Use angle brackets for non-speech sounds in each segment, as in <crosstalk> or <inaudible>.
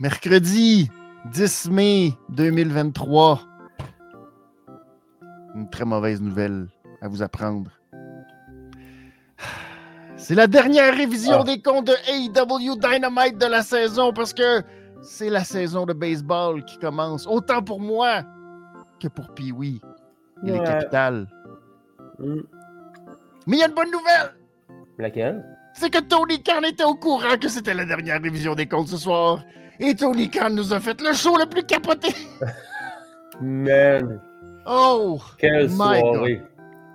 mercredi 10 mai 2023. Une très mauvaise nouvelle à vous apprendre. C'est la dernière révision Ah. des comptes de AEW Dynamite de la saison parce que c'est la saison de baseball qui commence, autant pour moi que pour Pee-Wee et les Ouais. capitales. Hmm. Mais il y a une bonne nouvelle! Laquelle? c'est que Tony Khan était au courant que c'était la dernière révision des comptes ce soir. Et Tony Khan nous a fait le show le plus capoté. Man, Oh! quelle My soirée.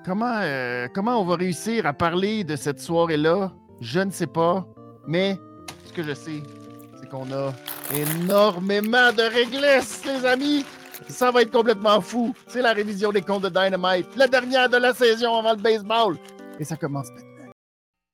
Comment, euh, comment on va réussir à parler de cette soirée-là? Je ne sais pas. Mais ce que je sais, c'est qu'on a énormément de réglisses, les amis. Ça va être complètement fou. C'est la révision des comptes de Dynamite. La dernière de la saison avant le baseball. Et ça commence maintenant.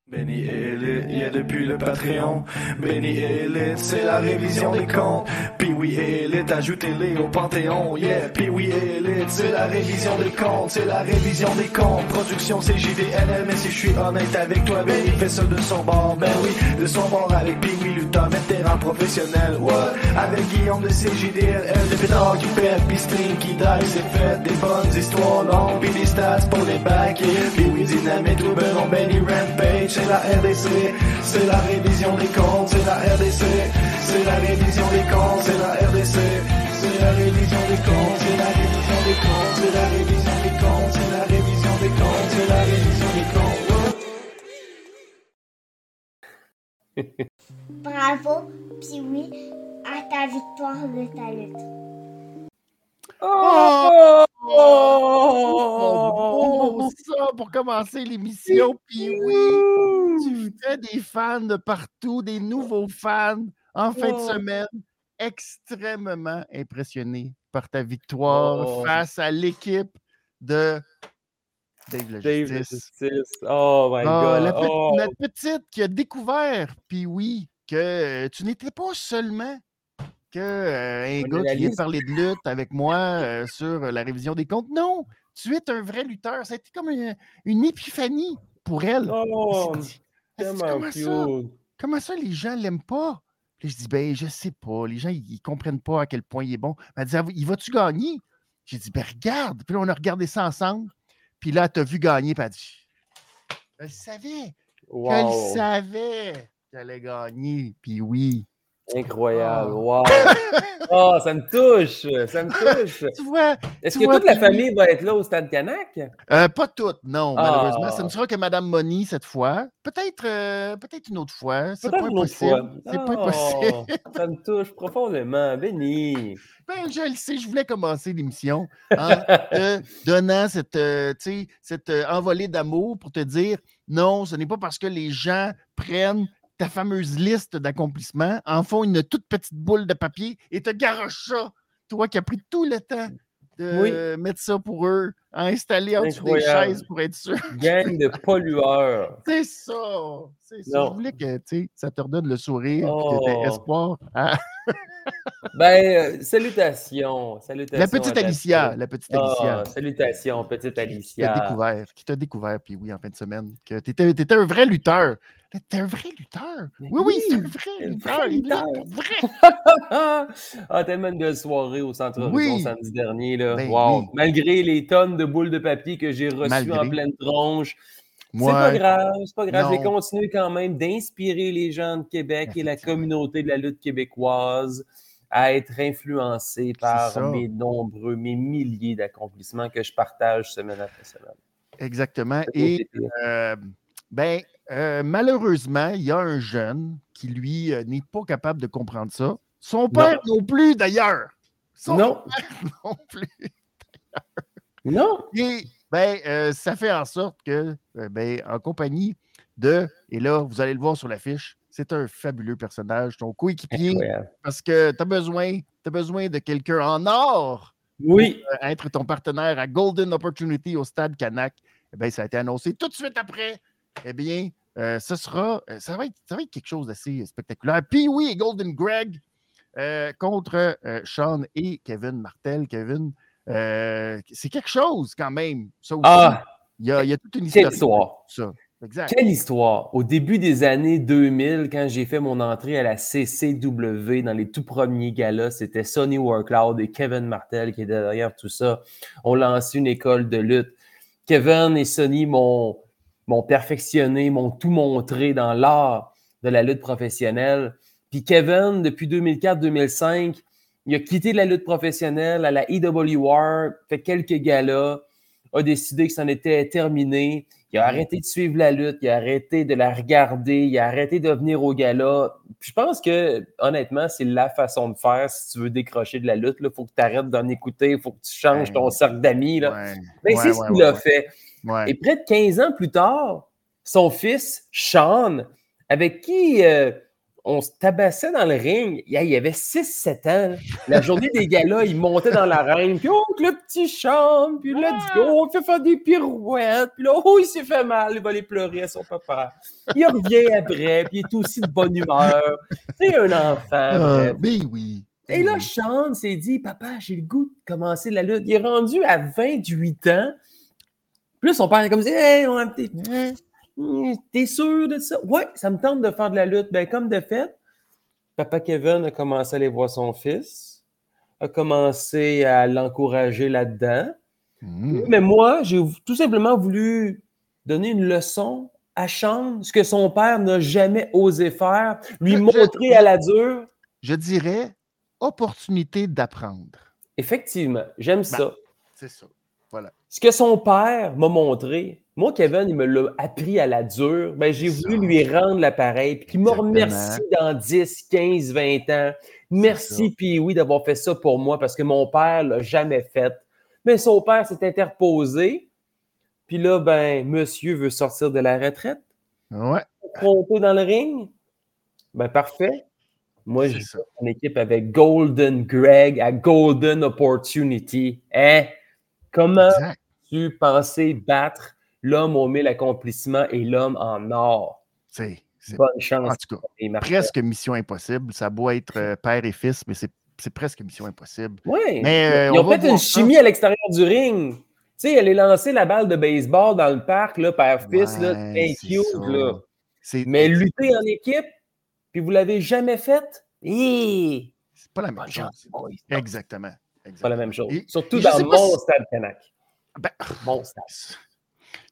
Benny Elite, yeah depuis le Patreon. Benny Elite, c'est la révision des comptes. Puis oui Elite, ajoutez-les au Panthéon. Yeah, puis oui Elite, c'est la révision des comptes. C'est la révision des comptes. Production JDNL, mais si je suis honnête avec toi, Benny fait ça de son bord. Ben oui, de son bord avec puis oui Luther, vétéran professionnel. What? Avec Guillaume de CJDLL, de pétard qui pète, puis string qui die, c'est fait. Des bonnes histoires longues, puis des stats pour les bacs. Puis oui, dynamite ou Benon, Benny Rampage, c'est la RDC, c'est la révision des comptes, c'est la RDC, c'est la révision des comptes, c'est la RDC, c'est la révision des comptes, c'est la révision des comptes, c'est la révision des comptes, c'est la révision des comptes, c'est la révision des comptes. Bravo, puis à ta victoire de ta lutte. Oh! Oh! Oh, ça pour commencer l'émission. Puis oui, tu fais des fans de partout, des nouveaux fans en fin de Oh. semaine. Extrêmement impressionné par ta victoire Oh. face à l'équipe de Dave la Dave Justice. Justice. Oh my Ah, god. la, pe- Oh. la petite qui a découvert, puis oui, que tu n'étais pas seulement que euh, un gars qui vient parler de lutte avec moi euh, sur euh, la révision des comptes. Non, tu es un vrai lutteur. Ça a été comme une, une épiphanie pour elle. Oh, tellement comment ça? Comment ça, les gens l'aiment pas? Puis je dis, ben, je sais pas. Les gens, ils, ils comprennent pas à quel point il est bon. Elle dit, Ah, il va-tu gagner? J'ai dit, ben, regarde. Puis là, on a regardé ça ensemble. Puis là, tu as vu gagner. Puis elle dit, je le savais. Je Wow. le savais qu'elle allait gagner. Puis oui. Incroyable. Oh. Wow. Oh, <laughs> ça me touche. Ça me touche. Tu vois, Est-ce que vois, toute la famille va être là au Stade Canac? euh, pas toutes, non, malheureusement. Ce Ah. ne sera que Madame Moni cette fois. Peut-être euh, peut-être une autre fois. C'est pas impossible. C'est pas Oh, impossible. Ça me touche profondément. Béni. Ben, je le sais, je voulais commencer l'émission en te <laughs> donnant cette, euh, tu sais, cette euh, envolée d'amour pour te dire non, ce n'est pas parce que les gens prennent ta fameuse liste d'accomplissements, en font une toute petite boule de papier et te garochent ça. Toi qui as pris tout le temps de Oui. mettre ça pour eux, à installer en dessous des chaises pour être sûr. Gang de <laughs> pollueurs. C'est ça. C'est ça. Je voulais que tu ça te redonne le sourire, puis que Oh. t'aies espoir. à- <laughs> Ben, euh, salutations. salutations. La petite Alicia, la petite Alicia. Ah, salutations, petite qui t'a Alicia. découvert, qui t'a découvert, puis oui, en fin de semaine, que t'étais, t'étais un vrai lutteur. T'es un vrai lutteur. Oui, oui, c'est un vrai lutteur. vrai vrai. <laughs> ah, tellement de soirées au Centre Horizon Oui. samedi dernier. Là. Ben wow. oui. Malgré les tonnes de boules de papier que j'ai reçues Malgré. en pleine tronche, c'est pas grave, c'est pas grave. J'ai continué quand même d'inspirer les gens de Québec et la communauté de la lutte québécoise à être influencés par mes nombreux, mes milliers d'accomplissements que je partage semaine après semaine. exactement. Et euh, ben, euh, malheureusement, il y a un jeune qui, lui, euh, n'est pas capable de comprendre ça. Son père non, plus, d'ailleurs. Son Non, père <laughs> non plus. Non. Et ben, euh, ça fait en sorte que, euh, ben, en compagnie de, et là, vous allez le voir sur l'affiche, c'est un fabuleux personnage, ton coéquipier, Incroyable. parce que tu as besoin, besoin de quelqu'un en or Oui, pour euh, être ton partenaire à Golden Opportunity au Stade Canac. Eh bien, ça a été annoncé tout de suite après. Eh bien, ce sera, ça, va être, ça va être quelque chose d'assez spectaculaire. Puis oui, Golden Greg contre Sean et Kevin Martel. Kevin, euh, c'est quelque chose quand même. Ça aussi. Ah, il, y a, il y a toute une histoire. histoire. Ça. Exact. Quelle histoire! Au début des années 2000, quand j'ai fait mon entrée à la CCW dans les tout premiers galas, c'était Sonny Warcloud et Kevin Martel qui étaient derrière tout ça. On lancé une école de lutte. Kevin et Sonny m'ont m'ont perfectionné, m'ont tout montré dans l'art de la lutte professionnelle. Puis Kevin, depuis 2004-2005, il a quitté la lutte professionnelle à la EWR, fait quelques galas, a décidé que c'en était terminé. Il a arrêté de suivre la lutte, il a arrêté de la regarder, il a arrêté de venir au gala. Puis je pense que, honnêtement, c'est la façon de faire si tu veux décrocher de la lutte. Il faut que tu arrêtes d'en écouter, il faut que tu changes ton cercle d'amis. Ouais. Mais Ouais, c'est ce qu'il ouais, a fait. Et près de 15 ans plus tard, son fils, Sean, avec qui euh, on se tabassait dans le ring, il y avait 6-7 ans. là. La journée des galas, il montait dans l'arène, puis oh, que le petit Sean, puis let's go, on fait faire des pirouettes, puis là, oh, il s'est fait mal, il va aller pleurer à son papa. Il revient après, puis il est aussi de bonne humeur. C'est un enfant, Ah, mais oui. Et là. Sean s'est dit, papa, j'ai le goût de commencer la lutte. Il est rendu à 28 ans. Puis là, son père est comme, hey, on a t'es hum, t'es sûr de ça? Ouais, ça me tente de faire de la lutte. Ben, comme de fait, papa Kevin a commencé à aller voir son fils, a commencé à l'encourager là-dedans. Mhm. Mais moi, j'ai tout simplement voulu donner une leçon à Sean, ce que son père n'a jamais osé faire, lui Je- je- montrer à la dure. Je dirais opportunité d'apprendre. Effectivement, j'aime ça. C'est ça. Ce que son père m'a montré, moi, Kevin, il me l'a appris à la dure. Ben, j'ai voulu ça. lui rendre l'appareil, puis qu'il me remercie dans 10, 15, 20 ans. Merci, puis oui, d'avoir fait ça pour moi parce que mon père l'a jamais fait. Mais son père s'est interposé. Puis là, ben, monsieur veut sortir de la retraite, Ouais, monter dans le ring. Ben, parfait. Moi, j'ai en équipe avec Golden Greg à Golden Opportunity. Hein? Comment Exact. tu pensais battre l'homme aux mille accomplissements et l'homme en or? C'est, Bonne chance. en tout cas, presque mission impossible. Ça doit être euh, père et fils, mais c'est, presque mission impossible. Oui. Mais, euh, Ils on ont fait une ça. chimie à l'extérieur du ring. Tu sais, elle est lancée la balle de baseball dans le parc, là, père-fils, là, Ouais, Mais lutter en équipe, puis vous l'avez jamais fait, hi, c'est pas la même chose. Exactement. C'est pas la même chose. Et- Surtout et dans mon si- stade Canac. Ben, Mon stade.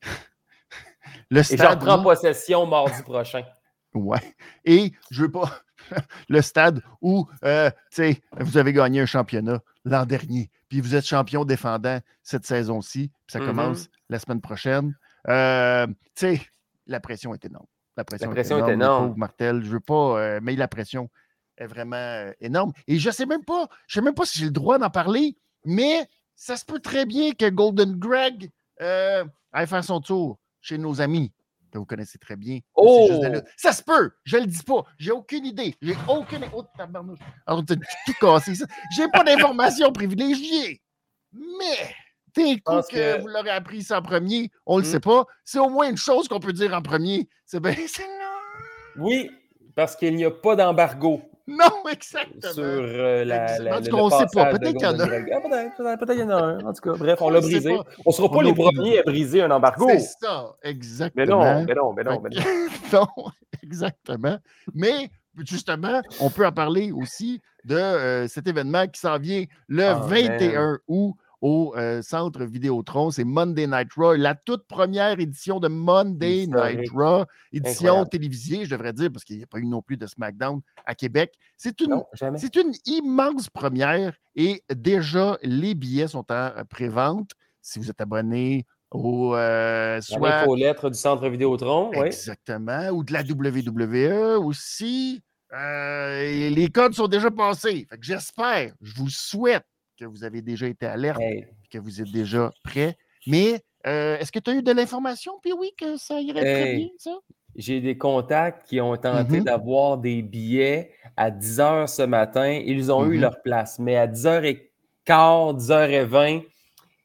<laughs> le Et j'en stade. prends où- possession mardi prochain. <laughs> Ouais. Et je veux pas <laughs> le stade où euh, tu sais, vous avez gagné un championnat l'an dernier, puis vous êtes champion défendant cette saison-ci, puis ça Mhm. commence la semaine prochaine. Euh, tu sais, la pression est énorme. La pression, pression est énorme. pauvre Martel, je veux pas, euh, mais la pression est vraiment euh, énorme. Et je sais même pas, je sais même pas si j'ai le droit d'en parler, mais ça se peut très bien que Golden Greg euh, aille faire son tour chez nos amis que vous connaissez très bien. Oh! Ça se peut, je le dis pas. J'ai aucune idée. J'ai aucune. Oh, tabarnouche. Alors, t'as tout cassé ça. J'ai pas d'informations <laughs> privilégiées. Mais, t'es coup que, que- vous l'aurez appris ça en premier, on le Hmm. sait pas. C'est au moins une chose qu'on peut dire en premier. C'est bien celle-là. Oui, parce qu'il n'y a pas d'embargo <laughs> Non, exactement. sur euh, la, la, En tout le, cas, on le sait pas. Peut-être qu'il y en a. Ah, peut-être, qu'il y en a un. En tout cas, bref, on On l'a brisé. pas. On ne sera pas les premiers à briser un embargo. C'est ça, exactement. Mais non, mais non, mais non, mais non. <laughs> non, exactement. Mais justement, on peut en parler aussi de euh, cet événement qui s'en vient le Ah, 21 août au euh, Centre Vidéotron. C'est Monday Night Raw, la toute première édition de Monday Historique. Night Raw, édition Incroyable. télévisée, je devrais dire, parce qu'il n'y a pas eu non plus de SmackDown à Québec. C'est une Non, jamais. c'est une immense première et déjà les billets sont en pré-vente. Si vous êtes abonné au euh, soit lettre du centre Vidéotron, oui. exactement ou de la WWE aussi. euh, les codes sont déjà passés. Fait que j'espère, je vous souhaite que vous avez déjà été alerte, Hey, que vous êtes déjà prêt. Mais euh, est-ce que tu as eu de l'information, puis oui, que ça irait très bien, ça? J'ai des contacts qui ont tenté Mhm. d'avoir des billets à 10 h ce matin. Ils ont eu Mhm. leur place. Mais à 10h15, 10h20,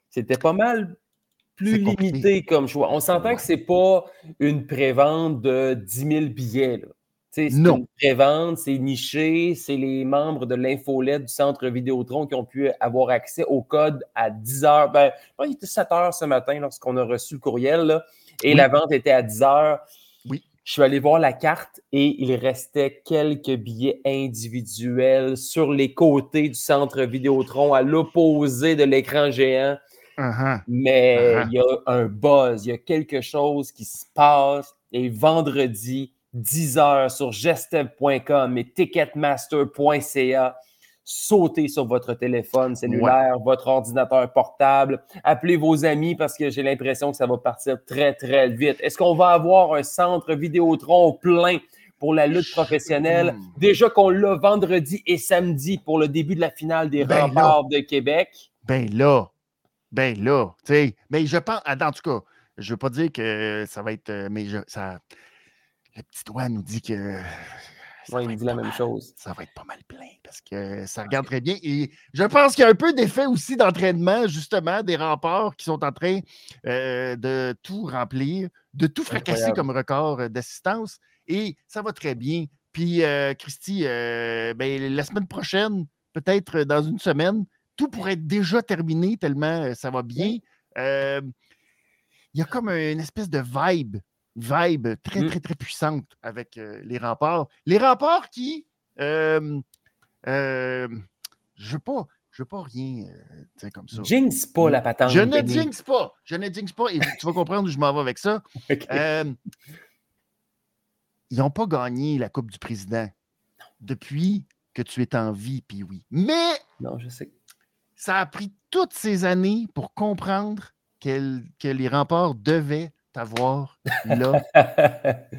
c'était pas mal plus limité comme choix. On s'entend Ouais. que c'est pas une prévente de 10 000 billets. là. C'est une prévente, c'est niché, c'est les membres de l'infolette du centre Vidéotron qui ont pu avoir accès au code à 10 h. Ben, qu'il était 7 h ce matin lorsqu'on a reçu le courriel. là. et Oui. la vente était à 10 heures. Oui. Je suis allé voir la carte et il restait quelques billets individuels sur les côtés du centre Vidéotron à l'opposé de l'écran géant. Uh-huh. Mais Ah. il y a un buzz, il y a quelque chose qui se passe. Et vendredi, 10 heures sur gestev.com et ticketmaster.ca. Sautez sur votre téléphone cellulaire, votre ordinateur portable. Appelez vos amis parce que j'ai l'impression que ça va partir très, très vite. Est-ce qu'on va avoir un centre Vidéotron plein pour la lutte professionnelle? Hmm. Déjà qu'on l'a vendredi et samedi pour le début de la finale des Ben là. remparts de Québec. Ben là, ben là, tu sais. Mais je pense, en tout cas, je veux pas dire que ça va être, euh, mais je, ça, le petit doigt nous dit que ça Ouais, il va me être dit la pas même mal. chose. Ça va être pas mal plein parce que ça regarde très bien. Et je pense qu'il y a un peu d'effet aussi d'entraînement, justement, des remparts qui sont en train euh, de tout remplir, de tout fracasser Incroyable. comme record euh, d'assistance. Et ça va très bien. Puis, euh, Christy, euh, ben, la semaine prochaine, peut-être dans une semaine, tout pourrait être déjà terminé tellement ça va bien. Il y a comme une espèce de vibe, vibe très, Mm. très, très puissante avec euh, les remparts. Les remparts qui, euh, euh, je veux je veux pas rien euh, tu sais, comme ça. Jinx pas la patente. Je ne jinx pas, je ne jinx pas, et tu vas comprendre où je m'en vais avec ça. <laughs> Euh, ils n'ont pas gagné la Coupe du Président depuis que tu es en vie, puis oui. Mais Non, je sais. ça a pris toutes ces années pour comprendre que les remparts devaient t'avoir là, <laughs>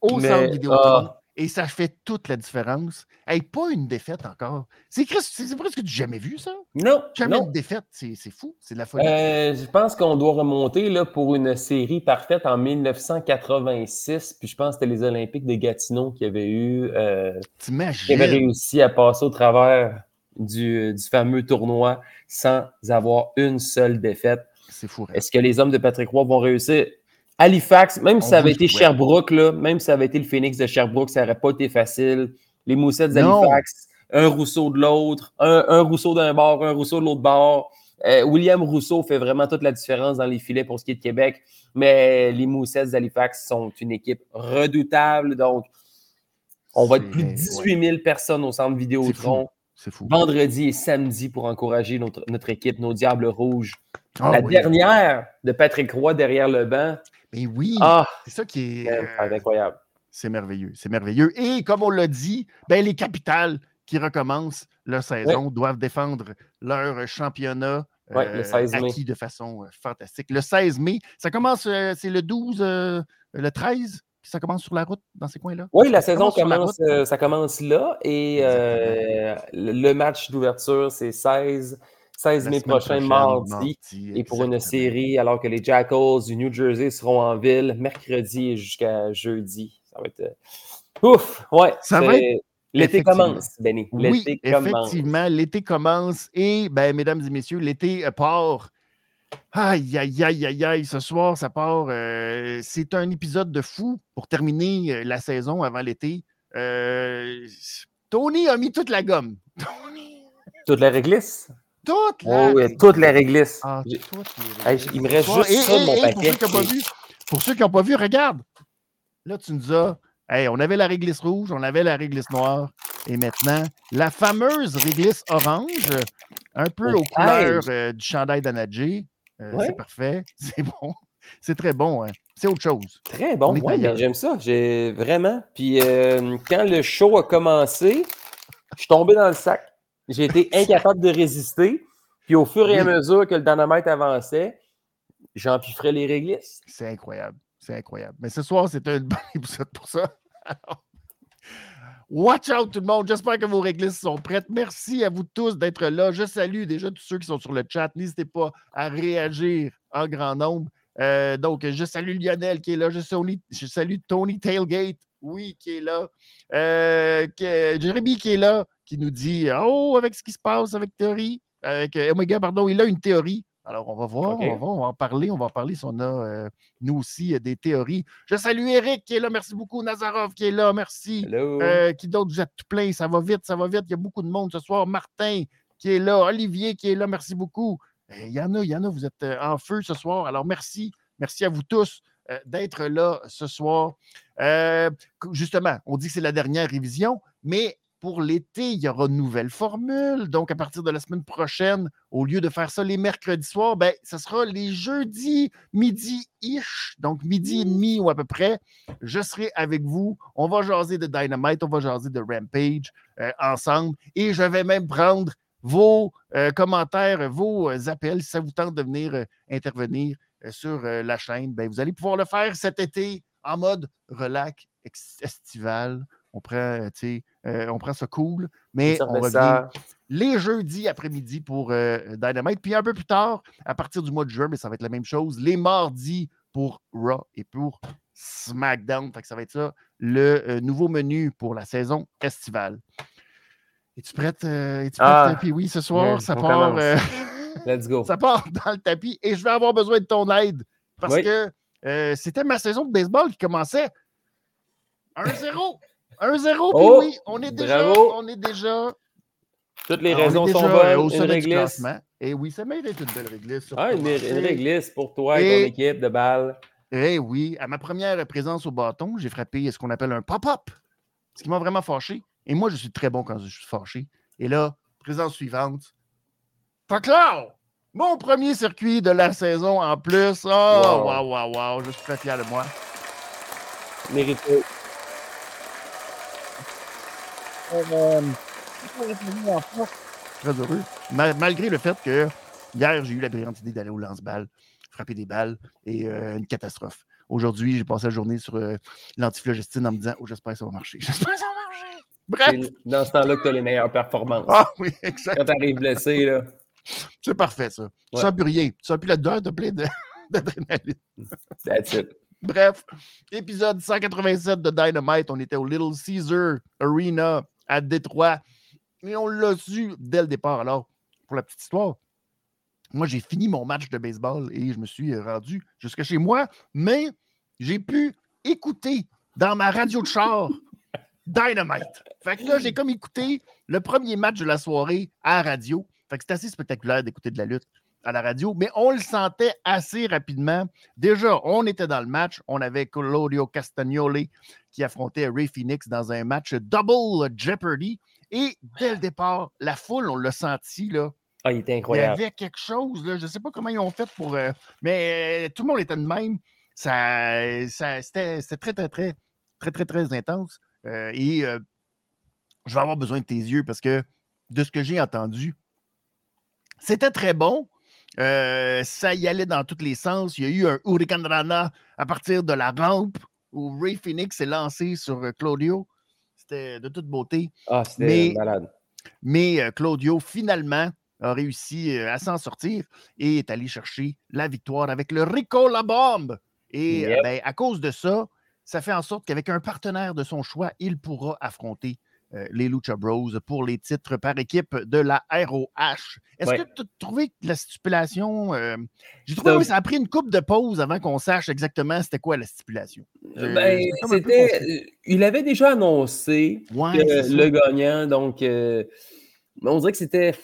au Mais, centre Vidéotron. ah. Et ça fait toute la différence. Hey, pas une défaite encore. C'est presque du jamais vu, ça? non, Jamais non. de défaite. C'est fou. C'est de la folie. Euh, je pense qu'on doit remonter là, pour une série parfaite en 1986. Puis je pense que c'était les Olympiques de Gatineau qui avaient eu, euh, qui avaient réussi à passer au travers du, du fameux tournoi sans avoir une seule défaite. C'est fou. hein. Est-ce que les hommes de Patrick Roy vont réussir? Halifax, même si On ça avait été. Sherbrooke, là, même si ça avait été le Phoenix de Sherbrooke, ça n'aurait pas été facile. Les Moussettes d'Halifax, un Rousseau de l'autre, un, un Rousseau d'un bord, un Rousseau de l'autre bord. Euh, William Rousseau fait vraiment toute la différence dans les filets pour ce qui est de Québec, mais les Moussettes d'Halifax sont une équipe redoutable. Donc, on va être plus de C'est- 18 000 personnes au centre Vidéotron C'est fou. vendredi et samedi pour encourager notre, notre équipe, nos Diables Rouges. Ah la oui. dernière de Patrick Roy derrière le banc. Mais oui, Ah, c'est ça qui est. c'est euh, incroyable. C'est merveilleux. C'est merveilleux. Et comme on l'a dit, ben, les capitales qui recommencent leur saison doivent défendre leur championnat Ouais, le 16 mai. acquis de façon euh, fantastique. Le 16 mai, ça commence, euh, c'est le 12, euh, le 13, puis ça commence sur la route dans ces coins-là? Oui, la Ça saison commence, euh, ça commence là et euh, le le match d'ouverture, c'est 16, 16 La mai prochain, prochaine, mardi. Et pour une série, alors que les Jackals du New Jersey seront en ville mercredi et jusqu'à jeudi. Ça va être. euh, Ouf! Ouais, Ça va c'est- L'été commence, Benny. Oui, L'été commence. effectivement, l'été commence et, ben, mesdames et messieurs, l'été euh, part. Aïe, aïe, aïe, aïe, aïe, ce soir, ça part. euh, c'est un épisode de fou pour terminer la saison avant l'été. Euh, Tony a mis toute la gomme. Tony, Toute la réglisse? Toute la. Oh, oui, toute la réglisse. Ah, les Hey, il me reste juste ça de et- mon et paquet. Pour ceux qui n'ont pas vu, pour ceux qui n'ont pas vu, regarde. Là, tu nous as. Hey, on avait la réglisse rouge, on avait la réglisse noire. Et maintenant, la fameuse réglisse orange, un peu Au aux couleurs euh, du chandail d'Anadjé. Euh, Ouais. C'est parfait. <laughs> C'est bon. C'est très bon. hein. C'est autre chose. Très bon, ouais, j'aime ça, j'ai vraiment. Puis euh, quand le show a commencé, je suis tombé dans le sac. J'ai été incapable de résister. Puis au fur et à mesure que le dynamite avançait, j'empiffrais les réglisses. C'est incroyable. C'est incroyable. Mais ce soir, c'est un bon épisode pour ça. Alors, watch out tout le monde. J'espère que vos réglisses sont prêtes. Merci à vous tous d'être là. Je salue déjà tous ceux qui sont sur le chat. N'hésitez pas à réagir en grand nombre. Euh, donc, je salue Lionel qui est là. Je salue, je salue Tony Tailgate, oui, qui est là. Euh, Jérémy qui est là, qui nous dit Oh, avec ce qui se passe avec Théorie, avec euh, Omega, pardon, il a une théorie. Alors, on va voir, on, va, voir, on va en parler, on va en parler si on a, euh, nous aussi, euh, des théories. Je salue Eric qui est là, merci beaucoup. Nazarov qui est là, merci. Hello. Euh, qui d'autre, vous êtes tout plein, ça va vite, ça va vite. Il y a beaucoup de monde ce soir. Martin qui est là, Olivier qui est là, merci beaucoup. Il y en a, il y en a, vous êtes en feu ce soir. Alors merci, merci à vous tous euh, d'être là ce soir. Justement, on dit que c'est la dernière révision, mais pour l'été, il y aura une nouvelle formule. Donc, à partir de la semaine prochaine, au lieu de faire ça les mercredis soirs, ben, ce sera les jeudis midi-ish, donc midi et demi ou à peu près. Je serai avec vous. On va jaser de Dynamite, on va jaser de Rampage euh, ensemble. Et je vais même prendre vos euh, commentaires, vos euh, appels, si ça vous tente de venir intervenir sur la chaîne. Ben, vous allez pouvoir le faire cet été en mode relax estival. On prend, euh, euh, on prend ça cool, mais on revient ça. les jeudis après-midi pour euh, Dynamite. Puis un peu plus tard, à partir du mois de juin, mais ça va être la même chose, les mardis pour Raw et pour SmackDown. Fait que ça va être ça, le euh, nouveau menu pour la saison estivale. Es-tu prête, es-tu prête, Ah, Puis oui, ce soir, ça part, <laughs> Let's go. <laughs> ça part dans le tapis et je vais avoir besoin de ton aide parce Oui. que c'était ma saison de baseball qui commençait 1-0. 1-0, puis Oh, oui, on est déjà, bravo. on est déjà Toutes les raisons sont déjà, euh, bonnes. au Une réglisse. classement. Et oui, ça mérite une belle réglisse. Ah, une, une réglisse pour toi et Et- ton équipe de balles. Eh oui, à ma première présence au bâton, j'ai frappé ce qu'on appelle un pop-up, ce qui m'a vraiment fâché. Et moi, je suis très bon quand je suis fâché. Et là, présence suivante. Pas clair! Mon premier circuit de la saison en plus. Oh, Wow. waouh, waouh, waouh, je suis très fier de moi. Mérité. Très heureux. Ma- malgré le fait que hier, j'ai eu la brillante idée d'aller au lance-balles, frapper des balles et euh, une catastrophe. Aujourd'hui, j'ai passé la journée sur euh, l'antiflogestine en me disant Oh, j'espère que ça va marcher. J'espère que ça va marcher. Bref. C'est dans ce temps-là que tu as les meilleures performances. Ah oui, exact. Quand tu arrives blessé, là. C'est parfait, ça. Tu Ouais. sens plus rien. Tu sens plus la douleur, de- <laughs> d'adrénaline. That's it. Bref, épisode 187 de Dynamite. On était au Little Caesar Arena à Détroit. Et on l'a su dès le départ. Alors, pour la petite histoire, moi, j'ai fini mon match de baseball et je me suis euh, rendu jusque chez moi, mais j'ai pu écouter dans ma radio de char <laughs> Dynamite. Fait que là, j'ai comme écouté le premier match de la soirée à la radio. Fait que c'est assez spectaculaire d'écouter de la lutte à la radio, mais on le sentait assez rapidement. Déjà, on était dans le match. On avait Claudio Castagnoli qui affrontait Ray Phoenix dans un match Double Jeopardy. Et dès le départ, la foule, on l'a senti, là. Ah, il était Il y incroyable. avait quelque chose, là, je ne sais pas comment ils ont fait pour. euh, mais euh, tout le monde était de même. Ça, ça- c'était c'était très, très, très, très, très, très intense. Euh, et je vais avoir besoin de tes yeux parce que de ce que j'ai entendu, c'était très bon. Euh, ça y allait dans tous les sens. Il y a eu un Hurricane Rana à partir de la rampe où Ray Phoenix s'est lancé sur euh, Claudio. C'était de toute beauté. Ah, c'était malade. Mais euh, Claudio, finalement, a réussi à s'en sortir et est allé chercher la victoire avec le Rico La Bombe. Et Yep. ben, à cause de ça, ça fait en sorte qu'avec un partenaire de son choix, il pourra affronter les Lucha Bros pour les titres par équipe de la ROH. Est-ce Ouais. que tu as trouvé que la stipulation. euh, J'ai trouvé que ça a pris une coupe de pause avant qu'on sache exactement c'était quoi la stipulation. Ben, c'était. euh, Il avait déjà annoncé Ouais, que le gagnant, donc. euh, on dirait que c'était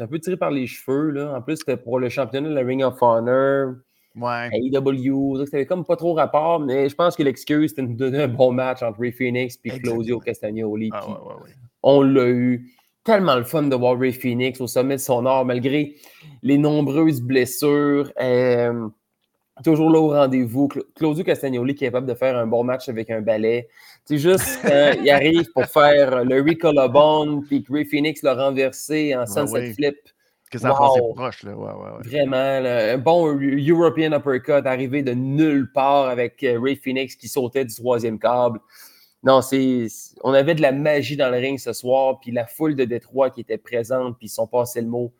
un peu tiré par les cheveux, là. En plus, c'était pour le championnat de la Ring of Honor. Ouais. AEW, c'était comme pas trop rapport, mais je pense que l'excuse, c'était de nous donner un bon match entre Ray Phoenix et Claudio. Castagnoli. Ah, puis ouais, ouais, ouais. On l'a eu. Tellement le fun de voir Ray Phoenix au sommet de son art, malgré les nombreuses blessures. euh, toujours là au rendez-vous. Cla- Claudio Castagnoli qui est capable de faire un bon match avec un balai. C'est juste quand <laughs> il arrive pour faire le Ricolabone, puis que Ray Phoenix l'a renversé en sunset oui. flip. Que ça passé Wow. proche, là. Ouais, ouais, ouais. Vraiment, là, un bon European uppercut arrivé de nulle part avec euh, Ray Phoenix qui sautait du troisième câble. Non, c'est, on avait de la magie dans le ring ce soir, puis la foule de Détroit qui était présente, puis ils sont passés le mot.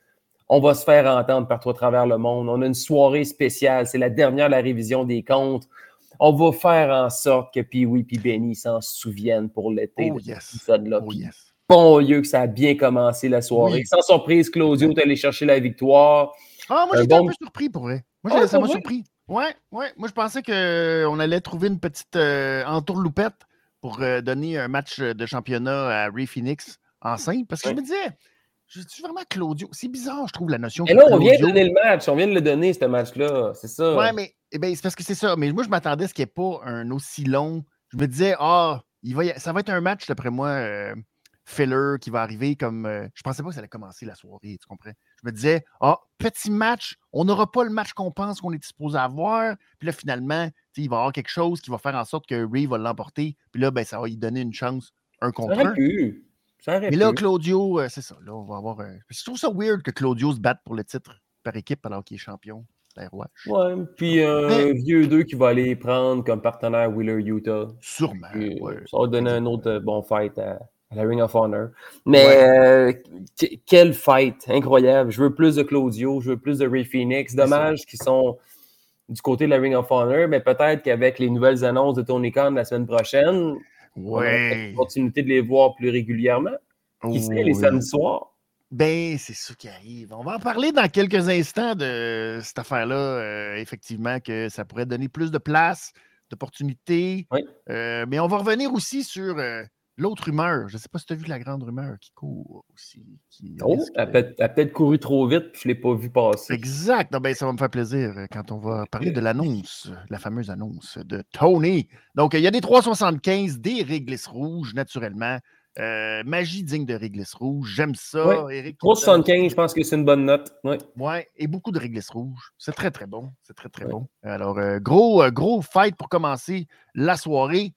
On va se faire entendre partout à travers le monde. On a une soirée spéciale. C'est la dernière de la révision des comptes. On va faire en sorte que Pee-Wee et Benny s'en souviennent pour l'été Oh. Oh, yes. Bon Dieu que ça a bien commencé la soirée. Oui. Sans surprise, Claudio est allé chercher la victoire. Ah, moi, Un j'étais bon- un peu surpris pour vrai. Moi, Ah, ça pour m'a surpris. Ouais, ouais. Moi, je pensais qu'on allait trouver une petite euh, entourloupette pour euh, donner un match de championnat à Ray Phoenix en simple. Parce que je me disais, Je dis vraiment Claudio. C'est bizarre, je trouve, la notion. Et là, on vient de donner le match. On vient de le donner, ce match-là. C'est ça. Ouais, mais eh ben, c'est parce que c'est ça. Mais moi, je m'attendais à ce qu'il n'y ait pas un aussi long. Je me disais, ah, il va y a- ça va être un match, d'après moi, euh, filler qui va arriver comme. euh, je pensais pas que ça allait commencer la soirée, tu comprends? Je me disais, ah, petit match, on n'aura pas le match qu'on pense qu'on est supposé avoir. Puis là, finalement, il va y avoir quelque chose qui va faire en sorte que Ray va l'emporter. Puis là, ben, ça va lui donner une chance, un contre un. pu. Ça aurait Mais là. Claudio, euh, c'est ça. Là, on va avoir. un- Je trouve ça weird que Claudio se batte pour le titre par équipe alors qu'il est champion. Ouais, puis un Mais- vieux 2 qui va aller prendre comme partenaire Wheeler Utah. Sûrement. Puis, ouais. Ça va donner un autre euh, bon fight à, à la Ring of Honor. Mais euh, que- quel fight incroyable. Je veux plus de Claudio, je veux plus de Ray Phoenix. Dommage qu'ils sont du côté de la Ring of Honor, mais peut-être qu'avec les nouvelles annonces de Tony Khan la semaine prochaine, on aura Ouais. l'opportunité de les voir plus régulièrement. Qui sait, les Oui. samedis soirs. Ben, c'est ça qui arrive. On va en parler dans quelques instants de cette affaire-là. euh, effectivement, que ça pourrait donner plus de place, d'opportunités. Oui. Euh, mais on va revenir aussi sur l'autre rumeur. Je ne sais pas si tu as vu la grande rumeur qui court aussi. qui Oh, risque elle a peut-être couru trop vite, puis je ne l'ai pas vu passer. Exact. Non, ben, ça va me faire plaisir euh, quand on va parler de l'annonce, la fameuse annonce de Tony. Donc, il y a des 375, des réglisses rouges, naturellement. Euh, magie digne de réglisse rouge. J'aime ça. Oui. Eric qui me donne- 375, je pense que c'est une bonne note. Ouais, et beaucoup de réglisses rouges. C'est très, très bon. C'est très, très bon. Alors, euh, gros, euh, gros fight pour commencer la soirée.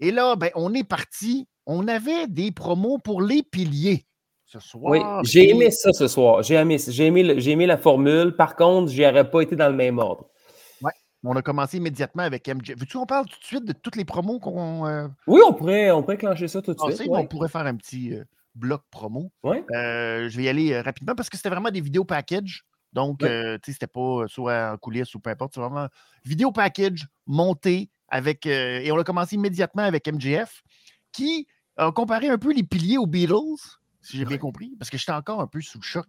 Et là, ben, on est parti. On avait des promos pour les piliers ce soir. Oui, j'ai aimé ça ce soir. J'ai aimé, j'ai aimé, le- j'ai aimé la formule. Par contre, j'y aurais pas été dans le même ordre. On a commencé immédiatement avec MJ. Veux-tu qu'on parle tout de suite de toutes les promos qu'on euh, Oui, on pourrait, on pourrait clencher ça tout de suite. On pourrait faire un petit euh, bloc promo. Ouais. Euh, je vais y aller euh, rapidement parce que c'était vraiment des vidéos package. Donc, Ouais. euh, tu sais, c'était pas soit en coulisses ou peu importe. C'est vraiment vidéo package monté avec. euh, et on a commencé immédiatement avec MJF qui a comparé un peu les piliers aux Beatles, si j'ai bien compris, parce que j'étais encore un peu sous le choc.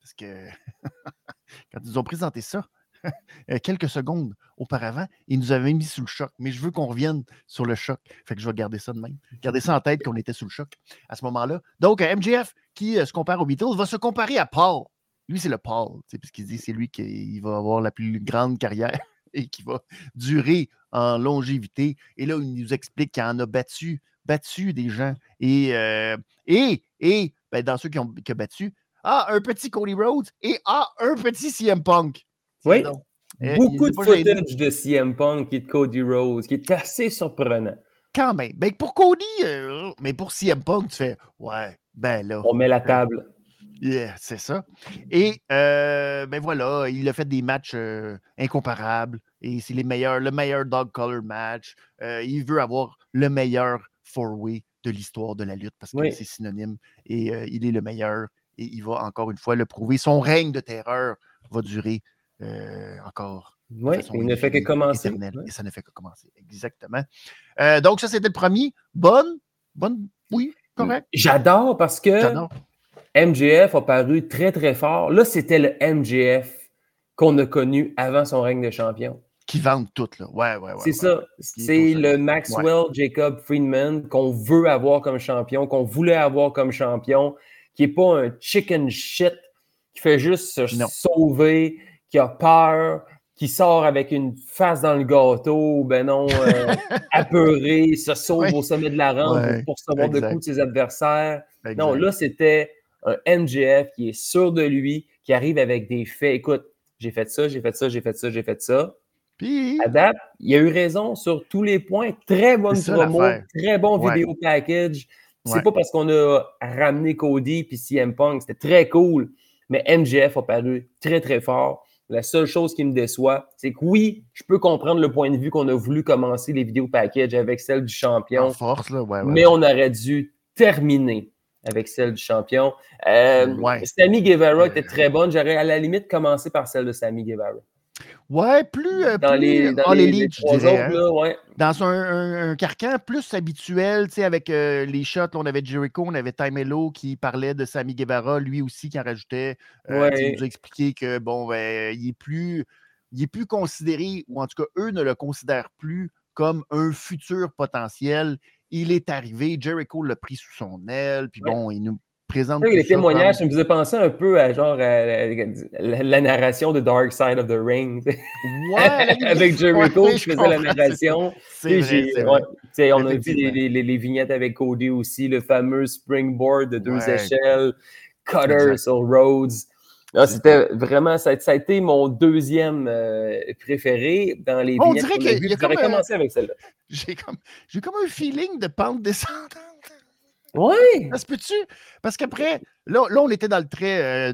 Parce que <laughs> quand ils ont présenté ça, <laughs> euh, quelques secondes auparavant, ils nous avaient mis sous le choc. Mais je veux qu'on revienne sur le choc. Fait que je vais garder ça de même. Garder ça en tête qu'on était sous le choc à ce moment-là. Donc, MJF, qui se compare aux Beatles, va se comparer à Paul. Lui, c'est le Paul, sais, puisqu'il dit que c'est lui qui va avoir la plus grande carrière <laughs> et qui va durer en longévité. Et là, il nous explique qu'il en a battu, battu des gens. Et, euh, et, et ben, dans ceux qui ont qui a battu, ah, un petit Cody Rhodes et ah, un petit CM Punk. Oui. Donc, euh, il Beaucoup de footage de CM Punk et de Cody Rose, qui est assez surprenant. Quand même. Ben, pour Cody, euh, mais pour CM Punk, tu fais Ouais, ben là. On met la table. Yeah, c'est ça. Et euh, ben voilà, il a fait des matchs euh, incomparables et c'est les meilleurs, le meilleur dog color match. Euh, il veut avoir le meilleur four-way de l'histoire de la lutte parce que Oui. c'est synonyme et il est le meilleur et il va encore une fois le prouver. Son règne de terreur va durer encore. Oui, il ne fait que commencer. Et ça ne fait que commencer. Exactement. Donc, ça, c'était le premier. Bonne, bonne, oui, correct? J'adore parce que J'adore. MJF a paru très, très fort. Là, c'était le MJF qu'on a connu avant son règne de champion. Qui vendent tout, là. Ouais, ouais, ouais. C'est ouais. ça. C'est le. Maxwell Jacob Friedman qu'on veut avoir comme champion, qu'on voulait avoir comme champion, qui n'est pas un chicken shit, qui fait juste se Non. sauver, qui a peur, qui sort avec une face dans le gâteau, ben non, euh, <laughs> apeuré, se sauve Ouais. au sommet de la rampe pour recevoir de coups de ses adversaires. Non, là, c'était un MJF qui est sûr de lui, qui arrive avec des faits. Écoute, j'ai fait ça, j'ai fait ça, j'ai fait ça, j'ai fait ça. Puis, À date, il a eu raison sur tous les points. Très bonne promo, très bon Ouais. vidéo package. C'est Ouais. pas parce qu'on a ramené Cody puis CM Punk, c'était très cool. Mais MJF a paru très, très fort. La seule chose qui me déçoit, c'est que oui, je peux comprendre le point de vue qu'on a voulu commencer les vidéos package avec celle du champion, en force, là, ouais, ouais. mais on aurait dû terminer avec celle du champion. Euh, Ouais. Sammy Guevara était très bonne. J'aurais à la limite commencé par celle de Sammy Guevara. Ouais, plus, euh, Dans plus les, dans All les, je dirais, autres, hein. là, ouais. Dans un, un- un carcan plus habituel, tu sais, avec euh, les shots, là, on avait Jericho, on avait Time Hello qui parlait de Sammy Guevara, lui aussi qui en rajoutait. Euh, Ouais. Il nous a expliqué que, bon, ben, il est plus, il est plus considéré, ou en tout cas, eux ne le considèrent plus comme un futur potentiel. Il est arrivé, Jericho l'a pris sous son aile, puis Ouais. bon, il nous présente. Oui, les ça témoignages, ça me faisait penser un peu à genre à la, la- la narration de Dark Side of the Ring. <laughs> Ouais, Avec Jericho ouais, qui je faisait la narration. C'est ouais, on a vu les, vignettes avec Cody aussi, le fameux springboard de deux échelles, cutter sur Rhodes. C'est C'était vraiment, ça, ça a été mon deuxième euh, préféré dans les On dirait a vues. J'aurais commencé avec celle-là. J'ai comme, j'ai comme un feeling de pente descendante. Ouais! Ça se peut-tu? Parce qu'après, là, là, on était dans le trait euh,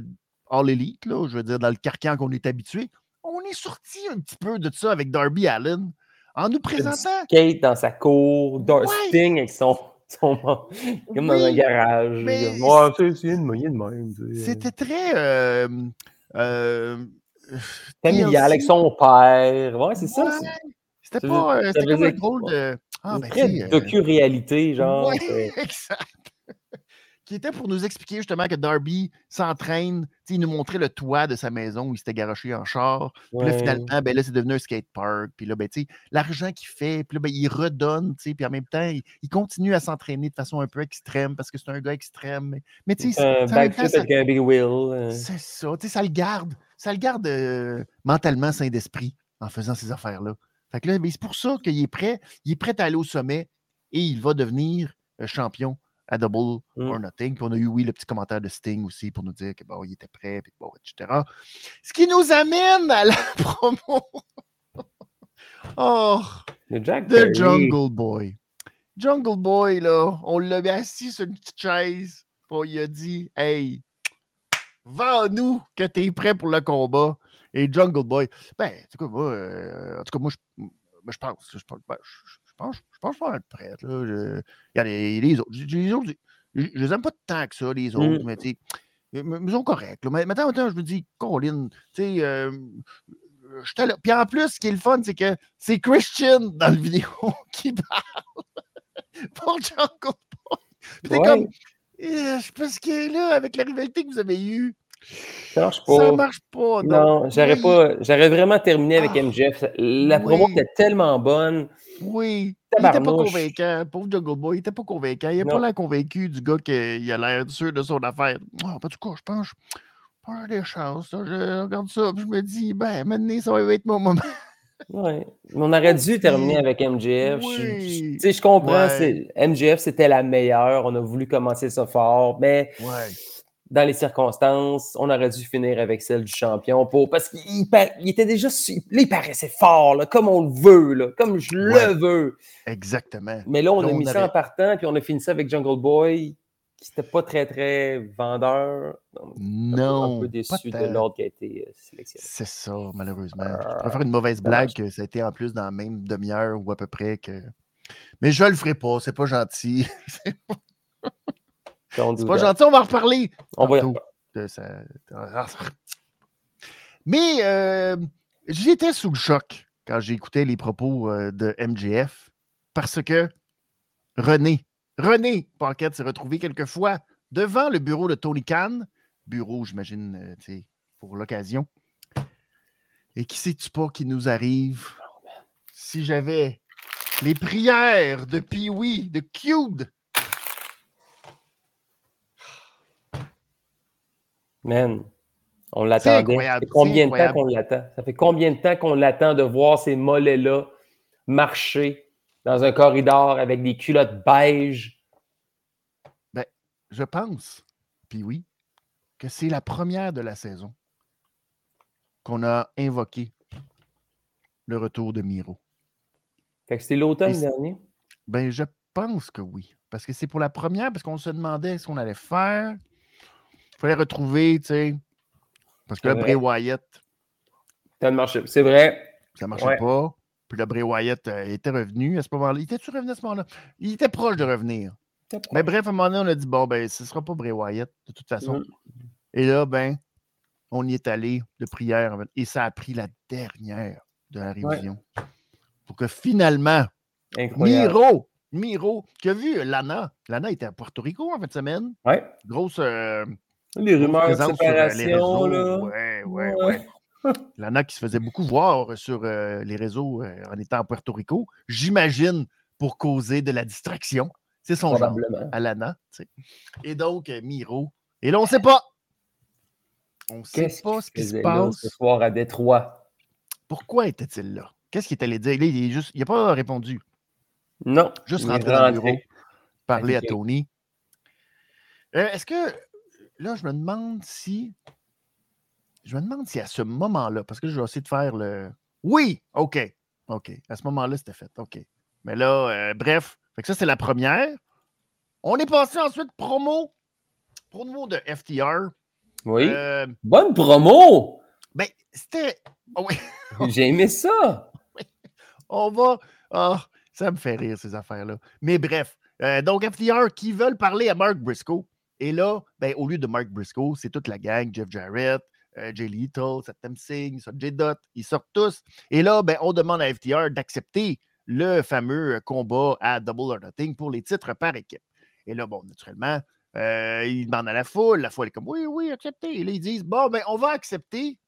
All Elite, là, je veux dire, dans le carcan qu'on est habitué. On est sorti un petit peu de ça avec Darby Allen en nous présentant. Kate dans sa cour, Dar- Ouais. Sting avec son. Comme dans un garage. mais Comme, Ouais, c'est c'est une moyenne de même. tu sais. C'était très. euh, euh, familial avec son père. Ouais, c'est ça. Ouais, c'est- C'était pas. euh, ça C'était comme un drôle de. Ah, ben, très euh, docu-réalité, genre. Ouais, <laughs> exact. Qui était pour nous expliquer justement que Darby s'entraîne. Il nous montrait le toit de sa maison où il s'était garoché en char. Puis là, finalement, ben là, c'est devenu un skate park. Puis là, ben, l'argent qu'il fait, puis là, ben, il redonne, puis en même temps, il, il continue à s'entraîner de façon un peu extrême parce que c'est un gars extrême. Mais, mais tu sais, ça- euh. c'est ça, ça le garde. Ça le garde euh, mentalement sain d'esprit en faisant ces affaires-là. Fait que là, ben, c'est pour ça qu'il est prêt. Il est prêt à aller au sommet et il va devenir euh, champion à Double Mm. or Nothing. Puis on a eu, oui, le petit commentaire de Sting aussi pour nous dire que bon, il était prêt, puis bon, etc. Ce qui nous amène à la <laughs> promo. oh, Jack The. Jungle Boy. Jungle Boy, là, on l'a assis sur une petite chaise. puis on lui a dit Hey, vends-nous que tu es prêt pour le combat. Et Jungle Boy, ben, en tout cas, moi, euh, en tout cas, moi, je, je pense, je, pense- ben, je, pense, je pense pas être prêt. Là. Je- regarde, les, les autres, les autres, je, les aime pas tant que ça, les autres, Mm. mais tu ils sont corrects. là. Mais maintenant, maintenant, je me dis, Colin, tu sais, euh. Puis en plus, ce qui est le fun, c'est que c'est Christian dans le vidéo <laughs> qui parle <laughs> pour Jungle Boy. Puis t'es Ouais. comme, eh, je sais pas ce qu'il est là avec la rivalité que vous avez eue. Ça marche Ça pas. marche pas. Non, j'aurais Oui. pas. J'aurais vraiment terminé avec Ah. MJF. La promo Oui. était tellement bonne. Oui. Il était pas convaincant. Pauvre Jungle Boy, il était pas convaincant. Il n'a pas l'air convaincu du gars qui a l'air sûr de son affaire. Ah, en tout cas, je pense pas des chances. là. Je regarde ça, puis je me dis, ben, maintenant, ça va être mon moment. Ouais. On aurait dû terminer avec MJF. Je- je- Oui. Tu sais, je comprends. Ouais. MJF, c'était la meilleure. On a voulu commencer ça fort. Mais Ouais. Dans les circonstances, on aurait dû finir avec celle du champion pour, parce qu'il il était déjà. Là, il paraissait fort, là, comme on le veut, là, comme je Ouais. le veux. Exactement. Mais là, on Là, a on mis ça en partant, puis on a fini ça avec Jungle Boy, qui n'était pas très, très vendeur. Donc, Non. Un peu déçu de l'ordre qui a été euh, sélectionné. C'est ça, malheureusement. Ah, je préfère une mauvaise blague que ça a été en plus dans la même demi-heure ou à peu près que. Mais je le ferai pas, c'est pas gentil. <laughs> C'est pas gentil, on va en reparler. On va Mais euh, j'étais sous le choc quand j'ai écouté les propos euh, de MJF parce que René, René Paquette s'est retrouvé quelquefois devant le bureau de Tony Khan, bureau, j'imagine, euh, pour l'occasion. Et qui sais-tu pas qui nous arrive? Si j'avais les prières de Pee-Wee, de Cube, Man, on l'attendait. Ça incroyable, fait combien de temps qu'on l'attend? Ça fait combien de temps qu'on l'attend de voir ces mollets-là marcher dans un corridor avec des culottes beige? je pense, puis oui, que c'est la première de la saison qu'on a invoqué le retour de Miro. Fait que c'était l'automne dernier. Ben, je pense que oui. Parce que c'est pour la première, parce qu'on se demandait ce qu'on allait faire. Il fallait retrouver, tu sais. Parce que là. Bray Wyatt, Ça ne marchait. C'est vrai. ça ne marchait Ouais. pas. Puis là, Bray Wyatt euh, était revenu à ce moment-là. Il était-tu revenu à ce moment-là? Il était proche de revenir. Mais bref, à un moment donné, on a dit, bon, ben, ce ne sera pas Bray Wyatt, de toute façon. Mm. Et là, ben, on y est allé de prière. Et ça a pris la dernière de la révision. Pour que finalement, Incroyable. Miro, Miro, qui a vu Lana. Lana était à Porto Rico en fin de semaine. Ouais. Grosse, euh, Les rumeurs de euh, les séparation, réseaux. là. Ouais, ouais, Ouais. <laughs> qui se faisait beaucoup voir sur euh, les réseaux euh, en étant à Puerto Rico. J'imagine pour causer de la distraction. C'est son genre. Alana. tu sais. Et donc, euh, Miro. Et là, on ne sait pas. On ne sait pas ce qui se passe. ce soir à Détroit? Pourquoi était-il là? Qu'est-ce qu'il est allé dire? Là, il est juste. Il n'a pas répondu. Non. Juste rentrer dans le bureau, parler à. Tony. Euh, Est-ce que. Là, je me demande si. Je me demande si à ce moment-là, parce que je vais essayer de faire le. Oui! OK. OK. À ce moment-là, c'était fait. OK. Mais là, euh, bref. Fait que ça, c'est la première. On est passé ensuite promo. Promo de FTR. Oui. Euh, Bonne promo! ben, c'était. oh oui. <laughs> J'ai aimé ça. <laughs> On va. Ah, ça me fait rire, ces affaires-là. Mais bref. euh, donc, FTR qui veulent parler à Mark Briscoe. Et là, ben, au lieu de Mark Briscoe, c'est toute la gang, Jeff Jarrett, euh, Jay Little, Satem Singh, Jay Dot, ils sortent tous. Et là, ben, on demande à FTR d'accepter le fameux combat à Double or Nothing pour les titres par équipe. Et là, bon, naturellement, euh, ils demandent à la foule. La foule est comme oui, oui, acceptez. Et là, ils disent bon, ben, on va accepter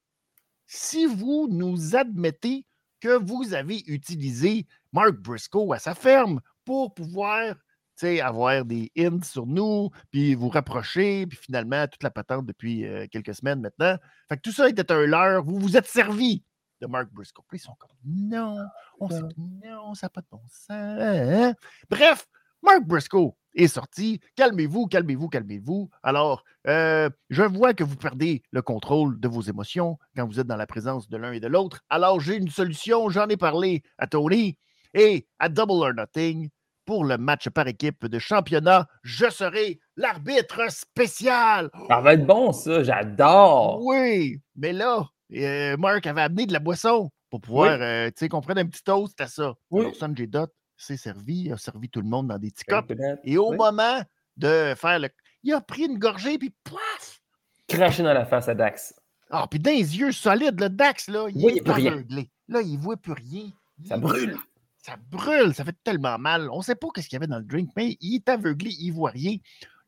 si vous nous admettez que vous avez utilisé Mark Briscoe à sa ferme pour pouvoir avoir des hints sur nous, puis vous rapprocher, puis finalement, toute la patente depuis euh, quelques semaines maintenant. Fait que tout ça était un leurre. Vous vous êtes servi de Mark Briscoe. Puis ils sont comme non, on sait non, ça n'a pas de bon sens. hein, hein. Bref, Mark Briscoe est sorti. Calmez-vous, calmez-vous, calmez-vous. Alors, euh, je vois que vous perdez le contrôle de vos émotions quand vous êtes dans la présence de l'un et de l'autre. Alors, j'ai une solution. J'en ai parlé à Tony et à Double or Nothing. Pour le match par équipe de championnat, je serai l'arbitre spécial. Ça va être bon, ça. J'adore. Oui, mais là, euh, Mark avait amené de la boisson pour pouvoir, euh, tu sais, qu'on prenne un petit toast à ça. Oui. Alors, Sanjay Dutt s'est servi, a servi tout le monde dans des petits cups. Et au Oui. moment de faire le. Il a pris une gorgée, puis paf! Cracher dans la face à Dax. Ah, puis dans les yeux solides, le Dax, là, il Oui, est aveuglé. Là, il voit plus rien. Ça Il- brûle. Ça brûle, ça fait tellement mal. On ne sait pas ce qu'il y avait dans le drink, mais il est aveuglé, il voit rien.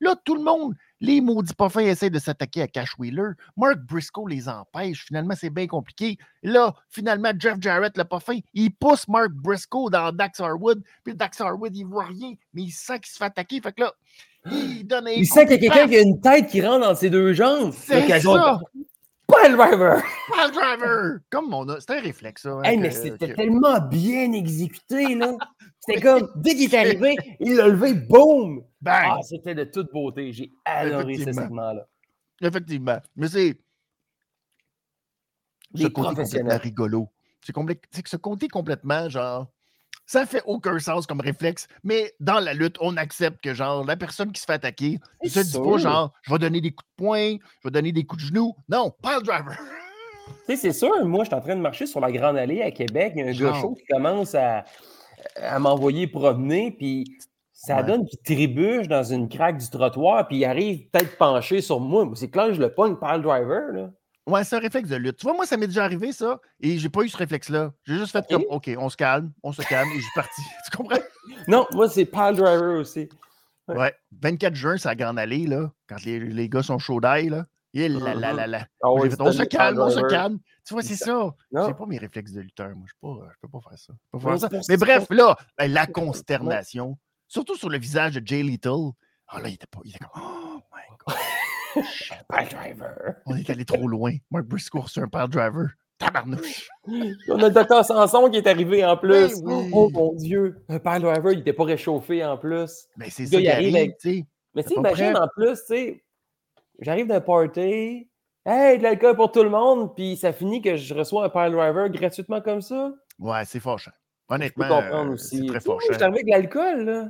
Là, tout le monde, les maudits pas fins essaient de s'attaquer à Cash Wheeler. Mark Briscoe les empêche. Finalement, c'est bien compliqué. Là, finalement, Jeff Jarrett, le pas fin, il pousse Mark Briscoe dans Dax Harwood. Puis Dax Harwood, il voit rien, mais il sent qu'il se fait attaquer. Fait que là, il donne un Il sent qu'il y a quelqu'un qui a une tête qui rentre dans ses deux jambes. C'est ça! Driver! Pile driver! Comme on a. C'était un réflexe, ça. hein, Hey, mais c'était que- tellement bien exécuté, là. <laughs> C'était comme, <laughs> dès qu'il est arrivé, il l'a levé, boum! Bang! Ah, c'était de toute beauté. J'ai adoré ce segment-là. Effectivement. Mais c'est. Ce côté complètement rigolo. C'est c'est que ce côté complètement, genre. Ça fait aucun sens comme réflexe, mais dans la lutte, on accepte que, genre, la personne qui se fait attaquer, il se dit pas, genre, je vais donner des coups de poing, je vais donner des coups de genoux. Non, pile driver. Tu sais, c'est sûr, moi, je suis en train de marcher sur la Grande Allée à Québec. Il y a un Genre. gars chaud qui commence à, à m'envoyer promener, puis ça Ouais. donne qu'il trébuche dans une craque du trottoir, puis il arrive peut-être penché sur moi. Moi, C'est clair que je le pogne par le driver, là. Ouais, c'est un réflexe de lutte. Tu vois, moi, ça m'est déjà arrivé, ça, et j'ai pas eu ce réflexe-là. J'ai juste fait comme, OK, on se calme, on se calme, et je suis parti. <laughs> tu comprends? Non, moi, c'est par le driver aussi. Ouais. Ouais. 24 juin, c'est à Grande Allée, là, quand les, les gars sont chauds d'ail, là. Et là, là, là, là. Fait, on se calme, on se calme. Tu vois, c'est ça. J'ai pas mes réflexes de lutteur, moi. Je peux pas, je peux pas faire ça. Pas Non, faire ça. Mais bref, là, ben, la <laughs> consternation, surtout sur le visage de Jay Little. Ah là, il était pas. Il était comme Oh my god. Shit, <laughs> Par le driver. on est allé trop loin. Mark Briscoe reçu un pile driver. Tabarnouche. <laughs> On a le docteur Sanson qui est arrivé en plus. Ben oui. Oh mon Dieu. Un par le driver, il n'était pas réchauffé en plus. Mais c'est ça il arrive arrive, avec- tu sais. Mais tu imagine prêt? en plus, tu sais, j'arrive d'un party, hey, de l'alcool pour tout le monde, puis ça finit que je reçois un pile driver gratuitement comme ça. Ouais, c'est fâchant. Honnêtement, comprendre euh, aussi. c'est très moi, Je suis fâchant. arrivé avec de l'alcool, là.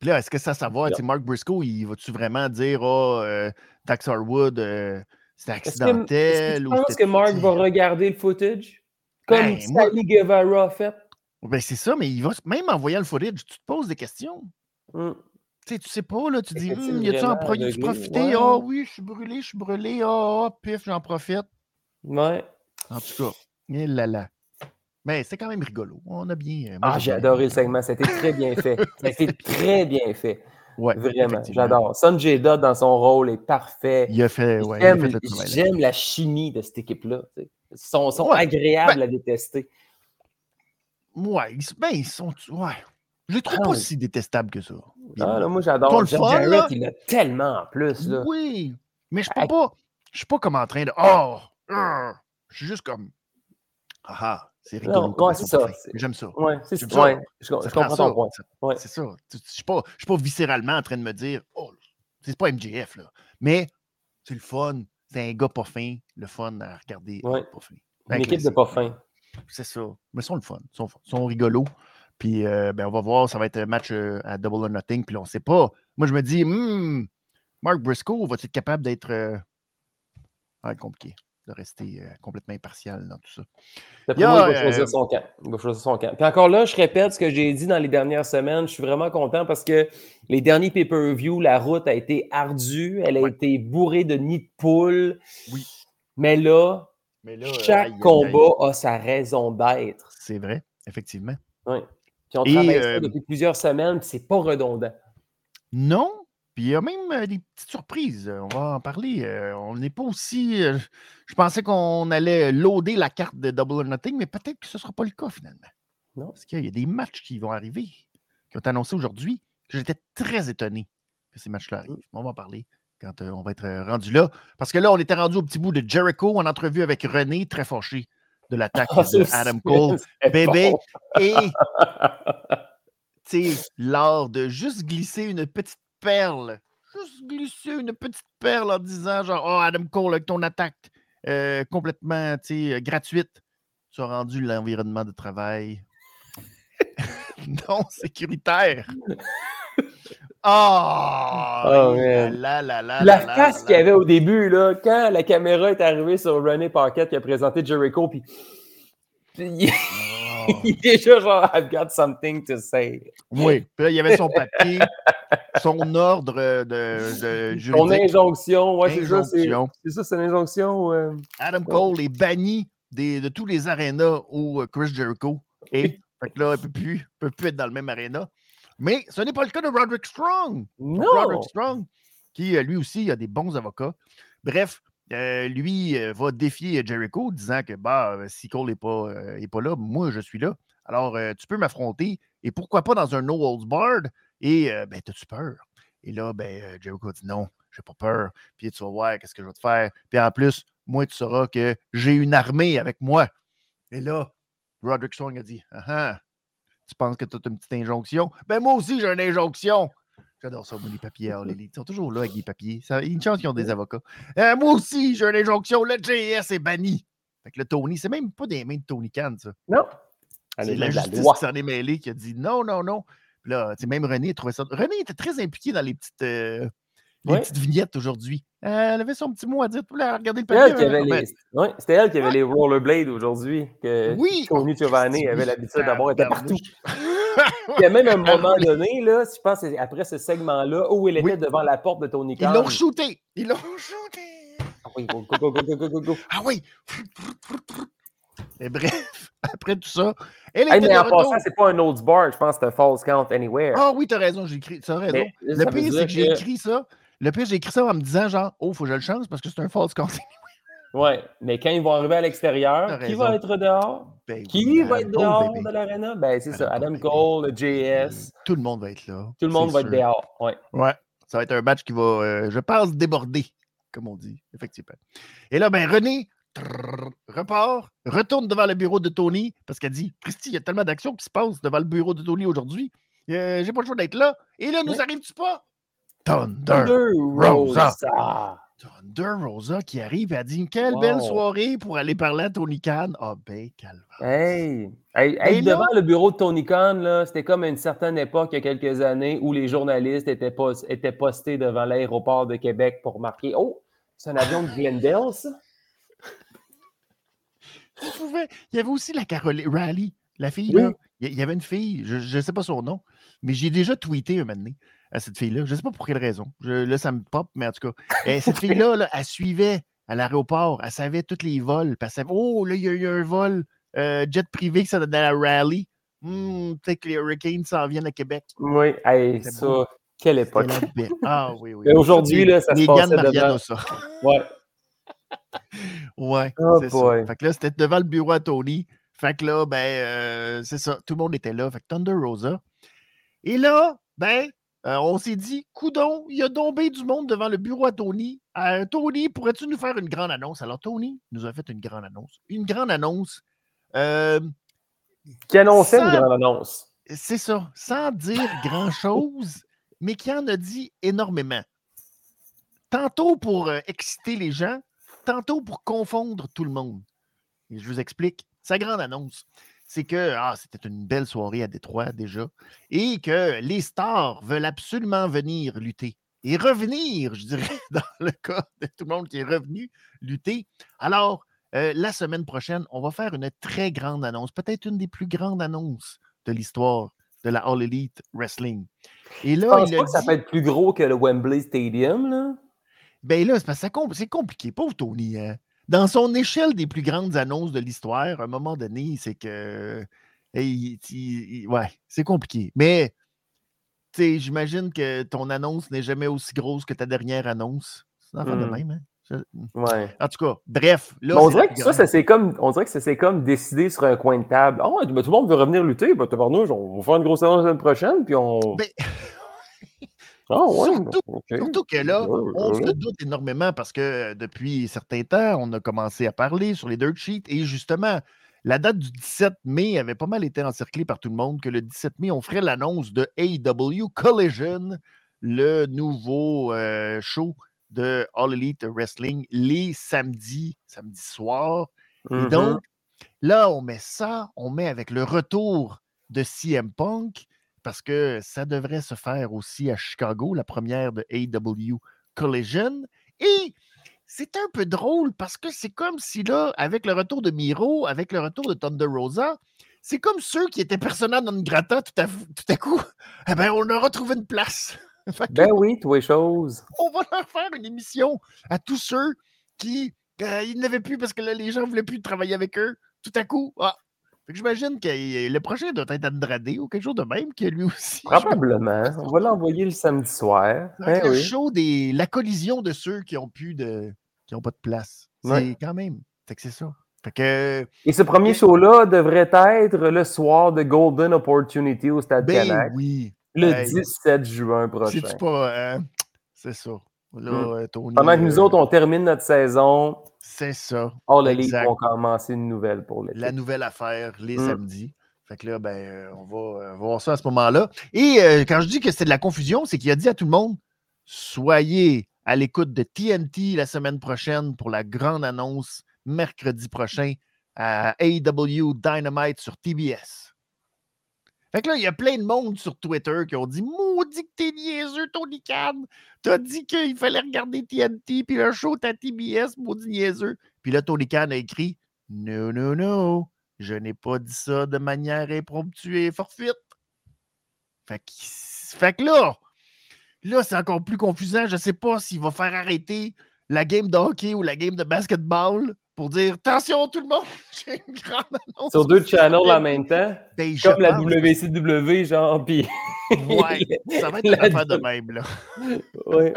Puis là, est-ce que ça, ça va? Là. Tu sais, Mark Briscoe, il va-tu vraiment dire, oh, euh, Dax Harwood, euh, c'était accidentel? penses c'était que Mark petit? va regarder le footage? Comme Ben, moi- Sally Guevara a fait? Ben, c'est ça, mais il va, même en voyant le footage, tu te poses des questions. Hmm. Tu sais, tu sais pas, là, tu dis, Hum, y a-tu en pro- aveuglé? profité? Ouais. Ah oui, je suis brûlé, je suis brûlé. Ah, ah, pif, j'en profite. Ouais. En tout cas, eh là là. Mais c'était quand même rigolo. On a bien. euh, moi, Ah, j'ai adoré le segment. C'était très bien fait. Été très bien fait. <laughs> Ouais, Vraiment, j'adore. Sanjay Dutt dans son rôle est parfait. Il a fait, ouais, a J'aime fait le travail. là. j'aime la chimie de cette équipe-là. Ils sont, sont Ouais, agréables à détester. Ouais, ils, ben, ils sont. Ouais. Je les trouve Ah pas oui. si détestables que ça. Ah, là, moi, j'adore. le fun, Jarrett, là. il l'a tellement en plus. Là. Oui, mais je. Je suis pas comme en train de. Oh! euh, Je suis juste comme. Ah ah, c'est rigolo. Ouais, c'est ça, J'aime ça. Ouais, c'est ça. Ouais, je, Ça prend comprends ça. ton point. Ça- Ouais. C'est ça. Je suis pas, je suis pas viscéralement en train de me dire, oh, c'est pas MJF, là. Mais c'est le fun. C'est un gars pas fin. Le fun à regarder. Ouais. pas fin. Une Ben, équipe de pas fin. C'est ça. Mais ils sont le fun. Ils sont, ils sont rigolos. Puis, euh, ben, on va voir. Ça va être un match euh, à Double or Nothing. Puis, on sait pas. Moi, je me dis, hmm, Mark Briscoe va-t-il être capable d'être. euh, ah, compliqué. De rester euh, complètement impartial dans tout ça. Il y a, moi, il va euh, choisir son camp. Il va choisir son camp. Puis encore là, je répète ce que j'ai dit dans les dernières semaines. Je suis vraiment content parce que les derniers pay-per-view, la route a été ardue. Elle a Ouais. été bourrée de nids de poules. Oui. Mais là, Mais là, chaque euh, aïe, aïe. combat a sa raison d'être. C'est vrai, effectivement. Oui. Puis on travaille euh, ça depuis plusieurs semaines, puis c'est pas redondant. Non. Puis il y a même euh, des petites surprises. On va en parler. euh, on n'est pas aussi. euh, je pensais qu'on allait loader la carte de Double or Nothing, mais peut-être que ce ne sera pas le cas finalement. Non. Parce qu'il y a des matchs qui vont arriver, qui ont été annoncés aujourd'hui, j'étais très étonné que ces matchs-là arrivent. On va en parler quand on va être rendu là. Parce que là, on était rendu au petit bout de Jericho en entrevue avec René, très fâché de l'attaque Ah, de Adam Cole. <laughs> bébé. bon. Et tu sais, l'art de juste glisser une petite perle, juste glisser une petite perle en disant genre, oh Adam Cole avec ton attaque euh, complètement, euh, gratuite, tu as rendu l'environnement de travail <laughs> non sécuritaire. Oh, man. La là, face qu'il y avait au début, là, quand la caméra est arrivée sur René Paquette qui a présenté Jericho, puis <laughs> il, est déjà genre I've got something to say. Oui, puis là, il y avait son papier, <laughs> son ordre de, de juridique. injonction, ouais, c'est ça, c'est Injonction. c'est ça, c'est une injonction. euh, Adam Cole est banni des- de tous les arénas où euh, Chris Jericho est. Fait que là, il ne peut plus, peut plus être dans le même aréna. Mais ce n'est pas le cas de Roderick Strong. Non! Roderick Strong, qui euh, lui aussi a des bons avocats. Bref, euh, lui euh, va défier Jericho, disant que bah, euh, si Cole n'est pas, pas là, moi je suis là. Alors, tu peux m'affronter et pourquoi pas dans un No Holds Barred? Et ben, t'as-tu peur? Et là, ben, Jericho dit non, j'ai pas peur. Puis tu vas voir qu'est-ce que je vais te faire. Puis en plus, moi, tu sauras que j'ai une armée avec moi. Et là, Roderick Strong a dit Ah ah, tu penses que tu as une petite injonction? Ben moi aussi, j'ai une injonction. J'adore ça, moi, les papiers Elite. <laughs> Ils sont toujours là avec des papiers. Ça, il y a une chance qu'ils ont des avocats. Euh, moi aussi, j'ai une injonction. Le JS est banni. Fait que le Tony, c'est même pas des mains de Tony Khan, ça. Non! C'est Allez, la justice loi. qui s'en est mêlée qui a dit non, non, non. Puis là, tu sais, même René trouvait ça. René était très impliqué dans les petites, euh, les Ouais. petites vignettes aujourd'hui. Euh, elle avait son petit mot à dire. Regardez le elle papier. qui avait elle avait- les... ouais, c'était elle qui avait les rollerblades aujourd'hui, que Oui! Tony Oh, Giovanni avait oui. l'habitude d'avoir, était partout. <laughs> Il y a même un moment donné, là, je pense après ce segment-là, où elle était Oui. devant la porte de Tony Ils Khan. l'ont shooté. Ils l'ont shooté. Ah oui, go, go, go, go, go, go, go. Ah oui. Et bref, <laughs> après tout ça, elle Hey, était mais de en retour. passant, c'est pas un autre bar, je pense que c'est un false count anywhere. Ah oui, t'as raison, j'ai écrit. T'as raison. Mais le pire, c'est que j'ai écrit ça. Le pire, j'ai écrit ça en me disant genre, oh, faut que je le change parce que c'est un false count. <laughs> Ouais, mais quand ils vont arriver à l'extérieur, qui va être dehors? Ben Qui oui, va être dehors bébé. de l'arena? Ben, c'est ça. Adam Cole, le JS, Tout le monde va être là. tout le monde va être dehors. Ouais. Ouais, ça va être un match qui va, euh, je pense, déborder, comme on dit, effectivement. Et là, ben, René trrr, repart, retourne devant le bureau de Tony parce qu'elle dit Christy, il y a tellement d'actions qui se passent devant le bureau de Tony aujourd'hui. Euh, J'ai pas le choix d'être là. Et là, nous Ouais. arrive-tu pas? Thunder. Thunder Rosa. Rosa. Thunder Rosa qui arrive et elle dit Quelle belle soirée pour aller parler à Tony Khan. Ah, ben, calme. Hey, hey, là- devant le bureau de Tony Khan, c'était comme à une certaine époque, il y a quelques années, où les journalistes étaient, pos- étaient postés devant l'aéroport de Québec pour marquer Oh, c'est un avion de Glendale, ça? Il pouvait- Il y avait aussi la Caroline Rally, la fille, Oui. là. Il y- il y avait une fille, je ne sais pas son nom, mais j'ai déjà tweeté un moment donné à cette fille-là. Je ne sais pas pour quelle raison. Je- là, ça me pop, mais en tout cas. <laughs> eh, cette fille-là, là, elle suivait à l'aéroport, elle savait tous les vols. puis elle savait, oh, là, il y, a eu un vol euh, jet privé qui s'en dans la rally. Hmm, Peut-être que les Hurricanes s'en viennent à Québec. Oui, hey, ça, beau. quelle époque. Ah <laughs> oui, oui. Mais aujourd'hui, Les- là, ça se les passait gars de devant- Ossa. Ouais. Ouais, Oh c'est boy. ça. Fait que là, c'était devant le bureau à Tony. Fait que là, ben, euh, c'est ça. Tout le monde était là. Fait que Thunder Rosa. Et là, ben, Euh, on s'est dit, coudon, il y a tombé du monde devant le bureau à Tony. Euh, Tony, pourrais-tu nous faire une grande annonce? Alors, Tony nous a fait une grande annonce. Une grande annonce. euh, Qui annonçait une grande annonce. c'est ça, sans dire grand-chose, mais qui en a dit énormément. Tantôt pour euh, exciter les gens, tantôt pour confondre tout le monde. Et je vous explique. Sa grande annonce, c'est que ah, c'était une belle soirée à Détroit déjà, et que les stars veulent absolument venir lutter. Et revenir, je dirais, <laughs> dans le cas de tout le monde qui est revenu lutter. Alors, euh, la semaine prochaine, on va faire une très grande annonce, peut-être une des plus grandes annonces de l'histoire de la All Elite Wrestling. Et Je là, pense il pas que ça peut être plus gros que le Wembley Stadium. Là? ben là, c'est parce que ça com- c'est compliqué. Pauvre Tony. hein. Dans son échelle des plus grandes annonces de l'histoire, à un moment donné, c'est que. hey, il- il- il- ouais, c'est compliqué. Mais, tu sais, j'imagine que ton annonce n'est jamais aussi grosse que ta dernière annonce. C'est affaire de Hmm. même, hein? Je- Ouais. En tout cas, bref. Là, on dirait que ça, ça c'est comme, on dirait que ça c'est comme décidé sur un coin de table. Ah ouais, ben, tout le monde veut revenir lutter. Ben, tabarnouche, on va faire une grosse annonce la semaine prochaine, puis on. Ben, ah ouais. surtout- que là, Ouais, on se doute énormément parce que euh, depuis un certain temps, on a commencé à parler sur les dirt sheets et justement, la date du 17 mai avait pas mal été encerclée par tout le monde que le 17 mai, on ferait l'annonce de AEW Collision, le nouveau euh, show de All Elite Wrestling, les samedis, samedi soir. Et Mhm. donc, là, on met ça, on met avec le retour de CM Punk, parce que ça devrait se faire aussi à Chicago, la première de AW Collision. Et c'est un peu drôle parce que c'est comme si là, avec le retour de Miro, avec le retour de Thunder Rosa, c'est comme ceux qui étaient persona non grata tout à, tout à coup. <laughs> Eh ben, on a retrouvé une place. <laughs> Ben oui, tous les choses. on va leur faire une émission à tous ceux qui euh, ils n'avaient plus parce que là, les gens ne voulaient plus travailler avec eux. Tout à coup, ah. Fait que j'imagine que euh, le prochain doit être Andrade ou quelque chose de même, qui lui aussi. <laughs> Probablement. On va l'envoyer le samedi soir. Ben le oui. show des. La collision de ceux qui ont plus de. qui n'ont pas de place. C'est Ouais. quand même. Fait que c'est ça. Fait que. Et ce premier show-là devrait être le soir de Golden Opportunity au Stade Ben Canac, oui. le Hey. 17 juin prochain. C'est pas. hein, c'est ça. Là, Mm. euh, Tony, Pendant que nous euh, autres, on termine notre saison, C'est ça. All Elite Exact. vont commencer une nouvelle pour l'été. la nouvelle affaire les Mm. samedis. Fait que là, ben, euh, on va euh, voir ça à ce moment-là. Et euh, quand je dis que c'est de la confusion, c'est qu'il a dit à tout le monde soyez à l'écoute de TNT la semaine prochaine pour la grande annonce mercredi prochain à AEW Dynamite sur TBS. Fait que là, il y a plein de monde sur Twitter qui ont dit Maudit que t'es niaiseux, Tony Khan. T'as dit qu'il fallait regarder TNT, puis le show t'as TBS, maudit niaiseux. Puis là, Tony Khan a écrit Non, non, non, je n'ai pas dit ça de manière impromptue et fortuite. Fait que, fait que là, là, c'est encore plus confusant. Je ne sais pas s'il va faire arrêter la game de hockey ou la game de basketball pour dire attention tout le monde, <laughs> j'ai une grande annonce. Sur deux channels ça. en même temps, Ben, comme la. WCW, genre, puis. Ouais, <laughs> ça va être une La- affaire de même, là. <laughs> Ouais.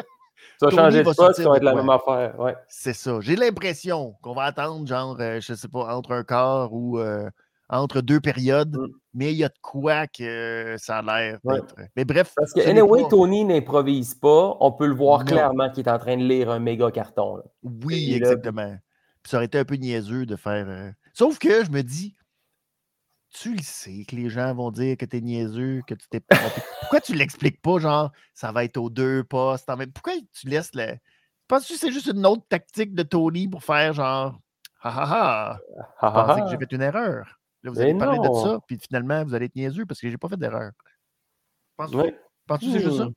Vas Tony changer de va sortir ça va être la même affaire. Ouais. C'est ça. J'ai l'impression qu'on va attendre, genre, euh, je sais pas, entre un quart ou euh, entre deux périodes, Mm. mais il y a de quoi que ça a l'air Ouais. d'être. Mais bref. Parce que, anyway, pas- Tony n'improvise pas. On peut le voir Non. clairement qu'il est en train de lire un méga carton. là. Oui, Et là, exactement. Puis ça aurait été un peu niaiseux de faire. euh, Sauf que je me dis, tu le sais que les gens vont dire que t'es niaiseux, que tu t'es trompé. Pourquoi tu l'expliques pas, genre, ça va être aux deux postes? Pourquoi tu laisses le. Penses-tu que c'est juste une autre tactique de Tony pour faire genre, ah ah ah, Ah, ah, ah. que j'ai fait une erreur? Là, vous allez parler de ça, puis finalement, vous allez être niaiseux parce que j'ai pas fait d'erreur. Penses-tu? Ouais. penses-tu que c'est juste ça? Hmm.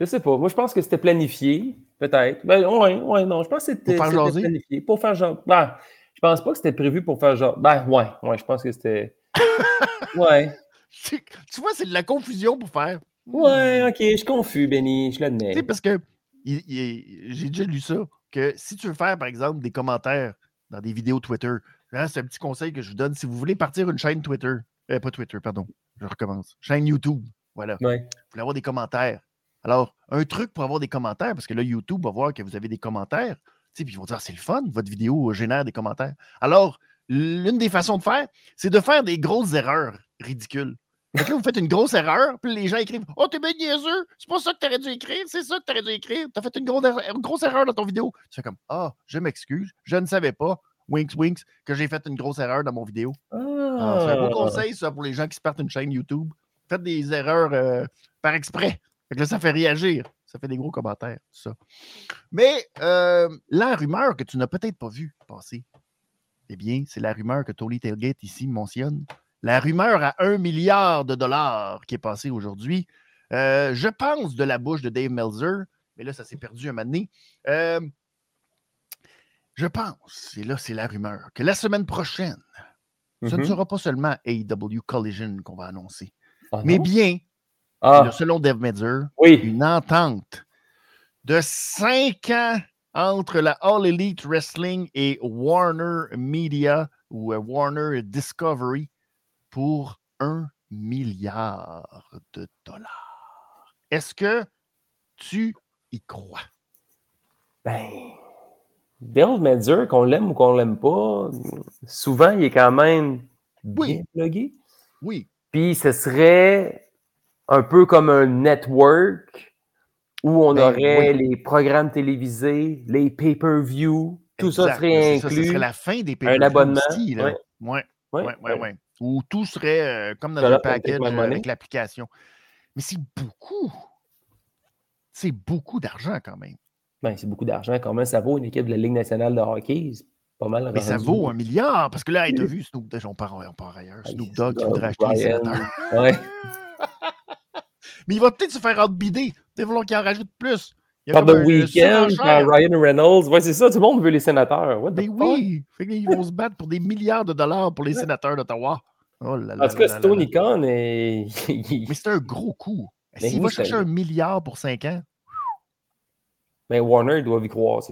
Je sais pas. Moi, je pense que c'était planifié, peut-être. Ben, ouais, ouais, non. Je pense que c'était planifié. Pour faire genre. Ben, je pense pas que c'était prévu pour faire genre. Ben, ouais, ouais, je pense que c'était. <laughs> ouais. Tu tu vois, c'est de la confusion pour faire. Ouais, ok, je suis confus, Benny, je Tu sais, l'admets. parce que j'ai déjà lu ça, que si tu veux faire, par exemple, des commentaires dans des vidéos Twitter, hein, c'est un petit conseil que je vous donne. Si vous voulez partir une chaîne Twitter, euh, pas Twitter, pardon, je recommence. Chaîne YouTube, voilà. Ouais. Vous voulez avoir des commentaires. Alors, un truc pour avoir des commentaires, parce que là, YouTube va voir que vous avez des commentaires, tu sais, puis ils vont dire, Ah, c'est le fun, votre vidéo génère des commentaires. Alors, l'une des façons de faire, c'est de faire des grosses erreurs ridicules. Que là, vous faites une grosse erreur, puis les gens écrivent Oh, t'es bien niaiseux, c'est pas ça que t'aurais dû écrire, c'est ça que t'aurais dû écrire, t'as fait une grosse, erreur, une grosse erreur dans ton vidéo. Tu fais comme Ah, je m'excuse, je ne savais pas, winks, winks, que j'ai fait une grosse erreur dans mon vidéo. Ah, c'est un beau conseil, ça, pour les gens qui se partent une chaîne YouTube. Faites des erreurs euh, par exprès. Fait que là, ça fait réagir. Ça fait des gros commentaires, tout ça. Mais euh, la rumeur que tu n'as peut-être pas vue passer, eh bien, c'est la rumeur que Tony Tailgate ici mentionne. La rumeur à un milliard de dollars qui est passée aujourd'hui. Euh, je pense de la bouche de Dave Melzer, mais là, ça s'est perdu un moment donné. Euh, je pense, et là, c'est la rumeur, que la semaine prochaine, ce ne Mhm. sera pas seulement AEW Collision qu'on va annoncer, Ah, mais bien, Ah, selon Dave Melzer, oui. une entente de cinq ans entre la All Elite Wrestling et Warner Media ou euh, Warner Discovery pour un milliard de dollars. Est-ce que tu y crois? Ben, Bill Melzer, qu'on l'aime ou qu'on l'aime pas, souvent, il est quand même bien Oui. plugué. Oui. Puis ce serait un peu comme un network où on Ben, aurait les programmes télévisés, les pay-per-view, tout ça serait C'est ça, ce inclus. serait la fin des un abonnement. Ouais, Ouais, tout serait euh, comme dans take package euh, avec l'application. Mais c'est beaucoup. C'est beaucoup d'argent quand même. Ben, c'est beaucoup d'argent. Comment ça vaut une équipe de la Ligue nationale de hockey? C'est pas mal Mais ça vaut un milliard, parce que là, hey, t'as <laughs> vu Snoop Dogg, on part, on part ailleurs. Snoop Dogg qui voudrait acheter les sénateurs. Ouais. <laughs> Mais il va peut-être se faire outbider. Il va falloir qu'il en rajoute plus. Par The un- Weeknd, par Ryan Reynolds. Ouais, c'est ça, tout le monde veut les sénateurs. What the Mais oui, fait qu'ils vont se battre pour des milliards de dollars pour les sénateurs d'Ottawa. Oh là là En tout cas, c'est Tony. Khan et. Mais c'est un gros coup. S'il va chercher un milliard pour 5 ans, Mais Warner, ils doivent y croire.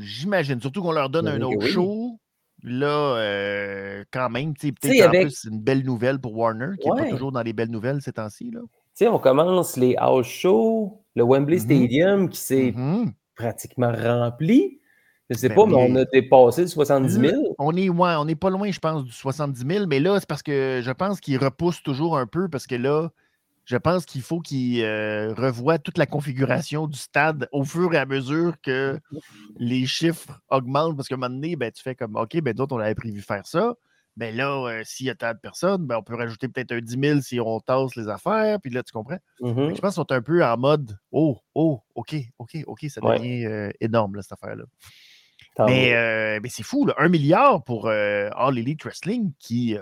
j'imagine. Surtout qu'on leur donne un autre show. Là, euh, quand même, tu sais, peut-être avec- plus, c'est une belle nouvelle pour Warner, qui n'est pas toujours dans les belles nouvelles ces temps-ci. là. Tu sais, on commence les house shows, le Wembley Mhm. Stadium qui s'est Mhm. pratiquement rempli. Je sais Ben pas, mais on a dépassé le 70 000. On est, ouais, on n'est pas loin, je pense, du 70 000, mais là, c'est parce que je pense qu'il repousse toujours un peu parce que là, je pense qu'il faut qu'il euh, revoie toute la configuration du stade au fur et à mesure que les chiffres augmentent. Parce qu'à un moment donné, ben, tu fais comme OK, ben, d'autres, on avait prévu faire ça. Ben là, euh, s'il y a tant de personnes, ben, on peut rajouter peut-être un 10 000 si on tasse les affaires. Puis là, tu comprends? Je pense qu'ils sont un peu en mode Oh, oh, OK, OK, OK, ça Ouais. devient euh, énorme, là, cette affaire-là. Mais, mais c'est fou, là, un milliard pour All Elite Wrestling qui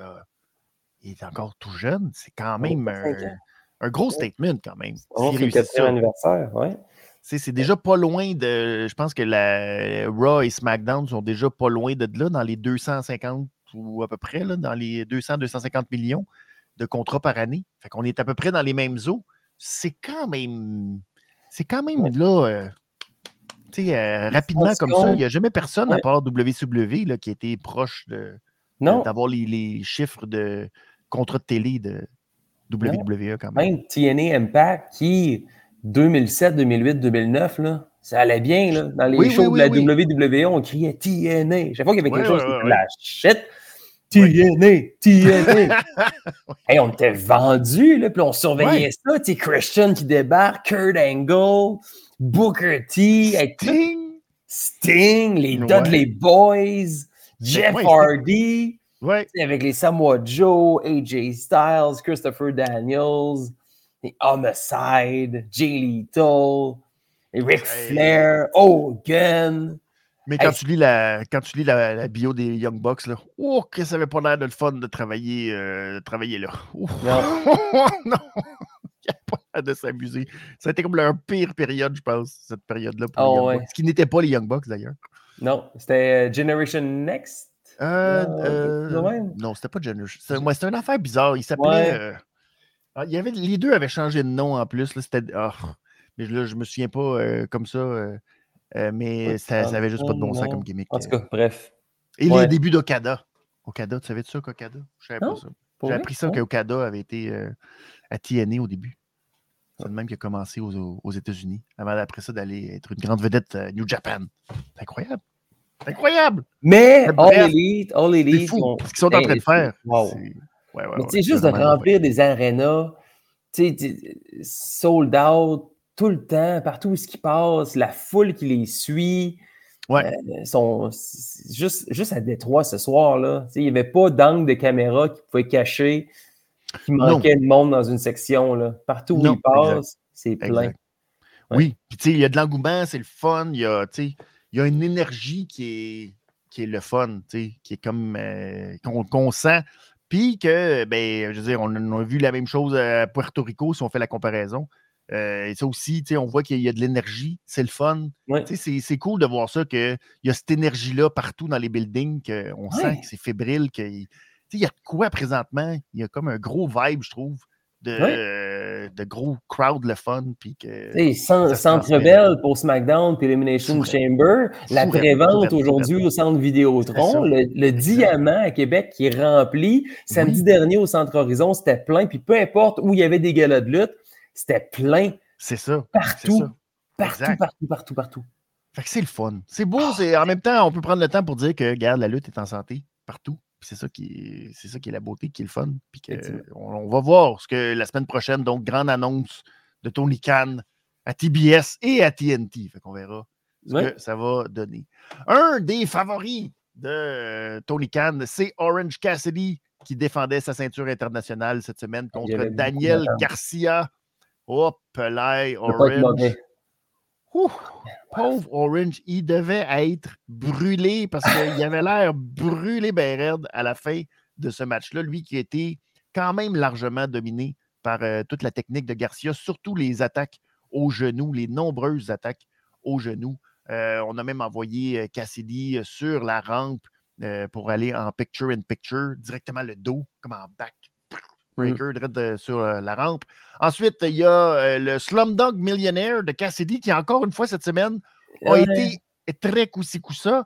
est encore tout jeune. C'est quand Ouais, même un, gros statement quand même. Fait le quatrième anniversaire, C'est déjà pas loin de. Je pense que la Raw et SmackDown sont déjà pas loin de là, dans les 250 ou à peu près, là, dans les 200-250 millions de contrats par année. Fait qu'on est à peu près dans les mêmes eaux. C'est quand même. C'est quand même Ouais. là. euh, tu sais, euh, rapidement comme ça, il n'y a jamais personne à part WCW là, qui était proche de, d'avoir les, les chiffres de contrats de télé de WWE quand même. même TNA Impact qui, 2007, 2008, 2009, là, ça allait bien. Là. Dans les Oui, shows oui, de la WWE, on criait TNA. Chaque fois qu'il y avait quelque chose ouais, la shit, TNA, TNA. <laughs> <laughs> hey, on était vendus, là, puis on surveillait ça. Christian qui débarque, Kurt Angle, Booker T, Sting! Sting, les. Dudley Boys, Jeff Hardy. Ouais. Avec les Samoa Joe, AJ Styles, Christopher Daniels, les Homicide, Jay Lethal, et Ric. Flair, Hogan. Mais quand Hey, tu lis la quand tu lis la, la bio des Young Bucks, là, oh, que ça avait pas l'air de le fun de travailler, euh, de travailler là. Non. <laughs> non! Il n'y a pas l'air de s'amuser. Ça a été comme leur pire période, je pense, cette période-là pour les Oh, Young ouais. Bucks. Ce qui n'était pas les Young Bucks d'ailleurs. Non, c'était euh, Generation Next. Euh, Euh, euh, non, c'était pas Generation. C'était ouais, une affaire bizarre. Il s'appelait. Ouais. ah, il y avait, les deux avaient changé de nom en plus. Là, c'était. ah, mais là, je me souviens pas comme ça. mais ça, ça avait juste pas de bon sens comme gimmick. En tout cas, bref. Et Ouais. les débuts d'Okada. Okada, tu savais de ça qu'Okada? Je savais Non, pas ça. J'ai appris ça qu'Okada avait été à TNA au début. C'est le même qui a commencé aux États-Unis, avant après ça d'aller être une grande vedette à New Japan. C'est incroyable. C'est incroyable. Mais Mais All bref, Elite, All C'est Elite. fou on- ce qu'ils sont en train de faire. wow. C'est- Ouais, ouais, Mais ouais, sais, juste de remplir des arénas, tu sais, tu- sold out tout le temps, partout où ils passent, la foule qui les suit. Ouais. euh, sont, c'est juste, juste à Détroit ce soir-là, tu sais, il n'y avait pas d'angle de caméra qui pouvait cacher Non. manquait de monde dans une section. Là. Partout où Non, ils passent, c'est plein. Exact. Oui, puis tu sais, il y a de l'engouement, c'est le fun, il y a, tu sais, il y a une énergie qui est, qui est le fun, qui est comme euh, qu'on sent. Puis que, ben, je veux dire, on, on a vu la même chose à Puerto Rico si on fait la comparaison. Euh, et ça aussi, on voit qu'il y a de l'énergie, c'est le fun. Ouais. C'est- cool de voir ça, qu'il y a cette énergie-là partout dans les buildings, qu'on sent que c'est fébrile, qu'il y a de quoi présentement, il y a comme un gros vibe, je trouve, de, Ouais. euh, de gros crowd le fun, puis que... Centre. Bell pour SmackDown puis Elimination. Chamber, la Fourette, prévente aujourd'hui au Centre Vidéotron, le, le Diamant à Québec qui est rempli. Samedi Oui. dernier au Centre Horizon, c'était plein. Puis peu importe où il y avait des galas de lutte, c'était plein C'est ça. partout, ça. partout, partout, partout, partout. Fait que c'est le fun. C'est beau. c'est En même temps, on peut prendre le temps pour dire que, regarde, la lutte est en santé partout. C'est ça qui est, c'est ça qui est la beauté, qui est le fun. Puis que, Effectivement. on, on va voir ce que la semaine prochaine, donc, grande annonce de Tony Khan à TBS et à TNT. Fait qu'on verra ce Ouais. que ça va donner. Un des favoris de euh, Tony Khan, c'est Orange Cassidy qui défendait sa ceinture internationale cette semaine contre Daniel. Garcia. Hop là, Orange. Pauvre Orange, il devait être brûlé parce qu'il avait l'air brûlé ben raide à la fin de ce match-là. Lui qui a été quand même largement dominé par euh, toute la technique de Garcia, surtout les attaques au genou, les nombreuses attaques au genou. Euh, on a même envoyé euh, Cassidy sur la rampe euh, pour aller en picture-in-picture, directement le dos, comme en back breaker, direct de- sur euh, la rampe. Ensuite, il y a euh, le Slumdog Millionaire de Cassidy qui, encore une fois cette semaine, a Ouais. été très coussi coussa,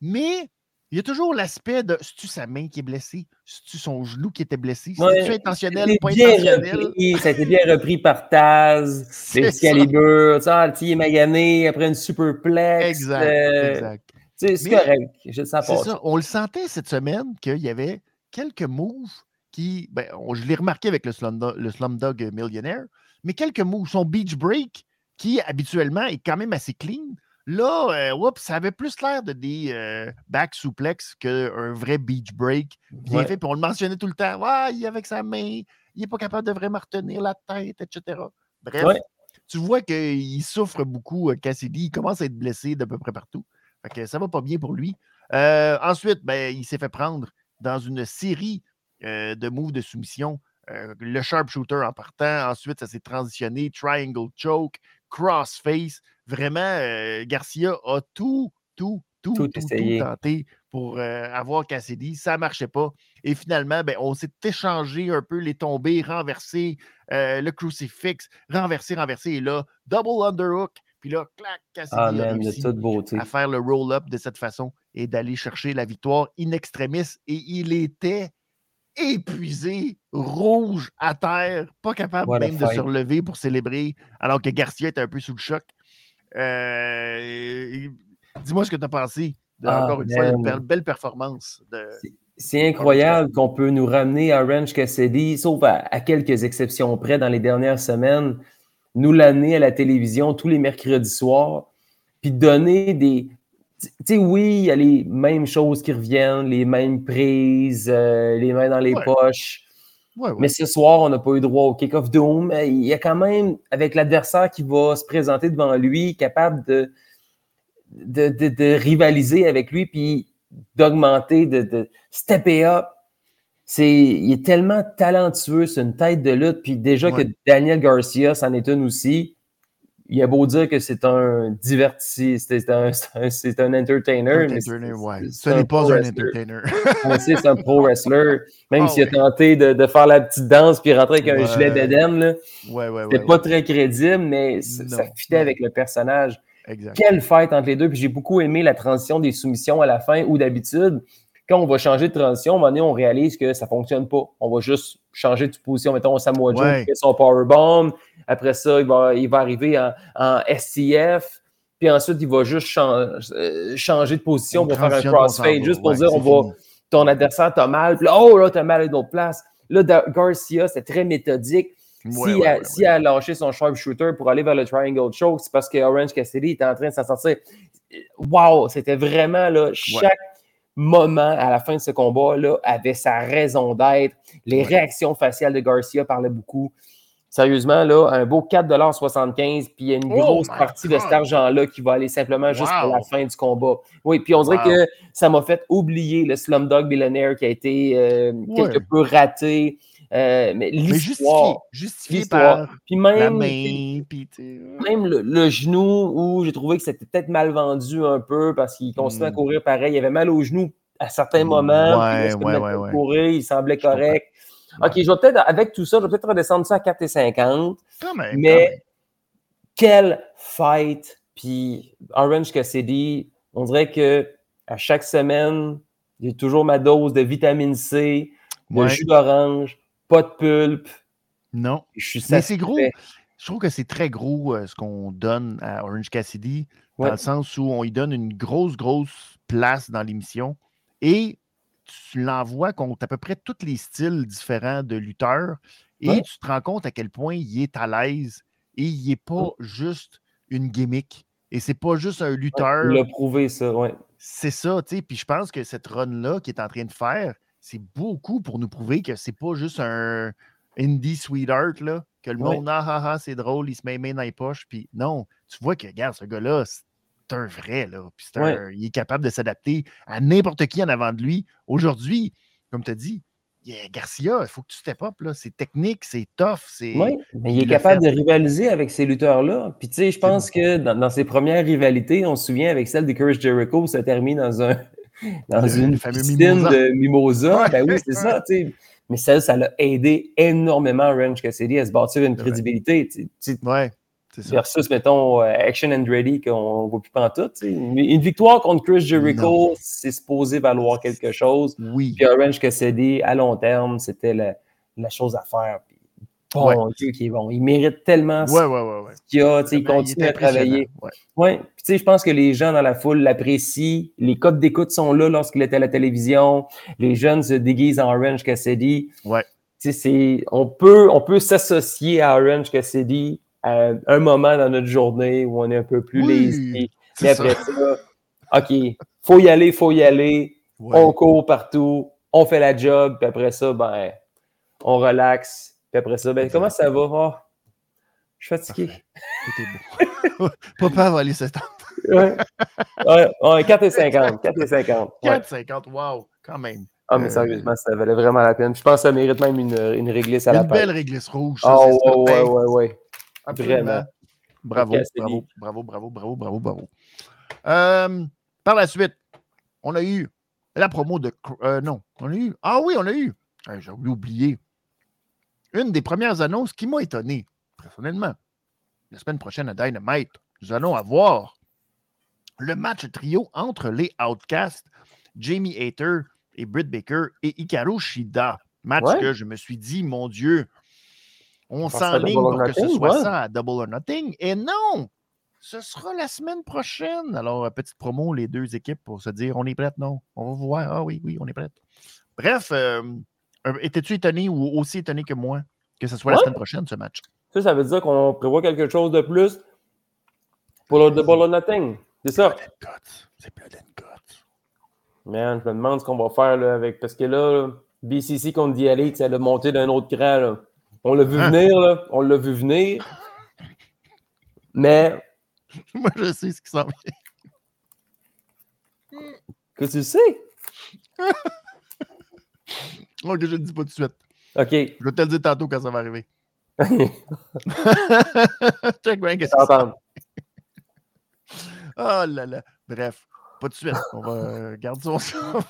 mais il y a toujours l'aspect de c'est-tu sa main qui est blessée, c'est-tu son genou qui était blessé, Ouais. c'est-tu intentionnel, pas intentionnel? repris, ça a été bien repris par Taz, <laughs> Excalibur, tu sais, ah, il est magané après une superplex. Exact, euh, exact. C'est correct, je sais C'est pas. ça. On le sentait cette semaine qu'il y avait quelques moves qui. Ben, on- je l'ai remarqué avec le Slumdog, le Slumdog Millionnaire, mais quelques moves. Son beach break, qui habituellement est quand même assez clean. Là, euh, ça avait plus l'air de des euh, back suplex qu'un vrai beach break bien Ouais. fait. Puis on le mentionnait tout le temps. Ouais, il est avec sa main, il n'est pas capable de vraiment retenir la tête, etc. Bref, Ouais. tu vois qu'il souffre beaucoup, euh, Cassidy. Il commence à être blessé d'à peu près partout. Fait que ça va pas bien pour lui. Euh, ensuite, ben, il s'est fait prendre dans une série euh, de moves de soumission. Euh, le sharpshooter en partant. Ensuite, ça s'est transitionné. Triangle choke, crossface. Vraiment, euh, Garcia a tout, tout, tout, Tout tout, tout essayé. tenté pour euh, avoir Cassidy. Ça ne marchait pas. Et finalement, ben, on s'est échangé un peu les tombées, renversé le crucifix, renversé, renversé. Et là, double underhook. Puis là, clac, Cassidy Ah, a man, de réussi toute beauté. à faire le roll-up de cette façon et d'aller chercher la victoire in extremis. Et il était épuisé, rouge à terre, pas capable What même de se relever pour célébrer, alors que Garcia était un peu sous le choc. Euh, Dis-moi ce que tu as pensé. de, Ah, encore une fois, une belle, performance. De... C'est incroyable qu'on peut nous ramener à Orange Cassidy, sauf à, à quelques exceptions près dans les dernières semaines, nous l'amener à la télévision tous les mercredis soirs, puis donner des. Tu sais, oui, il y a les mêmes choses qui reviennent, les mêmes prises, euh, les mains dans les Ouais. poches. Ouais, ouais. Mais ce soir, on n'a pas eu droit au kick-off doom. Il y a quand même, avec l'adversaire qui va se présenter devant lui, capable de, de, de- de rivaliser avec lui, puis d'augmenter, de, de stepper up. C'est, il est tellement talentueux, c'est une tête de lutte. Puis déjà Ouais. que Daniel Garcia, c'en est une aussi. Il a beau dire que c'est un diverti, c'est un, un, entertainer. mais Ce n'est pas un entertainer. C'est un pro wrestler. Même Ah s'il ouais. a tenté de, de faire la petite danse puis rentrer avec un Ouais. gilet d'Eden, ouais, c'était pas très crédible, mais ça fitait avec le personnage. Exact. Quelle fête entre les deux. Puis j'ai beaucoup aimé la transition des soumissions à la fin où d'habitude, quand on va changer de transition, à un moment donné, on réalise que ça fonctionne pas. On va juste changer de position. Mettons, Samoa Joe Ouais. fait son powerbomb. Après ça, il va, il va arriver en, en STF. Puis ensuite, il va juste euh, changer de position pour faire un crossfade, juste pour Ouais, dire c'est on va, ton adversaire t'a mal, puis là, oh là, t'as mal à une autre place. Là, Garcia, c'était très méthodique. Ouais, S'il ouais, a, ouais, a lâché son sharpshooter pour aller vers le triangle choke, c'est parce que Orange Cassidy était en train de s'en sortir. Wow, c'était vraiment là, chaque moment à la fin de ce combat-là avait sa raison d'être. Les réactions faciales de Garcia parlaient beaucoup. Sérieusement, là, un beau 4,75$, puis il y a une Oh grosse partie de cet argent-là qui va aller simplement juste pour la fin du combat. Oui, puis on dirait Wow. que ça m'a fait oublier le Slumdog Millionaire qui a été euh, quelque peu raté. Euh, mais Mais justifié, justifié par Puis la même, main, puis tu sais, même le, le genou où j'ai trouvé que c'était peut-être mal vendu un peu parce qu'il continuait à Mm. courir pareil. Il avait mal au genou à certains Mm, moments. ouais, ouais, ouais, courait, il semblait correct. OK, je vais peut-être, avec tout ça, je vais peut-être redescendre ça à 4,50. quand même. Mais quel fight! Puis Orange Cassidy, on dirait que à chaque semaine, j'ai toujours ma dose de vitamine C, de jus d'orange, pas de pulpe. Non. Je suis Mais c'est gros. Je trouve que c'est très gros euh, ce qu'on donne à Orange Cassidy, Ouais. dans le sens où on lui donne une grosse, grosse place dans l'émission et tu l'envoies contre à peu près tous les styles différents de lutteurs et Ouais. tu te rends compte à quel point il est à l'aise et il n'est pas juste une gimmick et c'est pas juste un lutteur. Il a prouvé ça, ouais. C'est ça, tu sais. Puis je pense que cette run-là qu'il est en train de faire, c'est beaucoup pour nous prouver que c'est pas juste un indie sweetheart, là, que le Ouais. monde, ah ah ah, c'est drôle, il se met les mains dans les poches. Puis non, tu vois que, regarde, ce gars-là, c'est un vrai, là. Puis Ouais. un- il est capable de s'adapter à n'importe qui en avant de lui. Aujourd'hui, comme tu as dit, yeah, Garcia, il faut que tu step up, là. C'est technique, c'est tough, c'est. Oui, mais il est capable fait. de rivaliser avec ces lutteurs-là. Puis tu sais, je pense que dans, dans ses premières rivalités, on se souvient avec celle de Chris Jericho, ça termine dans un dans Le- une piscine mimosa. de mimosa. Ouais, Ben oui, c'est ça, tu sais. Mais celle, ça l'a aidé énormément Range Cassidy à se bâtir une crédibilité. tu sais. Tu sais, Ouais, c'est ça. Versus, mettons, euh, Action Andretti qu'on ne voit plus pantoute. tu sais. Une, une victoire contre Chris Jericho, c'est supposé valoir quelque chose. Oui. Puis Orange Cassidy, à long terme, c'était la, la chose à faire. Puis, bon Ouais. Dieu, qui est bon. Il mérite tellement Ouais, ouais, ce qu'il a. tu sais, Il continue à travailler. ouais. Je pense que les gens dans la foule l'apprécient. Les codes d'écoute sont là lorsqu'il était à la télévision. Les jeunes se déguisent en Orange Cassidy. Ouais. On peut, on peut s'associer à Orange Cassidy à un moment dans notre journée où on est un peu plus Oui, lazy. Mais après ça. ça, OK, faut y aller, faut y aller. On court partout, on fait la job, puis après ça, ben, on relaxe. Puis après ça, ben, comment ça va? Ah, je suis fatigué. Tout est beau. <laughs> Papa va aller se tendre. Ouais. Ouais, ouais, 4 et 50. 4 et 50. Ouais. 4,50, wow, quand même. Ah, mais sérieusement, ça valait vraiment la peine. Je pense que ça mérite même une, une réglisse à la Une belle réglisse rouge. ça, c'est ouais, ouais, certain. ouais, ouais. Absolument. Vraiment. Bravo, bravo, bravo, bravo, bravo, bravo, bravo. Euh, par la suite, on a eu la promo de. Euh, non, on a eu. Ah oui, on a eu. J'ai oublié. Une des premières annonces qui m'a étonné, personnellement. La semaine prochaine à Dynamite, nous allons avoir le match trio entre les Outcasts, Jamie Hater et Britt Baker et Hikaru Shida. Match Ouais. que je me suis dit, mon Dieu, on s'enligne pour que ce soit ouais. ça à Double or Nothing. Et non! Ce sera la semaine prochaine. Alors, euh, petite promo, les deux équipes pour se dire on est prête, non? On va voir. Ah oui, oui, on est prête. Bref, euh, étais-tu étonné ou aussi étonné que moi que ce soit la semaine prochaine, ce match? Ça, ça veut dire qu'on prévoit quelque chose de plus pour le Double or Nothing. C'est ça. C'est Blood and Guts. Man, je me demande ce qu'on va faire là, avec. Parce que là, BCC contre Elite, ça a monté d'un autre cran. Là. On l'a vu Hein? venir, là. On l'a vu venir. Mais, <laughs> Moi, je sais ce qui s'en vient. que tu sais? <laughs> Ok, je ne le dis pas tout de suite. OK. Je vais te le dire tantôt quand ça va arriver. <laughs> Check bien qu'est-ce J'entends. s'en Oh là là. Bref, pas de suite. On va euh, garder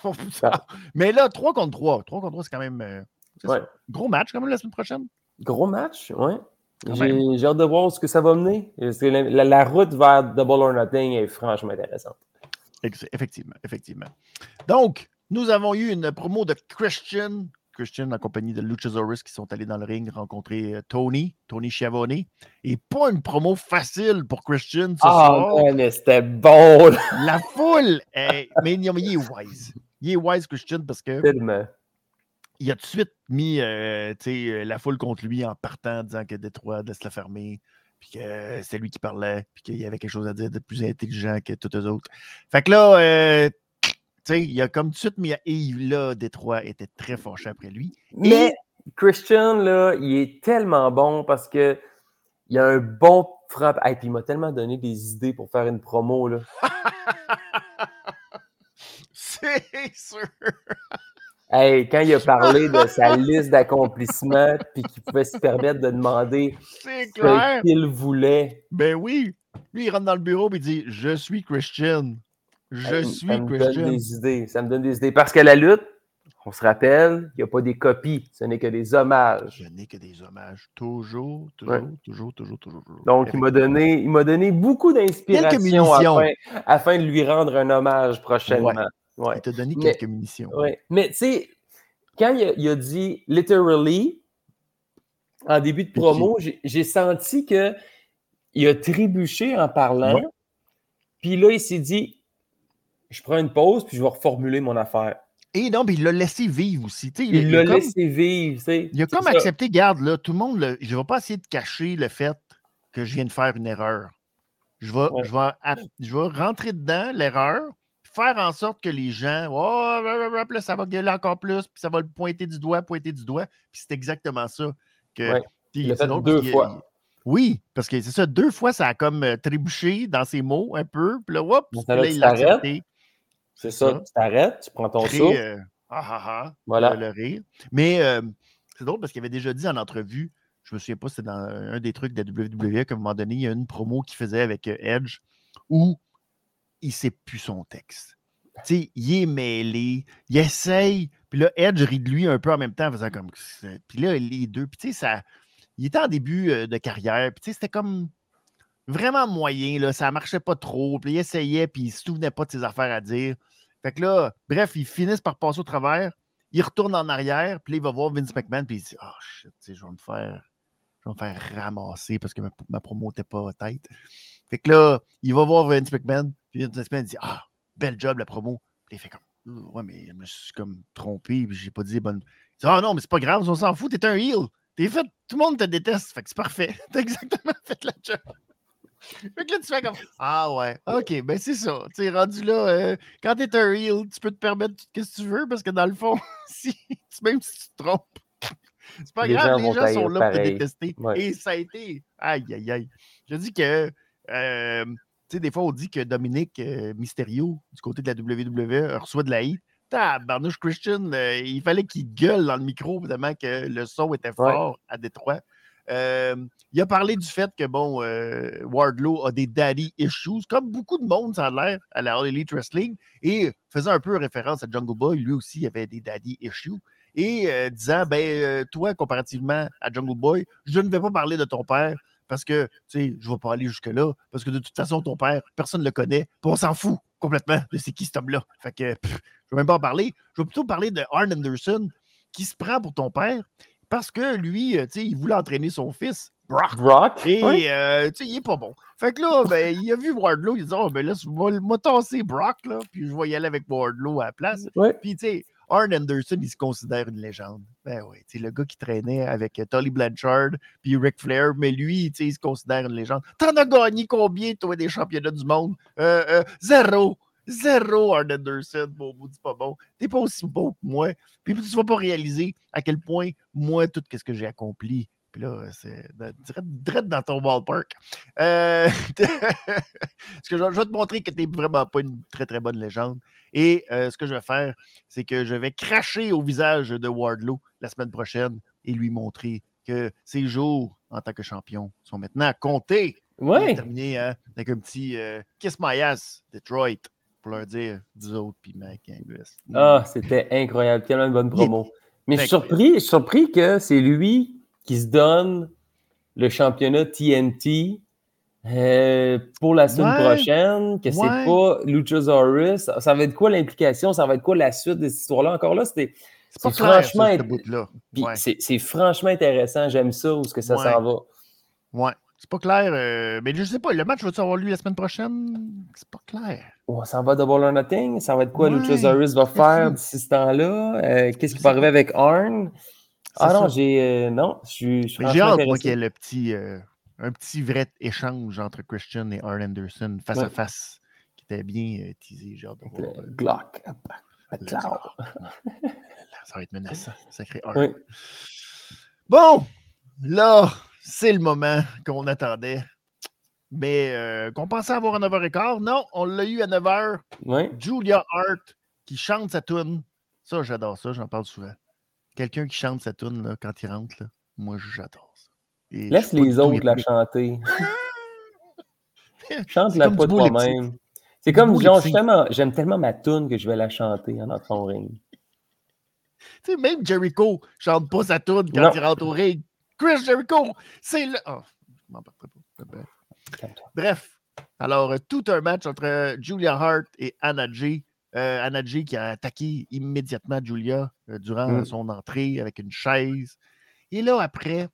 pour plus tard. Mais là, 3 contre 3. 3 contre 3, c'est quand même. euh, Ouais. ça. Gros match quand même la semaine prochaine? Gros match. Quand J'ai j'ai hâte de voir ce que ça va mener. Que La, la- la route vers Double or Nothing est franchement intéressante. Effectivement, effectivement. Donc, nous avons eu une promo de Christian. Christian en compagnie de Luchasaurus qui sont allés dans le ring rencontrer euh, Tony, Tony Schiavone. Et pas une promo facile pour Christian ce Ah, soir. man, mais c'était bon, <laughs> La foule! est- mais, non, mais il est wise. Il est wise, Christian, parce que tellement. il a tout de suite mis euh, euh, la foule contre lui en partant, disant que Détroit laisse la fermer, puis que c'est lui qui parlait, puis qu'il y avait quelque chose à dire de plus intelligent que tous les autres. Fait que là, euh, sais, il a comme tout de suite mis. Et là, Détroit était très fâché après lui. Mais Christian, là, il est tellement bon parce que il a un bon frappe. Et puis il m'a tellement donné des idées pour faire une promo. Là. <laughs> C'est sûr. Hey, quand il a parlé de sa <laughs> liste d'accomplissements, puis qu'il pouvait se permettre de demander ce qu'il voulait. Ben oui. Lui, il rentre dans le bureau et il dit Je suis Christian. Je Hey, suis ça me donne des idées. Ça me donne des idées. Parce que la lutte, on se rappelle, il n'y a pas des copies, ce n'est que des hommages. Je n'ai que des hommages. Toujours, toujours, Ouais. toujours, toujours, toujours. toujours. Donc, il m'a donné, il m'a donné beaucoup d'inspiration munitions. afin, afin de lui rendre un hommage prochainement. Ouais. Il t'a donné Mais- quelques munitions. Ouais. Mais tu sais, quand il a, il a dit literally, en début de promo, j'ai j'ai senti que il a trébuché en parlant. Puis là, il s'est dit je prends une pause, puis je vais reformuler mon affaire. Et non, mais il l'a laissé vivre aussi. Il l'a laissé vivre. tu sais. Il a comme ça. accepté, garde, là, tout le monde, le- je ne vais pas essayer de cacher le fait que je viens de faire une erreur. Je vais, Ouais. je vais, je vais rentrer dedans, l'erreur, faire en sorte que les gens, oh, là, ça va gueuler encore plus, puis ça va le pointer du doigt, pointer du doigt. Puis c'est exactement ça. Que, Ouais. Il l'a fait deux fois. Oui, parce que c'est ça, deux fois, ça a comme euh, trébuché dans ses mots un peu, puis là, puis là, il l'a accepté. C'est ça. ça. Tu t'arrêtes, tu prends ton Créer, souffle. euh, ah ah ah, Voilà. le, rire. Mais euh, c'est drôle parce qu'il avait déjà dit en entrevue, je me souviens pas, c'était dans un des trucs de la WWE qu'à un moment donné, il y a une promo qu'il faisait avec euh, Edge où il sait plus son texte. Tu sais, il est mêlé, il essaye, puis là, Edge rit de lui un peu en même temps en faisant comme. Puis là, les deux, puis tu sais, ça. Il était en début de carrière, puis tu sais, c'était comme vraiment moyen, là, ça marchait pas trop, puis il essayait, puis il se souvenait pas de ses affaires à dire. Fait que là, bref, ils finissent par passer au travers. Il retourne en arrière, puis il va voir Vince McMahon, puis il dit Ah, shit, je vais me faire. Me faire ramasser parce que ma, promo n'était pas tête. Fait que là, il va voir Vince McMahon, puis Vince McMahon dit Ah, bel job la promo. Puis il fait comme Ouais, mais je me suis comme trompé, puis j'ai pas dit les bonnes. Il dit Ah non, mais c'est pas grave, on s'en fout, t'es un heel. T'es fait, tout le monde te déteste, fait que c'est parfait. <laughs> T'as exactement fait la job. Fait que là, tu fais comme <laughs> Ah ouais, ok, ben c'est ça. Tu sais, rendu là, euh, quand t'es un heel, tu peux te permettre tout ce que tu veux parce que dans le fond, <laughs> si, même si tu te trompes, <laughs> c'est pas Les grave, gens les gens sont là pour te détester. Ouais. Et ça a été. Aïe, aïe, aïe. Je dis que. euh, tu sais, des fois, on dit que Dominique euh, Mysterio, du côté de la WWE, reçoit de la haine. Barnouche Christian, euh, il fallait qu'il gueule dans le micro, évidemment, que le son était fort à Détroit. Euh, il a parlé du fait que, bon, euh, Wardlow a des daddy issues, comme beaucoup de monde, ça a l'air, à la All Elite Wrestling, et faisant un peu référence à Jungle Boy, lui aussi avait des daddy issues, et euh, disant, ben, toi, comparativement à Jungle Boy, je ne vais pas parler de ton père, parce que, tu sais, je ne vais pas aller jusque-là, parce que de toute façon, ton père, personne ne le connaît, puis on s'en fout complètement de c'est qui cet homme-là. Fait que, je ne vais même pas en parler. Je vais plutôt parler de Arn Anderson, qui se prend pour ton père, parce que lui, euh, tu sais, il voulait entraîner son fils, Brock. Brock? Et ouais. euh, tu sais, il est pas bon. Fait que là, ben, il a vu Wardlow, il a dit Oh, ben là, je vais tasser Brock, là, puis je vais y aller avec Wardlow à la place. Puis, tu sais, Arn Anderson, il se considère une légende. Ben oui, tu sais, le gars qui traînait avec euh, Tully Blanchard, puis Ric Flair, mais lui, tu sais, il se considère une légende. T'en as gagné combien, toi, des championnats du monde? Euh, euh, Zéro. Zéro, Arn Anderson, bon bout, c'est pas bon. T'es pas aussi beau que moi. Puis tu vas pas réaliser à quel point, moi, tout ce que j'ai accompli, puis là, c'est direct, dans ton ballpark. Euh, <laughs> ce que je, je vais te montrer que tu n'es vraiment pas une très, très bonne légende. Et euh, ce que je vais faire, c'est que je vais cracher au visage de Wardlow la semaine prochaine et lui montrer que ses jours en tant que champion sont maintenant comptés. On va Ouais. terminer hein, avec un petit euh, Kiss My Ass, Detroit, pour leur dire 10 autres, puis Mike Angus. Ah, c'était incroyable. Tellement une bonne promo. Mais je suis surpris, je suis surpris que c'est lui qui se donne le championnat TNT euh, pour la semaine Ouais. prochaine, que c'est Ouais. pas Luchasaurus. Ça, ça va être quoi l'implication? Ça va être quoi la suite de cette histoire-là? Encore là, c'était. c'est pas c'est clair, franchement ça, ce Ouais. C'est franchement intéressant. J'aime ça où ce que ça s'en va. Ouais, C'est pas clair. euh, mais je sais pas, le match va-tu avoir lieu la semaine prochaine? C'est pas clair. On s'en va double or nothing? Ça va être quoi Ouais, Luchasaurus va faire d'ici ce temps-là? Euh, Qu'est-ce qui va arriver avec Arn? Ah non, j'ai. euh, non, je suis. J'ai hâte, moi, qu'il y ait le petit, euh, un petit vrai échange entre Christian et Arn Anderson face Ouais. à face qui était bien teasé. J'ai hâte de Le voir. Glock. le-. <laughs> Ça va être menaçant, <laughs> sacré Arn. Oui. Bon, là, c'est le moment qu'on attendait. Mais euh, qu'on pensait avoir à 9h15. Non, on l'a eu à 9h. Oui. Julia Hart qui chante sa tune. Ça, j'adore ça, j'en parle souvent. Quelqu'un qui chante sa tune là, quand il rentre, là, moi, j'adore ça. Et Laisse les autres la chanter. <laughs> Chante-la pas toi-même. C'est comme, genre, j'aime tellement ma tune que je vais la chanter en entrant au ring. Tu sais, même Jericho chante pas sa tune quand Non. il rentre au ring. Chris Jericho, c'est le. Oh, je m'en parlerai pas. Bref. Alors, euh, tout un match entre euh, Julia Hart et Anna Jay. Euh, Anna Jay qui a attaqué immédiatement Julia euh, durant Mm. son entrée avec une chaise. Et là, après,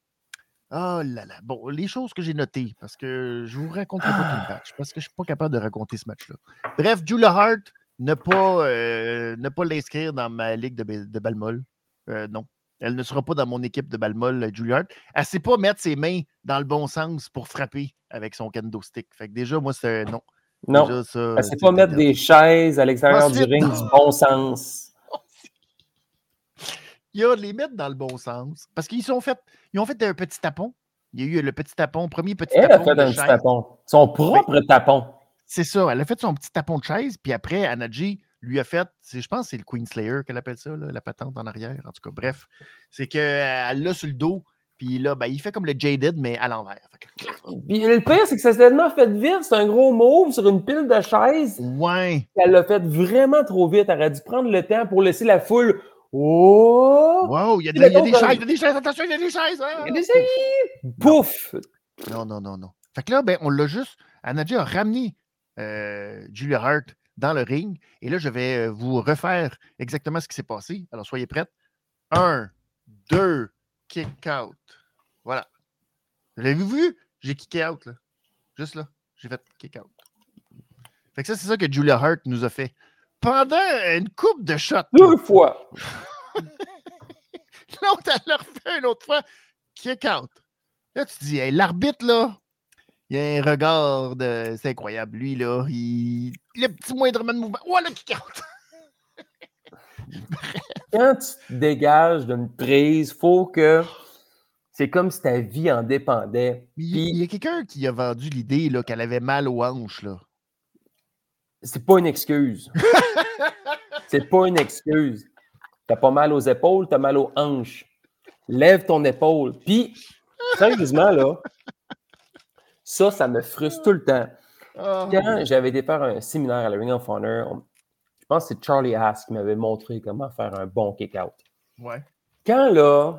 oh là là, bon, les choses que j'ai notées, parce que je vous raconterai pas tout le match, parce que je suis pas capable de raconter ce match-là. Bref, Julia Hart, ne pas, euh, ne pas l'inscrire dans ma ligue de, de Balmol. Non. Elle ne sera pas dans mon équipe de Balmol, euh, Julia Hart. Elle ne sait pas mettre ses mains dans le bon sens pour frapper avec son kendo stick. Fait que déjà, moi, c'est non. Non. Déjà, ça, Elle sait c'est pas mettre des chaises à l'extérieur du ring <laughs> du bon sens. Il y a de les mettre dans le bon sens. Parce qu'ils sont fait, ils ont fait un petit tapon. Il y a eu le petit tapon, premier petit Elle a tapon fait un petit tapon. Son propre tapon. C'est ça. Elle a fait son petit tapon de chaise, puis après, Anaji lui a fait, c'est- je pense que c'est le Queen Slayer qu'elle appelle ça, là, la patente en arrière. En tout cas, bref. C'est qu'elle l'a sur le dos, puis là, ben, il fait comme le Jaded, mais à l'envers. Que- Puis le pire, c'est que ça s'est tellement fait vite. C'est un gros move sur une pile de chaises. Ouais. Elle l'a fait vraiment trop vite. Elle aurait dû prendre le temps pour laisser la foule. Oh! Wow, il y a, de- Il a il y a des chaises, il y a des chaises, attention, il y a des chaises. hein! Pouf! Non, non, non, non. Fait que là, ben, on l'a juste. Anaji a ramené euh, Julia Hart dans le ring. Et là, je vais euh, vous refaire exactement ce qui s'est passé. Alors, soyez prêts. Un, deux, kick out. Voilà. Vous l'avez vu? J'ai kick out, là. Juste là. J'ai fait kick out. Fait que ça, c'est ça que Julia Hart nous a fait. Pendant une coupe de shots. Deux fois. <laughs> L'autre, elle l'a refait une autre fois. Kick out. Là, tu dis, hey, l'arbitre, là, il a un regard de. C'est incroyable. Lui, là, il. Le petit moindrement de mouvement. Oh, le kick. <laughs> Quand tu te dégages d'une prise, faut que. C'est comme si ta vie en dépendait. Il, Puis- il y a quelqu'un qui a vendu l'idée là, qu'elle avait mal aux hanches. Là. C'est pas une excuse. <laughs> c'est pas une excuse. T'as pas mal aux épaules, t'as mal aux hanches. Lève ton épaule. Puis, sérieusement, là, ça, ça me frustre tout le temps. Ah, Quand j'avais été faire un séminaire à la Ring of Honor, on- je pense que c'est Charlie Haas qui m'avait montré comment faire un bon kick-out. ouais. Quand là,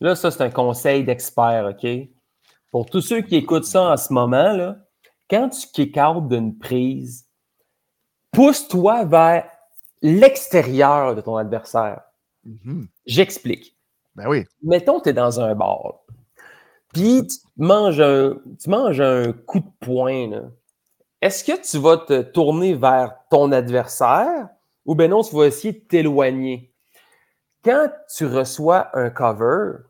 là, ça, c'est un conseil d'expert, OK? Pour tous ceux qui écoutent ça en ce moment, là, quand tu kick out d'une prise, pousse-toi vers l'extérieur de ton adversaire. Mhm. J'explique. Ben oui. Mettons, tu es dans un bar, puis tu manges un, tu manges un coup de poing. Est-ce que tu vas te tourner vers ton adversaire ou bien non, tu vas essayer de t'éloigner? Quand tu reçois un cover,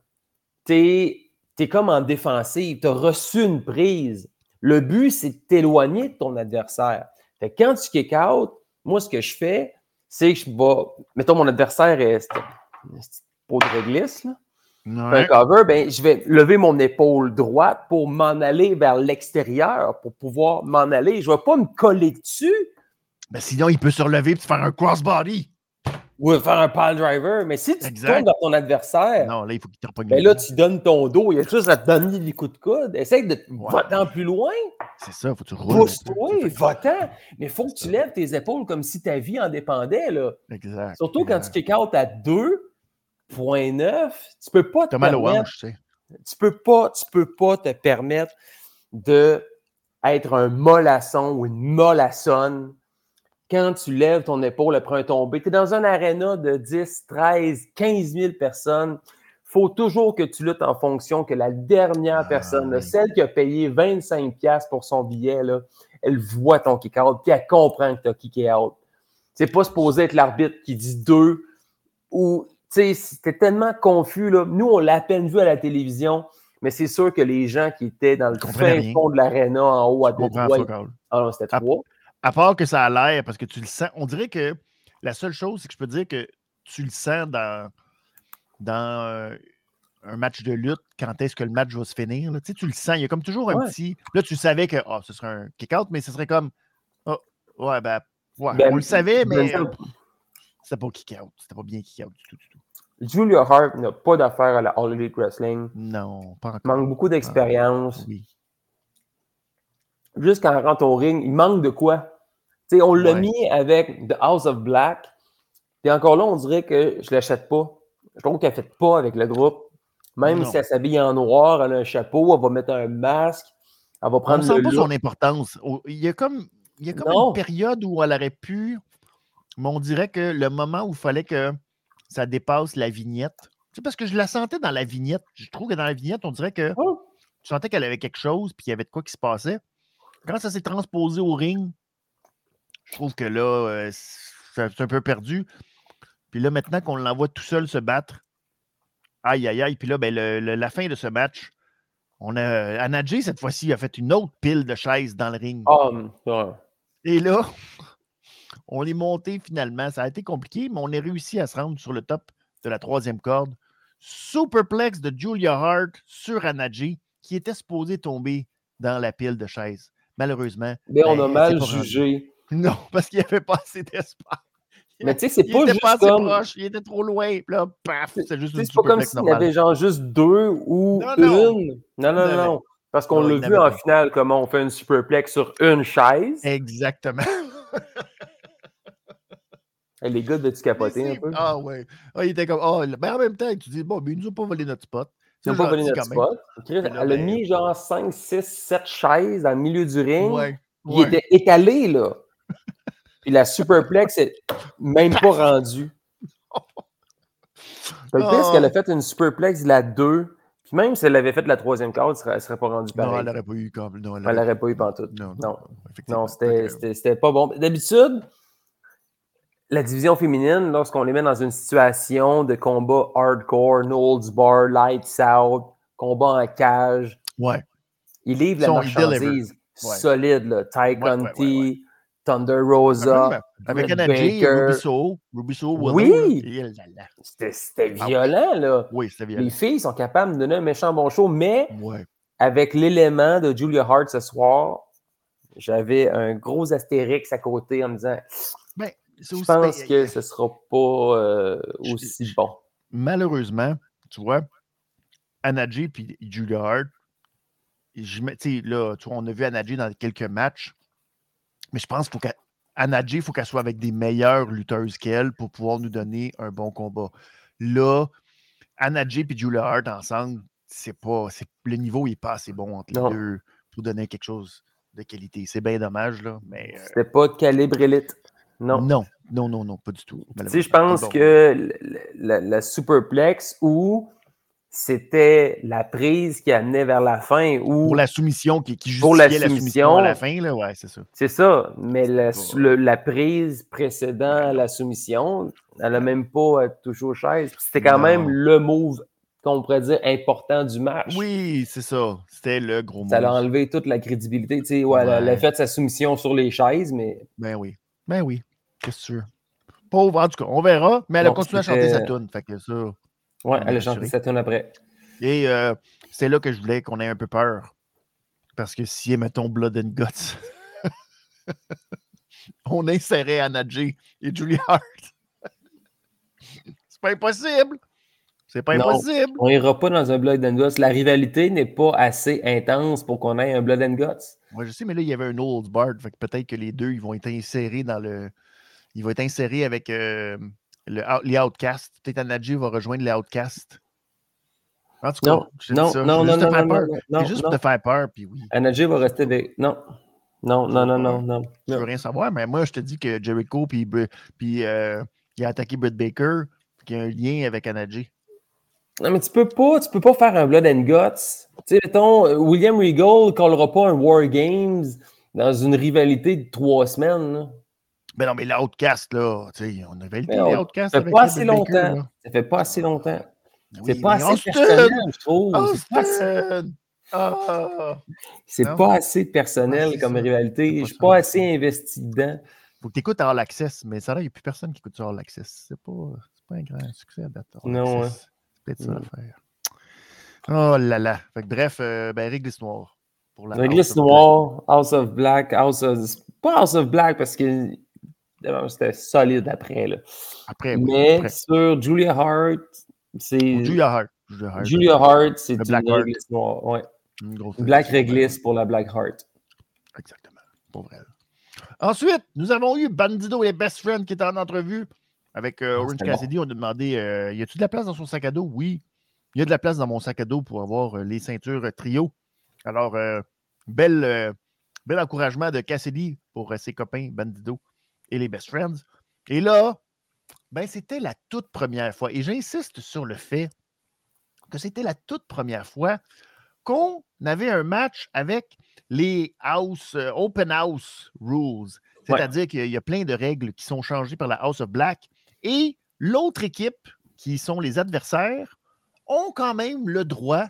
tu es, comme en défensive, tu as reçu une prise. Le but, c'est de t'éloigner de ton adversaire. Fait que quand tu kick out, moi, ce que je fais, c'est que je vais. Mettons, mon adversaire est. une petite peau de réglisse, là un cover, ben, je vais lever mon épaule droite pour m'en aller vers l'extérieur, pour pouvoir m'en aller. Je ne vais pas me coller dessus Ben sinon, il peut se relever et faire un crossbody. ou faire un pile driver. Mais si tu Exact. tournes dans ton adversaire, Non, là, il faut qu'il te ben là, tu donnes ton dos. Il y a juste à te donner des coups de coude. Essaye de Ouais. va-t'en plus loin. C'est ça, faut que tu roules. Pousse-toi, va-t'en. Mais il faut que tu lèves tes épaules comme si ta vie en dépendait. Là. Exact. Surtout quand tu kick out à 2.9, tu peux pas te mal permettre tu sais. tu peux pas, tu peux pas te permettre de être un mollasson ou une mollassonne quand tu lèves ton épaule après un tombé. Tu es dans un aréna de 10, 13, 15 000 personnes. faut toujours que tu luttes en fonction que la dernière Ah, personne, là, celle qui a payé 25$ pour son billet, là, elle voit ton kick-out, puis elle comprend que tu as kické out. C'est pas supposé être l'arbitre qui dit deux ou, sais, c'était tellement confus, là. Nous, on l'a à peine vu à la télévision, mais c'est sûr que les gens qui étaient dans le fin rien. fond de l'aréna en haut à Detroit, ah non, c'était trois. À part que ça a l'air, parce que tu le sens, on dirait que la seule chose, c'est que je peux dire que tu le sens dans, dans euh, un match de lutte, quand est-ce que le match va se finir. là. Tu sais, tu le sens, il y a comme toujours un Ouais. petit. Là, tu savais que ah, ce serait un kick-out, mais ce serait comme. Ah, ouais, ben, ouais, Ben, on le savait, mais ben, euh, c'était pas kick-out. C'était pas bien kick-out du tout, du tout. Julia Hart n'a pas d'affaire à la All Elite Wrestling. Non, pas encore. manque beaucoup d'expérience. Oui. Juste quand elle rentre au ring, il manque de quoi? Tu sais, on l'a Ouais. mis avec The House of Black. Puis encore là, on dirait que je l'achète pas. Je trouve qu'elle ne fait pas avec le groupe. Même Non. si elle s'habille en noir, elle a un chapeau, elle va mettre un masque, elle va On prendre ne sent le pas look. son importance. Il y a comme, il y a comme une période où elle aurait pu, mais on dirait que le moment où il fallait que ça dépasse la vignette, c'est parce que je la sentais dans la vignette. Je trouve que dans la vignette, on dirait que Oh. tu sentais qu'elle avait quelque chose, puis qu'il y avait de quoi qui se passait. Quand ça s'est transposé au ring, je trouve que là, euh, c'est un peu perdu. Puis là, maintenant qu'on l'envoie tout seul se battre, aïe, aïe, aïe. Puis là, ben, le- le- la fin de ce match, on a. Anadji, cette fois-ci, a fait une autre pile de chaises dans le ring. Ouais. Et là, on est monté finalement. Ça a été compliqué, mais on a réussi à se rendre sur le top de la troisième corde. Superplex de Julia Hart sur Anadji, qui était supposé tomber dans la pile de chaises. Malheureusement. Mais on ben, a mal jugé. Non, <laughs> parce qu'il n'y avait pas assez d'espace. Mais tu sais, c'est Il pas juste pas assez comme. proche, il était trop loin. Puis là, paf, c'est juste C'est pas comme s'il y avait genre juste deux ou Non, non. une. Non, non, avait. non. Parce qu'on Non, l'a vu en finale, comment on fait une superplex sur une chaise. Exactement. <laughs> Les gars, de-tu Mais capoter un peu? Ah ouais. Ah, il était comme. Ah, mais en même temps, tu dis, bon, mais ils nous ont pas volé notre spot. Ils n'ont pas volé notre spot. Chris, elle a ben- mis genre 5, 6, 7 chaises dans le milieu du ring. Ouais. Il ouais. était étalé, là. Puis la superplex est même pas rendue. C'est Oh. qu'elle a fait une superplex de la 2. Puis même si elle avait fait la troisième corde, elle serait, elle serait pas rendue Non, pareil. elle n'aurait pas eu comme. Non, Elle l'aurait pas eu pantoute. Non, Non. Non, Fait c'était que- c'était- c'était pas bon. D'habitude, la division féminine, lorsqu'on les met dans une situation de combat hardcore, no holds bar, lights out, combat en cage, Ouais. ils livrent la marchandise Ouais. solide. Là. Ty Ouais, Thunder Rosa. Avec Anadji, Baker. Rubiso, Rubiso, Oui! C'était Ah, violent, là. Oui, c'était bien. Les filles sont capables de donner un méchant bon show, mais avec l'élément de Julia Hart ce soir, j'avais un gros astérix à côté en me disant Je pense que ce ne sera pas euh, aussi je- bon? malheureusement, tu vois, Anadji puis Julia Hart, je mets- tu sais, là, tu vois, on a vu Anadji dans quelques matchs, mais je pense qu'il faut qu'Anadji, il faut qu'elle soit avec des meilleures lutteuses qu'elle pour pouvoir nous donner un bon combat. Là, Anadji et Julia Hart ensemble, c'est pas, le niveau n'est pas assez bon entre Non. les deux pour donner quelque chose de qualité. C'est bien dommage, là, mais euh, C'était pas de calibre élite. Non. non, non, non, non, pas du tout. Tu sais, je pense Bon, que la, la superplex ou c'était la prise qui amenait vers la fin ou Pour la soumission qui, qui Pour la justifiait la soumission à la fin, là, ouais, c'est ça. c'est ça. Mais la, pas- le- la prise précédant la soumission, elle n'a même pas touché aux chaises. C'était quand Non. même le move qu'on pourrait dire important du match. Oui, c'est ça. C'était le gros mot. Ça l'a enlevé toute la crédibilité. Tu sais, ouais, elle a- Elle a Ouais. fait sa soumission sur les chaises, mais Ben oui. Ben oui. Qu'est-ce que tu veux? Pauvre, en tout cas, on verra, mais elle a continué à chanter sa tune. Fait que ça. ouais, elle a chanté sa tune après. Et euh, c'est là que je voulais qu'on ait un peu peur. Parce que si, mettons, Blood and Guts, <laughs> on insérait Anadji et Julia Hart. <laughs> c'est pas impossible. C'est pas Non. impossible. On ira pas dans un Blood and Guts. La rivalité n'est pas assez intense pour qu'on ait un Blood and Guts. Moi, je sais, mais là, il y avait un Old Bard. Fait que peut-être que les deux, ils vont être insérés dans le. Ils vont être insérés avec euh, le, les Outcasts. Peut-être Anadji va rejoindre les Outcasts. En tout cas, Non, je non, ça. non, C'est non, juste non, te faire non, peur. non, non, juste non. pour te faire peur, puis oui. Anadji va rester avec. Non. Non, non, non, non, non. Je veux rien savoir, mais moi, je te dis que Jericho, puis, euh, il a attaqué Britt Baker, y a un lien avec Anadji. Non, mais tu peux pas, tu peux pas faire un Blood and Guts. Tu sais, mettons, euh, William Regal ne collera pas un War Games dans une rivalité de trois semaines. Là. Ben non, mais l'Outcast, là, tu sais, on avait Mais les on- Outcasts Ça fait pas assez longtemps. Ça fait pas assez longtemps. C'est pas mais assez personnel, je trouve. C'est pas assez-! Ah! Pas personnel comme rivalité. Pas Je suis pas assez investi dedans. Faut que tu écoutes All Access, mais ça là, il n'y a plus personne qui écoute ça All Access. C'est pas, pas un grand succès à date. Non, Access. C'est peut-être ça Mm. l'affaire. Oh là là. Fait que bref, euh, ben, Réglisse Noire. Réglisse House of Noir, House of Black, House of. Pas House of Black parce que c'était solide après. Là. Après, Mais après. sur Julia Hart, c'est. Julia Hart. Julia Hart. Julia Hart, c'est une Black réglisse noire. Ouais. Une grosse Black réglisse. pour la Black Heart. Exactement. Pour vrai. Ensuite, nous avons eu Bandido et Best Friends qui étaient en entrevue avec euh, Ah, Orange Cassidy. On a demandé euh, y a-t-il de la place dans son sac à dos? Oui. Il y a de la place dans mon sac à dos pour avoir euh, les ceintures euh, trio. Alors, euh, bel, euh, bel encouragement de Cassidy pour euh, ses copains Bandido et les Best Friends. Et là, ben, c'était la toute première fois. Et j'insiste sur le fait que c'était la toute première fois qu'on avait un match avec les house, euh, open house rules. Ouais. C'est-à-dire qu'il y a plein de règles qui sont changées par la House of Black. Et l'autre équipe, qui sont les adversaires, ont quand même le droit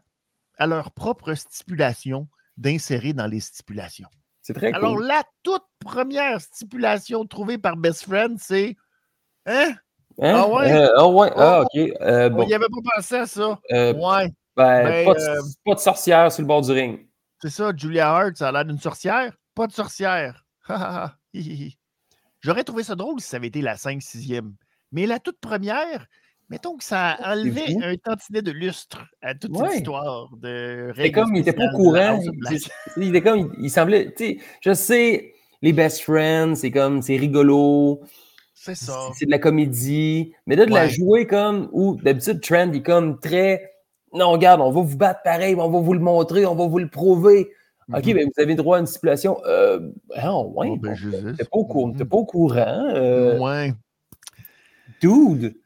à leur propre stipulation d'insérer dans les stipulations. C'est très Alors, cool. la toute première stipulation trouvée par Best Friend, c'est Hein? Hein? Ah ouais? Euh, ah ouais, ah Oh, ok. Euh, On bon, n'y avait pas pensé à ça. euh, Ouais. ben, ben, pas, de, euh, pas de sorcière sur le bord du ring. C'est ça, Julia Hart, ça a l'air d'une sorcière. Pas de sorcière. <laughs> J'aurais trouvé ça drôle si ça avait été la 5-6e. Mais la toute première, mettons que ça enlevait fou. un tantinet de lustre à toute Ouais. cette histoire de C'est comme, il était pas au courant. Il était comme, il, il semblait, tu sais, je sais, les best friends, c'est comme, c'est rigolo, C'est ça. c'est de la comédie, mais là, de la jouer comme, où d'habitude, Trend est comme très, non, regarde, on va vous battre pareil, on va vous le montrer, on va vous le prouver. OK, Mhm. mais vous avez droit à une stipulation. Euh, ah, ouais, Oh, ben, bon, Jésus. t'es pas, au courant- pas au courant. euh, Ouais. Dude.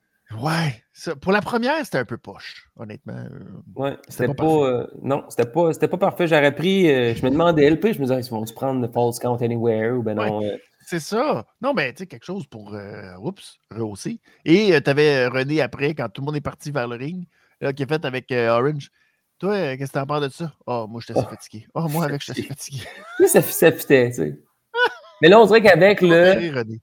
Ouais. Ça, pour la première, c'était un peu poche, honnêtement. Euh, Ouais, C'était pas euh, non, c'était pas, c'était pas parfait. J'aurais pris, euh, je me demandais LP, je me disais, ils vont se prendre le false count anywhere ou ben non. euh, C'est ça. Non, mais tu sais, quelque chose pour, euh, oups, rehausser. Et tu avais René après, quand tout le monde est parti vers le ring, là, qui est fait avec euh, Orange. Toi, euh, qu'est-ce que t'en penses de ça? Oh, moi, j'étais assez fatigué. Oh, moi, avec, j'étais assez <laughs> fatigué. Ça, ça fitait, tu sais. Mais là, on dirait qu'avec <laughs> le. René.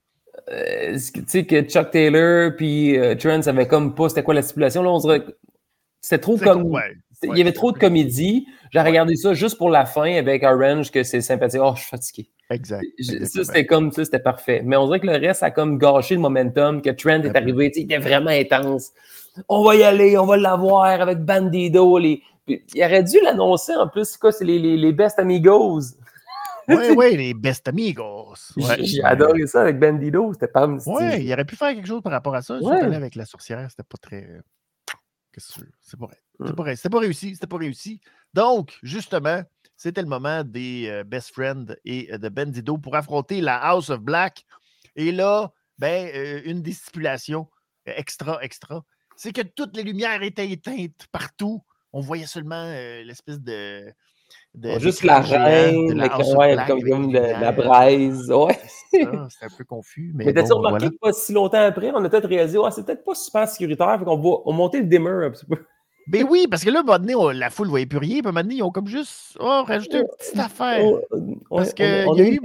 Euh, tu sais, que Chuck Taylor puis euh, Trent savaient comme pas c'était quoi la stipulation? Là, on dirait c'était trop comme. ouais. Il y avait trop de comédie. J'ai Ouais. regardé ça juste pour la fin avec Orange, que c'est sympathique. Oh, je suis fatigué. Exact. Je- Ça, c'était comme ça, c'était parfait. Mais on dirait que le reste a comme gâché le momentum, que Trent est arrivé, il était vraiment intense. On va y aller, on va l'avoir avec Bandido. Les... Puis, il aurait dû l'annoncer en plus, c'est quoi, c'est les, les, les Best Amigos. Oui, <laughs> oui, les best amigos. Ouais. J'ai adoré ça avec Bandido, c'était pas c'était- Ouais, il aurait pu faire quelque chose par rapport à ça. Ouais. allés avec la sorcière, c'était pas très. euh, Qu'est-ce que? C'est pas vrai. C'est Mm. pas vrai. C'était pas réussi. C'était pas réussi. Donc, justement, c'était le moment des euh, Best Friends et euh, de Bandido pour affronter la House of Black. Et là, ben, euh, une des stipulations euh, extra, extra, c'est que toutes les lumières étaient éteintes partout. On voyait seulement euh, l'espèce de. De- Juste la de reine, la ouais, Black comme, la braise. Ouais. C'est un peu confus. <laughs> Mais, Mais t'as-tu bon, remarqué voilà. que pas si longtemps après, on a peut-être réalisé, ouais, c'est peut-être pas super sécuritaire, fait qu'on va on monter le dimmer un petit peu. <laughs> Ben oui, parce que là, à un moment donné, on- la foule ne voyait plus rien. Puis à un moment donné, ils ont comme juste oh, rajouté une petite affaire. Parce on- que on il y a eu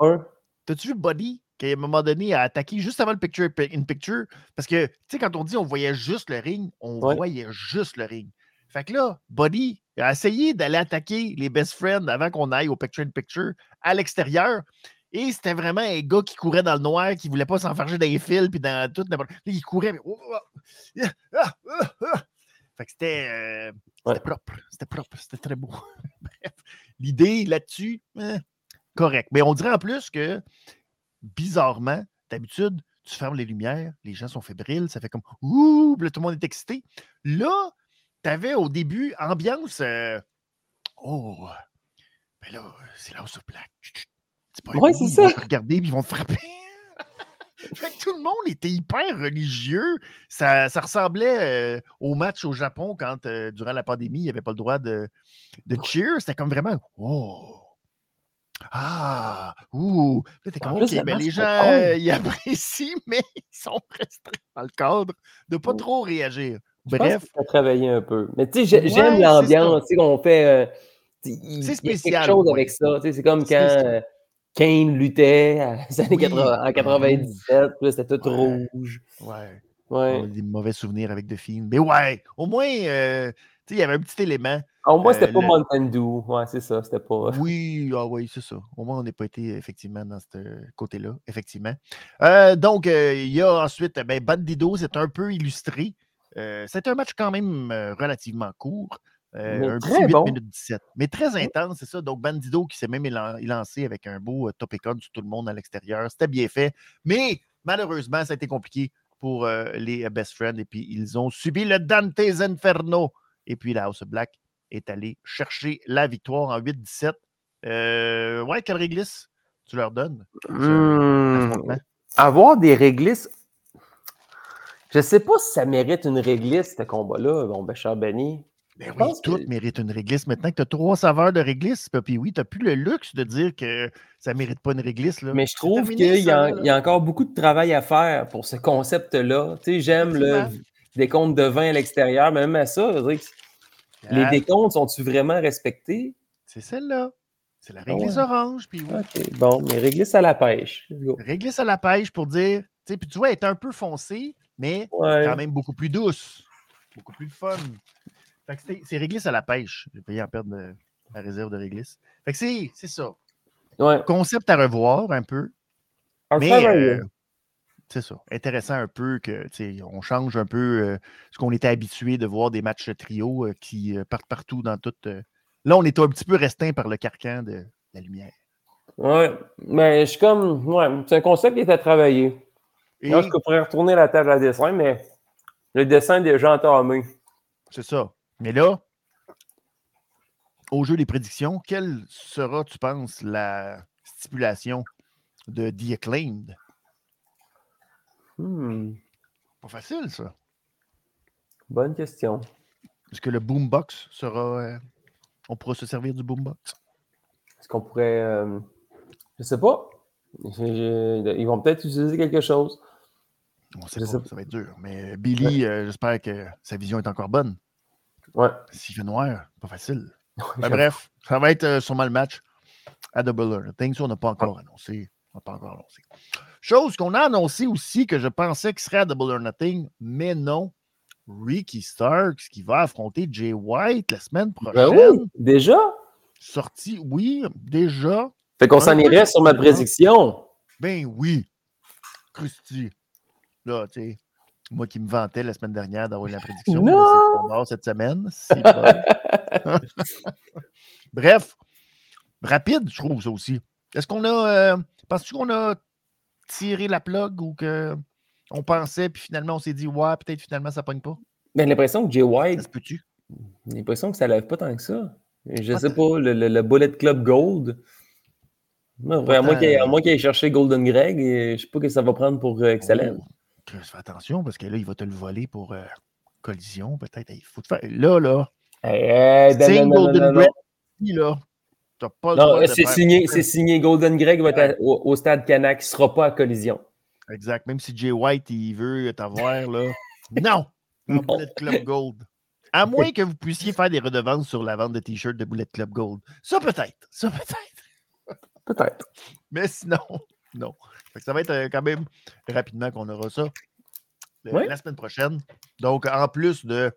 un. T'as-tu vu Buddy qui, à un moment donné, a attaqué juste avant le picture in picture? Parce que, tu sais, quand on dit on voyait juste le ring, on Ouais. voyait juste le ring. Fait que là, Buddy a essayé d'aller attaquer les best friends avant qu'on aille au picture in picture à l'extérieur. Et c'était vraiment un gars qui courait dans le noir, qui voulait pas s'enfarger dans les fils, puis dans tout il courait, mais. oh, oh, ah, ah, ah. Fait que c'était euh, Ouais. propre. C'était propre. C'était très beau. <laughs> Bref, l'idée là-dessus, hein, correct. Mais on dirait en plus que, bizarrement, d'habitude, tu fermes les lumières, les gens sont fébriles, ça fait comme ouh, là, tout le monde est excité. Là, tu avais au début ambiance. euh, oh, ben là, c'est of Black. Chut, chut. Dis pas Ouais, c'est ils vont ça. te regarder puis ils vont te frapper. <laughs> Fait que tout le monde était hyper religieux. Ça, ça ressemblait euh, au match au Japon quand, euh, durant la pandémie, il n'y avait pas le droit de, de cheer. C'était comme vraiment Oh! Ah! Ouh! Là, t'es comme, plus, OK, ben, les gens, ils <laughs> apprécient, mais ils sont restreints dans le cadre de ne pas trop réagir. Je Bref, faut travailler un peu. Mais tu sais, Ouais, j'aime l'ambiance, tu sais, qu'on fait. euh, C'est a quelque spécial, chose ouais. avec ça. tu sais, C'est comme quand spécial. euh, Kane luttait à- les années Oui, 80 en rouge. 97, puis là, c'était tout Ouais. rouge. ouais. Ouais. On a des mauvais souvenirs avec The Fiend. Mais ouais, au moins, euh, tu sais, il y avait un petit élément. Au moins, Euh, c'était pas le- Mountain Dew. Ouais, c'est ça. C'était pas. Oui, ah oui, c'est ça. Au moins, on n'a pas été effectivement dans ce côté-là, effectivement. Euh, donc, euh, il y a ensuite, ben, Bandido, c'est un peu illustré. Euh, c'est un match quand même euh, relativement court. euh, un petit 8 bon. minutes 17. Mais très intense, c'est ça. Donc, Bandido qui s'est même élancé avec un beau top école sur tout le monde à l'extérieur. C'était bien fait. Mais malheureusement, ça a été compliqué pour euh, les Best Friends. Et puis, ils ont subi le Dante's Inferno. Et puis, la House of Black est allé chercher la victoire en 8-17. Euh, ouais, quelle réglisse tu leur donnes? affrontement? avoir des réglisses. Je sais pas si ça mérite une réglisse, ce combat-là, bon, ben, cher Benny. Ben oui, tout que- mérite une réglisse. Maintenant que tu as trois saveurs de réglisse, puis oui, tu n'as plus le luxe de dire que ça ne mérite pas une réglisse. Là. Mais je trouve qu'il y, y a encore beaucoup de travail à faire pour ce concept-là. J'aime le décompte de vin à l'extérieur, mais même à ça, je veux dire que les Ah, décomptes sont-tu vraiment respectés? C'est celle-là. C'est la réglisse ouais. orange. Puis oui. OK, bon, mais réglisse à la pêche. Réglisse à la pêche pour dire. tu sais, Puis tu vois, elle est un peu foncée, mais Ouais. quand même beaucoup plus douce. Beaucoup plus fun. Fait que c'est- réglisse à la pêche. J'ai payé en perdre de- la réserve de réglisse. Fait que c'est c'est ça. Ouais. Concept à revoir un peu. Mais euh, c'est ça. Intéressant un peu que on change un peu euh, ce qu'on était habitué de voir des matchs trio euh, qui partent partout dans toute. Là, on est un petit peu restreint par le carcan de la lumière. Ouais, mais je suis comme. Ouais, c'est un concept qui est à travailler. Et je pourrais retourner la table à dessin, mais le dessin est déjà entamé. c'est ça. Mais là, au jeu des prédictions, quelle sera, tu penses, la stipulation de The Acclaimed? Hmm, Pas facile, ça. bonne question. Est-ce que le boombox sera. euh, on pourra se servir du boombox? Est-ce qu'on pourrait. euh, je sais pas. Ils vont peut-être utiliser quelque chose. On sait pas, pas. ça va être dur. Mais Billy, euh, j'espère que sa vision est encore bonne. Ouais. S'il fait noir, pas facile. <laughs> Ben, bref, ça va être euh, sûrement le match à Double or Nothing. Ça, on n'a pas encore annoncé. On n'a pas encore annoncé. Chose qu'on a annoncé aussi que je pensais qu'il serait à Double or Nothing, mais non. Ricky Starks qui va affronter Jay White la semaine Ben prochaine. oui, déjà? Sorti, oui, déjà. Fait qu'on s'en irait sur ma prédiction. Ben oui. Christy. Là, tu sais, moi qui me vantais la semaine dernière d'avoir eu la prédiction. Trop mort cette semaine. C'est pas- <laughs> Bref, rapide, je trouve ça aussi. Est-ce qu'on a. Euh, Penses-tu qu'on a tiré la plug ou que on pensait, puis finalement on s'est dit, ouais, peut-être finalement ça pogne pas? Mais j'ai l'impression que Jay Ça White, se peut-tu? j'ai l'impression que ça lève pas tant que ça. Je Pas sais tant. pas, le, le- le Bullet Club Gold. Non, à moins qu'il ait- cherché Golden Greg, et je sais pas que ça va prendre pour euh, que ça lève. Oh, fais attention parce que là, il va te le voler pour euh, collision, peut-être. Il faut te faire. Là, là. Hey, non, Golden Greg, là. Pas Non, c'est signé, c'est signé. Golden Greg va être à- au, au stade Canac, il sera pas à collision. Exact. Même si Jay White, il veut t'avoir, là. Non. <laughs> Bullet Club Gold. À <laughs> moins que vous puissiez faire des redevances sur la vente de t-shirts de Bullet Club Gold. Ça, peut-être. Ça, peut-être. Peut-être. Mais sinon, non. Ça va être euh, quand même rapidement qu'on aura ça. euh, Oui. La semaine prochaine. Donc, en plus de,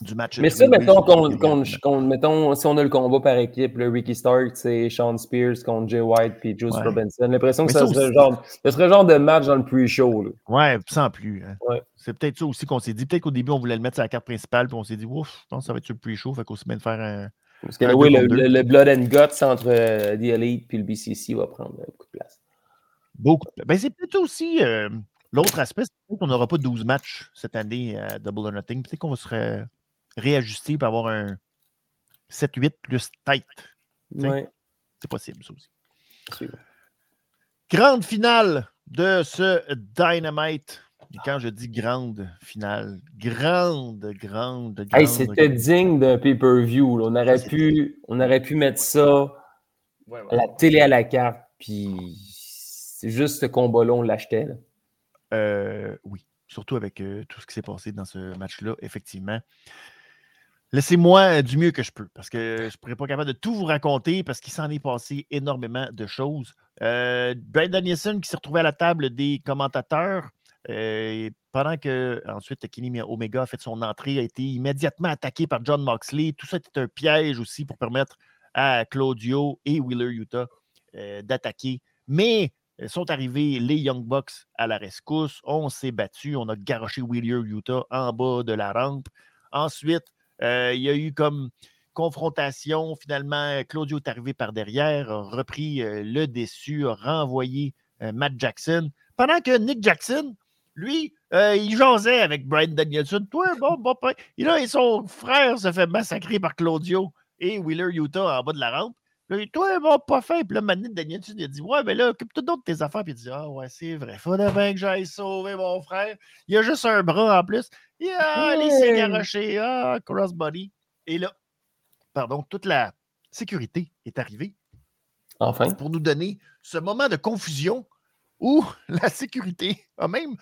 du match. Mais ça, H, mettons, qu'on, qu'on- qu'on- mettons, si on a le combat par équipe, le Ricky Stark, c'est Sean Spears contre Jay White puis Juice Ouais. Robinson. L'impression que ça, ça serait aussi- genre, ce serait le genre de match dans le pre-show. là. Ouais, sans plus. hein. Ouais. C'est peut-être ça aussi qu'on s'est dit. Peut-être qu'au début, on voulait le mettre sur la carte principale, puis on s'est dit, ouf, je pense que ça va être sur le pre-show, fait qu'on se met de faire un. Parce que Un oui, le Blood and Guts entre euh, The Elite puis le BCC va prendre beaucoup de place. Beaucoup. Ben, c'est peut-être aussi euh, l'autre aspect, c'est qu'on n'aura pas 12 matchs cette année à Double or Nothing. Peut-être qu'on va se ré- réajuster pour avoir un 7-8 plus tête. Ouais. C'est possible, ça aussi. Grande finale de ce Dynamite. Et quand je dis grande finale, grande, grande, grande. Hey, c'était digne d'un pay-per-view. On, aurait pu, on aurait pu mettre ça Ouais, ouais. à la télé à la carte, puis c'est juste ce combat-là, on l'achetait. Euh, oui, surtout avec euh, tout ce qui s'est passé dans ce match-là, effectivement. Laissez-moi euh, du mieux que je peux, parce que je ne pourrais pas capable de tout vous raconter, parce qu'il s'en est passé énormément de choses. Euh, Brian qui s'est retrouvé à la table des commentateurs, pendant que ensuite Kenny Omega a fait son entrée, a été immédiatement attaqué par John Moxley. Tout ça était un piège aussi pour permettre à Claudio et Wheeler Utah d'attaquer. Mais sont arrivés les Young Bucks à la rescousse. On s'est battu. On a garoché Wheeler Utah en bas de la rampe. Ensuite, euh, il y a eu comme confrontation. Finalement, Claudio est arrivé par derrière, a repris euh, le déçu, a renvoyé euh, Matt Jackson. Pendant que Nick Jackson, lui, il jasait avec Brian Danielson. Toi, bon, bon, pas- Et là, son frère se fait massacrer par Claudio et Wheeler Utah en bas de la rampe. Là, il, toi, bon, pas fin. Puis là, maintenant, Danielson, il a dit Ouais, mais là, occupe-toi de tes affaires. Puis il dit Ah, ouais, c'est vrai. Faudrait bien que j'aille sauver mon frère. Il a juste un bras en plus. Il s'est Ouais. garoché. Ah, crossbody. Et là, pardon, toute la sécurité est arrivée Enfin. pour nous donner ce moment de confusion où <laughs> la sécurité a même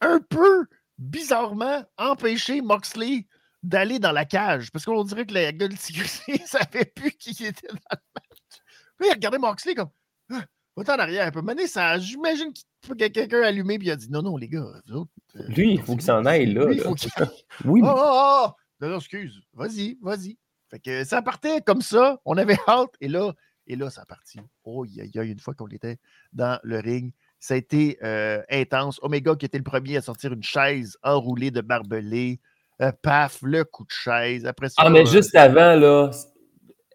un peu bizarrement empêché Moxley d'aller dans la cage. Parce qu'on dirait que la gueule de sécurité <laughs> ne savait plus qui était dans le match. Puis il regardait Moxley comme Ah, Va-t'en en arrière un peu. Mané, ça, j'imagine qu'il y a quelqu'un allumé puis il a dit Non, non, les gars, vous autres, euh, Lui, il faut qu'il s'en aille, là. lui, là. faut <laughs> Oui. Oh, oh, oh! Non, non, excuse. Vas-y, vas-y. Fait que ça partait comme ça. On avait <laughs> hâte. Et là, et là, ça a parti. Oh, il y a une fois qu'on était dans le ring. Ça a été euh, intense. Omega qui était le premier à sortir une chaise enroulée de barbelés. Euh, paf, le coup de chaise. Après ça. Ah, mais euh, juste avant, là,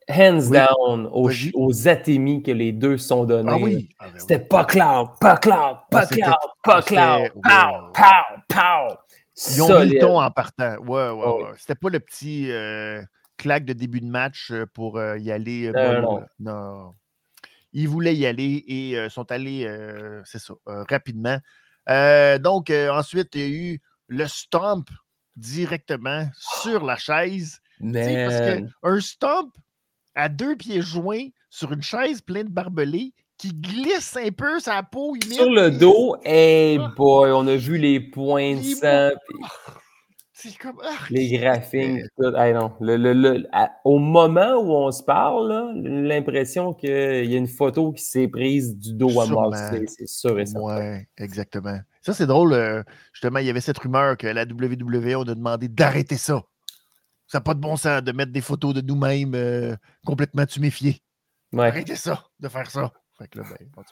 hands Oui. down aux, aux atémies que les deux sont donnés. Ah oui. Ah, ben C'était pas clair, pas clair, pas Ah, c'était- clair, pas c'était- clair. Pow, pow, pow. Ils ont mis le ton en partant. Ouais, ouais, oui. ouais. C'était pas le petit euh, claque de début de match pour euh, y aller. euh, Non, non. Ils voulaient y aller et sont allés, c'est ça, rapidement. Donc, ensuite, il y a eu le stomp directement sur la chaise. Tu sais, Parce Man. qu'un stomp à deux pieds joints sur une chaise pleine de barbelés qui glisse un peu sa peau humide. Sur le dos, hey Ah. boy, on a vu les points de sang, puis C'est comme. ah, les graphiques. puis tout. Hey, non. Le- le- le- à- au moment où on se parle, l'impression qu'il y a une photo qui s'est prise du dos à. Moxley, c'est sûr et certain. Ouais, exactement. Ça, c'est drôle. euh, justement, il y avait cette rumeur que la WWE, on a demandé d'arrêter ça. Ça n'a pas de bon sens de mettre des photos de nous-mêmes euh, complètement tuméfiés. Ouais. Arrêtez ça, de faire ça. Fait que là, ben,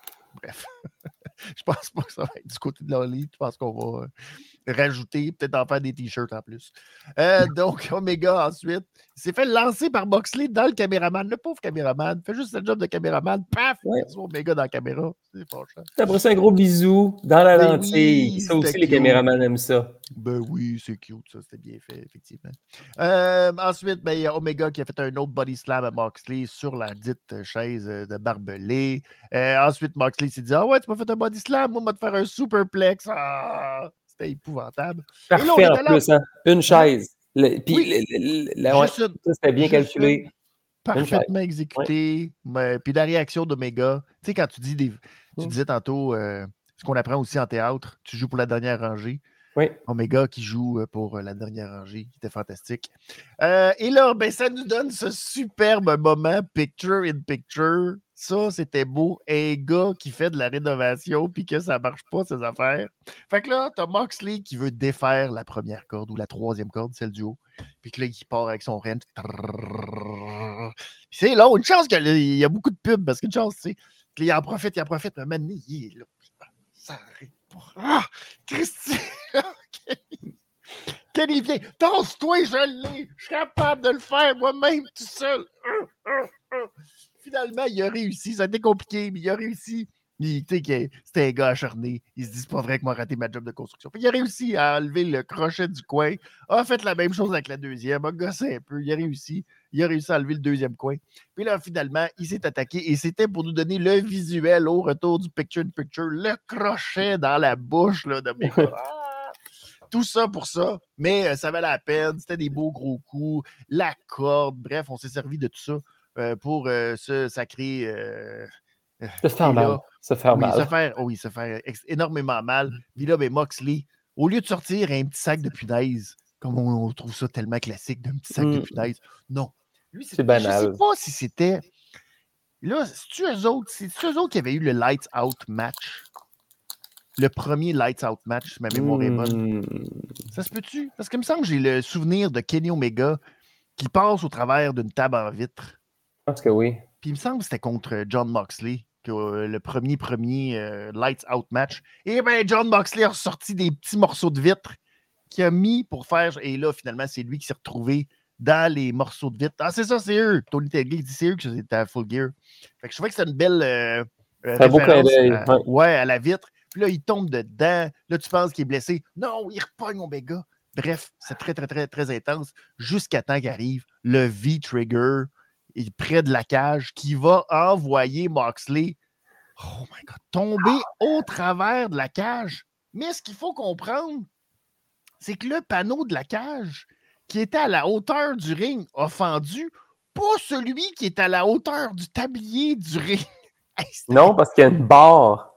bref. <laughs> je pense pas que ça va être du côté de l'Oli. Je pense qu'on va euh, rajouter, peut-être en faire des t-shirts en plus. Euh, donc, <laughs> Omega, ensuite, il s'est fait lancer par Boxley dans le caméraman. Le pauvre caméraman fait juste le job de caméraman. Paf! Ouais. Omega dans la caméra. C'est. Après ça, un gros bisou dans la Ben lentille. oui, ça aussi, les caméramans aiment ça. Ben oui, c'est cute, ça, c'était bien fait, effectivement. Euh, ensuite, ben, il y a Omega qui a fait un autre body slam à Moxley sur la dite chaise de barbelé. Euh, ensuite, Moxley s'est dit Ah ouais, tu m'as fait un body slam, moi, on va te faire un superplex. Ah, c'était épouvantable. là, Parfait en plus, hein? Une chaise. Le- Puis, Oui. le- ouais, ça, c'était bien calculé. parfaitement exécuté. mais- puis la réaction d'Omega, tu sais, quand tu dis des. Tu Mm. disais tantôt euh, ce qu'on apprend aussi en théâtre, tu joues pour la dernière rangée. Oui. Omega qui joue euh, pour euh, la dernière rangée, qui était fantastique. Euh, et là, ben, ça nous donne ce superbe moment picture in picture. Ça, c'était beau. Un gars qui fait de la rénovation puis que ça marche pas, ses affaires. Fait que là, t'as Moxley qui veut défaire la première corde ou la troisième corde, celle du haut. Puis que là, il part avec son rent. C'est là, une chance qu'il y a beaucoup de pubs parce qu'une chance, tu sais. qu'il en profite, il en profite. Moment donné, il est là. Ça pas. Ah! Christy! Kenny vient. Tasse-toi, je l'ai. Je suis capable de le faire moi-même tout seul. Finalement, il a réussi. Ça a été compliqué, mais il a réussi C'était un gars acharné. Il se dit, c'est pas vrai que moi raté ma job de construction. Puis il a réussi à enlever le crochet du coin. A fait la même chose avec la deuxième. A gossé un peu. Il a réussi. Il a réussi à enlever le deuxième coin. Puis là, finalement, il s'est attaqué. Et c'était pour nous donner le visuel au retour du picture-in-picture. Le crochet dans la bouche là, de mon gars. Ah! Tout ça pour ça. Mais euh, ça valait la peine. C'était des beaux gros coups. La corde. Bref, on s'est servi de tout ça euh, pour euh, se sacrer. Se faire et mal. Se faire mal. se faire, oui, se faire énormément mal. Puis là, ben, Moxley, au lieu de sortir un petit sac de punaise, comme on, on trouve ça tellement classique d'un petit sac de Mm. punaise, non. Lui, C'est Je banal. sais pas si c'était. Là, c'est-tu eux autres, c'est-tu eux autres qui avaient eu le Lights Out match? Le premier Lights Out match, si ma mémoire est bonne. Hmm. Ça se peut-tu? Parce que me semble que j'ai le souvenir de Kenny Omega qui passe au travers d'une table en vitre. Je pense que oui. Puis il me semble que c'était contre John Moxley, le premier, premier euh, Lights Out match. Et bien, John Moxley a ressorti des petits morceaux de vitre qu'il a mis pour faire. Et là, finalement, c'est lui qui s'est retrouvé dans les morceaux de vitre. Ah, c'est ça, c'est eux. Tony Tagley dit c'est eux que c'était à Full Gear. Fait que je trouvais que c'était une belle. euh, euh, un beau clin d'œil, ouais. à la vitre. Puis là, il tombe dedans. Là, tu penses qu'il est blessé. Non, il repogne Omega. Bref, c'est très, très, très, très intense. Jusqu'à temps qu'arrive le V-Trigger et près de la cage qui va envoyer Moxley, oh tomber au travers de la cage. Mais ce qu'il faut comprendre, c'est que le panneau de la cage qui était à la hauteur du ring a fendu, pas celui qui est à la hauteur du tablier du ring. <laughs> Non, parce qu'il y a une barre.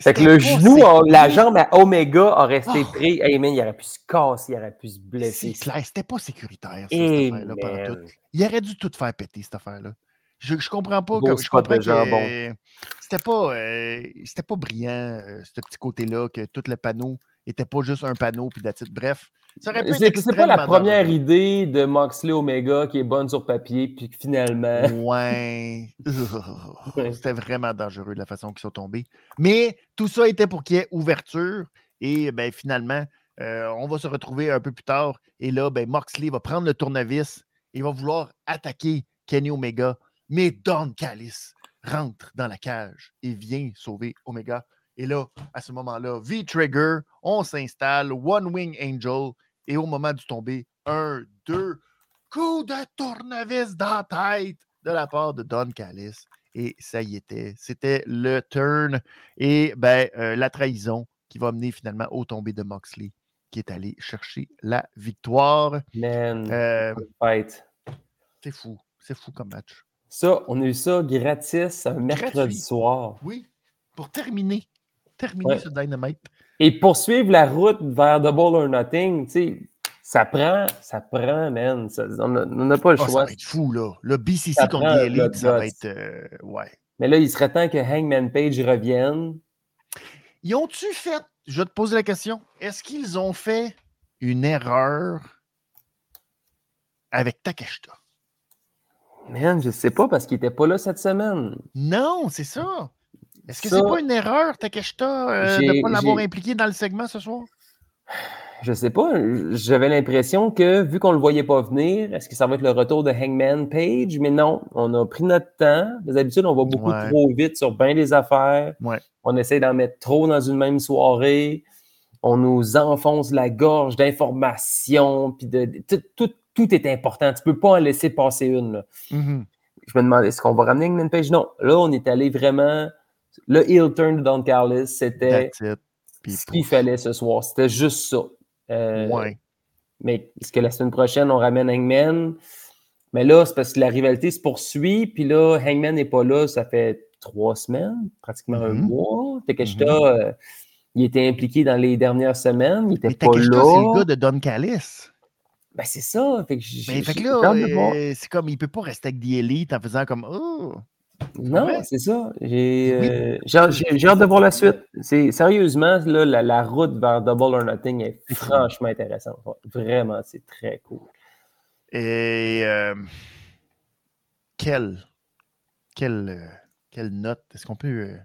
Fait que le genou, en- la jambe à Omega a resté Oh. pris. Hey man, il aurait pu se casser, il aurait pu se C'est blesser. clair, c'était pas sécuritaire, ça, cette affaire-là. Il aurait dû tout faire péter, cette affaire-là. Je, je comprends pas. Comme- je comprends que c'était pas, euh, c'était pas brillant, euh, ce petit côté-là, que tout le panneau était pas juste un panneau, puis it. Bref, C'est pas la première idée de Moxley Omega qui est bonne sur papier, puis finalement. <laughs> Ouais. Ouais. C'était vraiment dangereux de la façon qu'ils sont tombés. Mais tout ça était pour qu'il y ait ouverture. Et ben, finalement, euh, on va se retrouver un peu plus tard. Et là, ben, Moxley va prendre le tournevis et va vouloir attaquer Kenny Omega. Mais Don Callis rentre dans la cage et vient sauver Omega. Et là, à ce moment-là, V-Trigger, on s'installe, One Wing Angel. Et au moment du tomber, un, deux, coup de tournevis dans la tête de la part de Don Callis. Et ça y était. C'était le turn et ben, euh, la trahison qui va mener finalement au tombé de Moxley, qui est allé chercher la victoire. Man, Euh, c'est fou. C'est fou comme match. Ça, on a eu ça gratis un mercredi Gratuit. soir. Oui, pour terminer. Terminer Ouais. ce Dynamite. Et poursuivre la route vers Double or Nothing, tu sais, ça prend, ça prend, man. Ça- on n'a pas le Ah, ça choix. va être fou, là. Le BCC Ça contre prend Elite, ça va être. euh, ouais. Mais là, il serait temps que Hangman Page revienne. Ils ont-tu fait, je vais te poser la question, est-ce qu'ils ont fait une erreur avec Takeshita? Man, je sais pas parce qu'il était pas là cette semaine. Non, c'est ça. Est-ce que c'est pas une erreur, Takeshita, euh, de ne pas l'avoir impliqué dans le segment ce soir? Je sais pas. J'avais l'impression que, vu qu'on le voyait pas venir, est-ce que ça va être le retour de Hangman Page? Mais non, on a pris notre temps. D'habitude, on va beaucoup Ouais. trop vite sur bien des affaires. Ouais. On essaie d'en mettre trop dans une même soirée. On nous enfonce la gorge d'informations. Puis de, tout, tout- tout est important. Tu peux pas en laisser passer une. là. Mhm. Je me demandais, est-ce qu'on va ramener Hangman Page? Non. Là, on est allé vraiment. Le heel turn de Don Callis, c'était ce qu'il fallait ce soir. C'était juste ça. Euh, Ouais. mais est-ce que la semaine prochaine, on ramène Hangman? Mais là, c'est parce que la rivalité se poursuit. Puis là, Hangman n'est pas là, ça fait trois semaines, pratiquement un Mhm. mois. Takeshita, euh, il était impliqué dans les dernières semaines. Il n'était Mais pas là. c'est le gars de Don Callis. Ben, c'est ça. Fait que fait que là, euh, c'est comme, il peut pas rester avec The Elite en faisant comme, oh, Non, vrai? c'est ça. J'ai euh, j'ai- hâte de voir la suite. Sérieusement, là, la, la route vers Double or Nothing est franchement intéressante. Ouais, Vraiment, c'est très cool. Et euh, quelle, quelle, euh, quelle note est-ce qu'on peut. euh,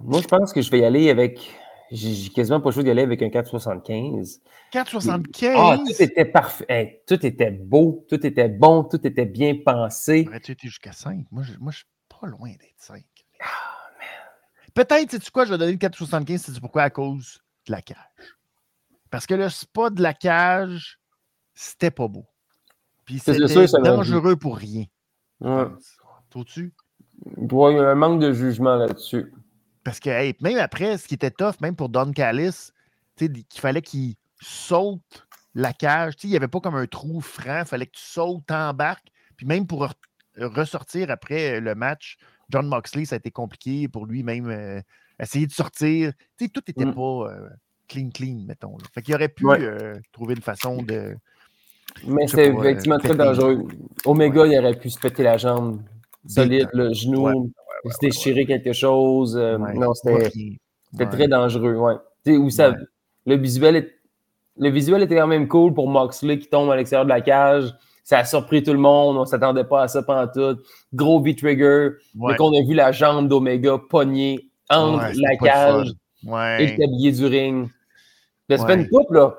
Moi, je pense que je vais y aller avec. J'ai quasiment pas le choix d'y aller avec un 4,75. 4,75 Ah, tout était parfait. Hey, tout était beau, tout était bon, tout était bien pensé. Aurais-tu été jusqu'à 5 Moi, je, moi, je pas loin d'être 5. peut-être, sais-tu quoi, je vais donner le 4,75, c'est pourquoi? À cause de la cage. Parce que le spot de la cage, c'était pas beau. Puis c'était dangereux pour rien. Ouais. Ouais, il y a un manque de jugement là-dessus. Parce que hey, même après, ce qui était tough, même pour Don Callis, tu sais, qu'il fallait qu'il saute la cage. Tu sais, Il n'y avait pas comme un trou franc, il fallait que tu sautes, t'embarques. Puis même pour ressortir après le match, John Moxley, ça a été compliqué pour lui même euh, essayer de sortir. Tu sais, tout n'était Mm. pas euh, clean, clean, mettons. là. Fait qu'il aurait pu Ouais. euh, trouver une façon de. Mais c'était effectivement très dangereux. Omega, il aurait pu se péter la jambe solide, le genou, Ouais, se déchirer quelque chose. non, c'était très dangereux. Ouais. Où ça, le, visuel est- le visuel était quand même cool pour Moxley qui tombe à l'extérieur de la cage. Ça a surpris tout le monde. On ne s'attendait pas à ça pendant tout. Gros V-trigger. Ouais. Mais qu'on a vu la jambe d'Omega pognée entre Ouais, la cage et le tablier du ring. Là, ça fait une coupe, là.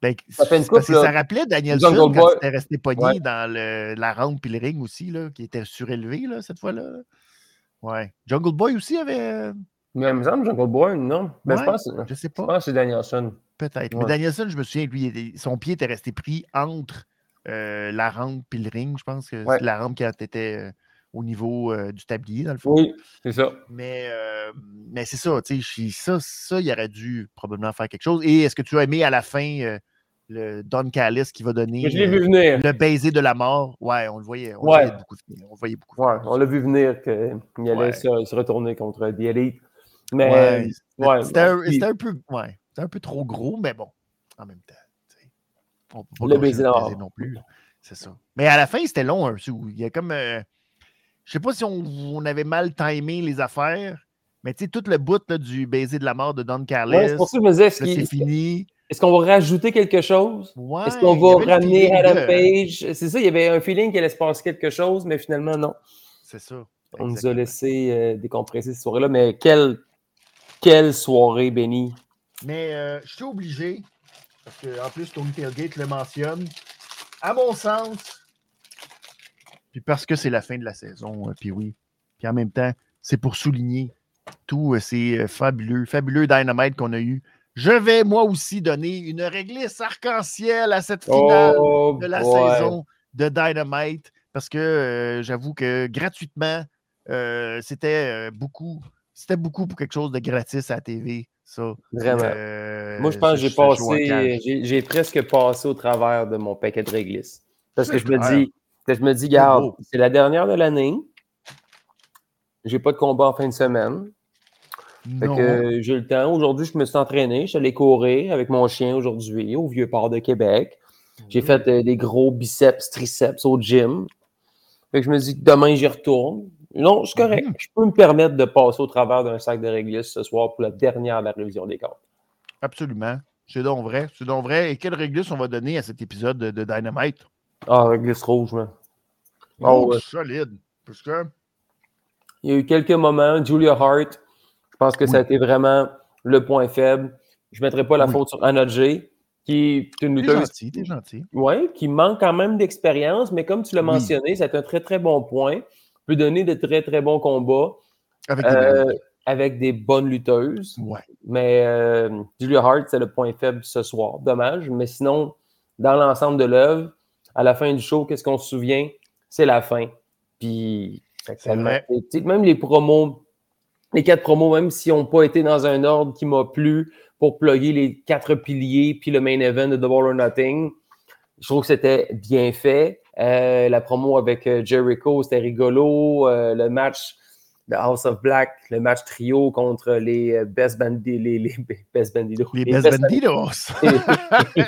Ben, Ça fait une parce que là. Ça rappelait Daniel Jungle quand il était resté pogné dans le- la rampe et le ring aussi, là, qui était surélevé là, cette fois-là. là. Ouais. Jungle Boy aussi avait. euh, Mais il me semble Jungle Boy, non? Ben, je pense, Je sais je pas. pense que c'est Danielson. Peut-être. Mais. Danielson, je me souviens que lui, son pied était resté pris entre euh, la rampe et le ring. Je pense que Ouais. c'est la rampe qui était euh, au niveau euh, du tablier, dans le fond. Oui, c'est ça. Mais, mais c'est ça, tu sais, ça, ça, il aurait dû probablement faire quelque chose. Et est-ce que tu as aimé à la fin le Don Callis qui va donner Je vu venir. le baiser de la mort? Ouais, on le voyait. On Ouais. le voyait beaucoup. venir, On voyait beaucoup. Ouais, on l'a vu venir qu'il allait Ouais. se, se retourner contre The Elite. Mais C'était un, puis c'était un peu, ouais, c'était un peu trop gros, mais bon, en même temps. On peut pas Le baiser non plus. C'est ça. Mais à la fin, c'était long un peu. Il y a comme. euh, je sais pas si on, on avait mal timé les affaires, mais tu sais, tout le bout là, du baiser de la mort de Don Carlos, Ouais, c'est pour ça que je me disais, fini. est-ce qu'on va rajouter quelque chose? Ouais, Est-ce qu'on va ramener Adam de- Page? C'est ça, il y avait un feeling qu'il allait se passer quelque chose, mais finalement, non. C'est ça. On nous a laissé euh, décompresser cette soirée-là. Mais quelle, quelle soirée, Benny. Mais euh, je suis obligé, parce qu'en plus, Tony Tailgate le mentionne, à mon sens, puis parce que c'est la fin de la saison, euh, puis oui, puis en même temps, c'est pour souligner tout euh, ces euh, fabuleux, fabuleux Dynamite qu'on a eu. Je vais moi aussi donner une réglisse arc-en-ciel à cette finale Oh, de la boy. saison de Dynamite parce que euh, j'avoue que gratuitement, euh, c'était euh, beaucoup. C'était beaucoup pour quelque chose de gratis à la TV, ça. Vraiment. Euh, Moi, je pense que j'ai passé, j'ai presque passé au travers de mon paquet de réglisses. Parce que je me dis, je me dis, garde, c'est la dernière de l'année. J'ai pas de combat en fin de semaine. Fait Non. que j'ai le temps. Aujourd'hui, je me suis entraîné. Je suis allé courir avec mon chien aujourd'hui au vieux port de Québec. J'ai Mhm. fait euh, des gros biceps, triceps au gym. Fait que je me dis que demain, j'y retourne. Non, c'est correct. Mhm. Je peux me permettre de passer au travers d'un sac de réglisses ce soir pour la dernière de la révision des comptes. Absolument. C'est donc vrai. C'est donc vrai. Et quelle réglisse on va donner à cet épisode de, de Dynamite? Ah, réglisse rouge, man. Oh, Oh, ouais. solide. Parce que Il y a eu quelques moments. Julia Hart, je pense que ça a Oui. été vraiment le point faible. Je ne mettrai pas la Oui. faute sur Anna Jay, qui est une t'es lutteuse gentil, t'es gentil. ouais, qui manque quand même d'expérience, mais comme tu l'as Oui. mentionné, c'est un très, très bon point. Peut donner de très, très bons combats Avec des euh, belles- avec des bonnes lutteuses. Ouais. Mais euh, Julia Hart, c'est le point faible ce soir. Dommage. Mais sinon, dans l'ensemble de l'œuvre, à la fin du show, qu'est-ce qu'on se souvient? C'est la fin. Puis, même les promos, les quatre promos, même s'ils n'ont pas été dans un ordre qui m'a plu pour plugger les quatre piliers puis le main event de Double or Nothing, je trouve que c'était bien fait. Euh, la promo avec euh, Jericho, c'était rigolo. Euh, le match de House of Black, le match trio contre les Best Bandidos. Les, les <laughs> Best Bandidos. Les Les Best Best Bandidos.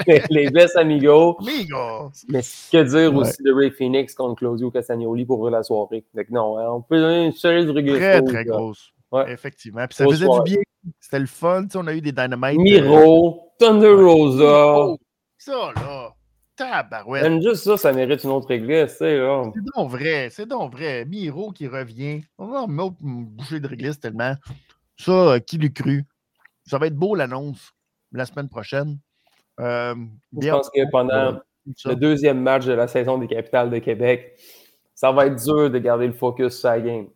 les, <laughs> les Best Amigos. Amigos. Mais que dire Ouais. aussi de Ray Phoenix contre Claudio Castagnoli pour la soirée. Donc non, hein, on peut donner une solide rigueur. Très, très grosse. Ouais. Effectivement. Puis ça faisait du bien. C'était le fun. Tu sais, on a eu des Dynamite. Miro, Thunder Rosa. Oh, ça, là. Tabarouette. Même juste ça, ça mérite une autre église, tu sais, là. C'est donc vrai, c'est donc vrai. Miro qui revient. On va une bouchée de réglisse tellement. Ça, euh, qui l'eût cru? Ça va être beau l'annonce la semaine prochaine. Euh, Je pense que pendant ça. le deuxième match de la saison des capitales de Québec, ça va être dur de garder le focus sur la game.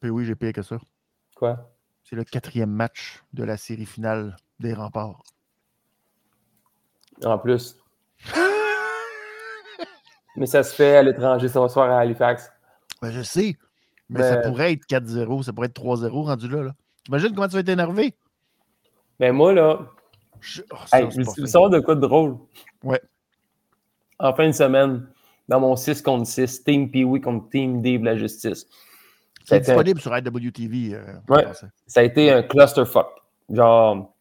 Puis oui, j'ai payé que ça. Quoi? C'est le quatrième match de la série finale des remparts. En plus. Mais ça se fait à l'étranger, ça va se faire à Halifax. Ben, je sais, mais ça Ben- pourrait être 4-0, ça pourrait être 3-0 rendu là. là. T'imagines comment tu vas être énervé? Mais moi, là, Je- oh, ça, hey, sors de quoi de drôle? Ouais. En fin de semaine, dans mon 6 contre 6, Team Pee-Wee contre Team Dave la Justice. C'est un- disponible sur IWTV. euh, Ouais. ça a été un clusterfuck. Genre,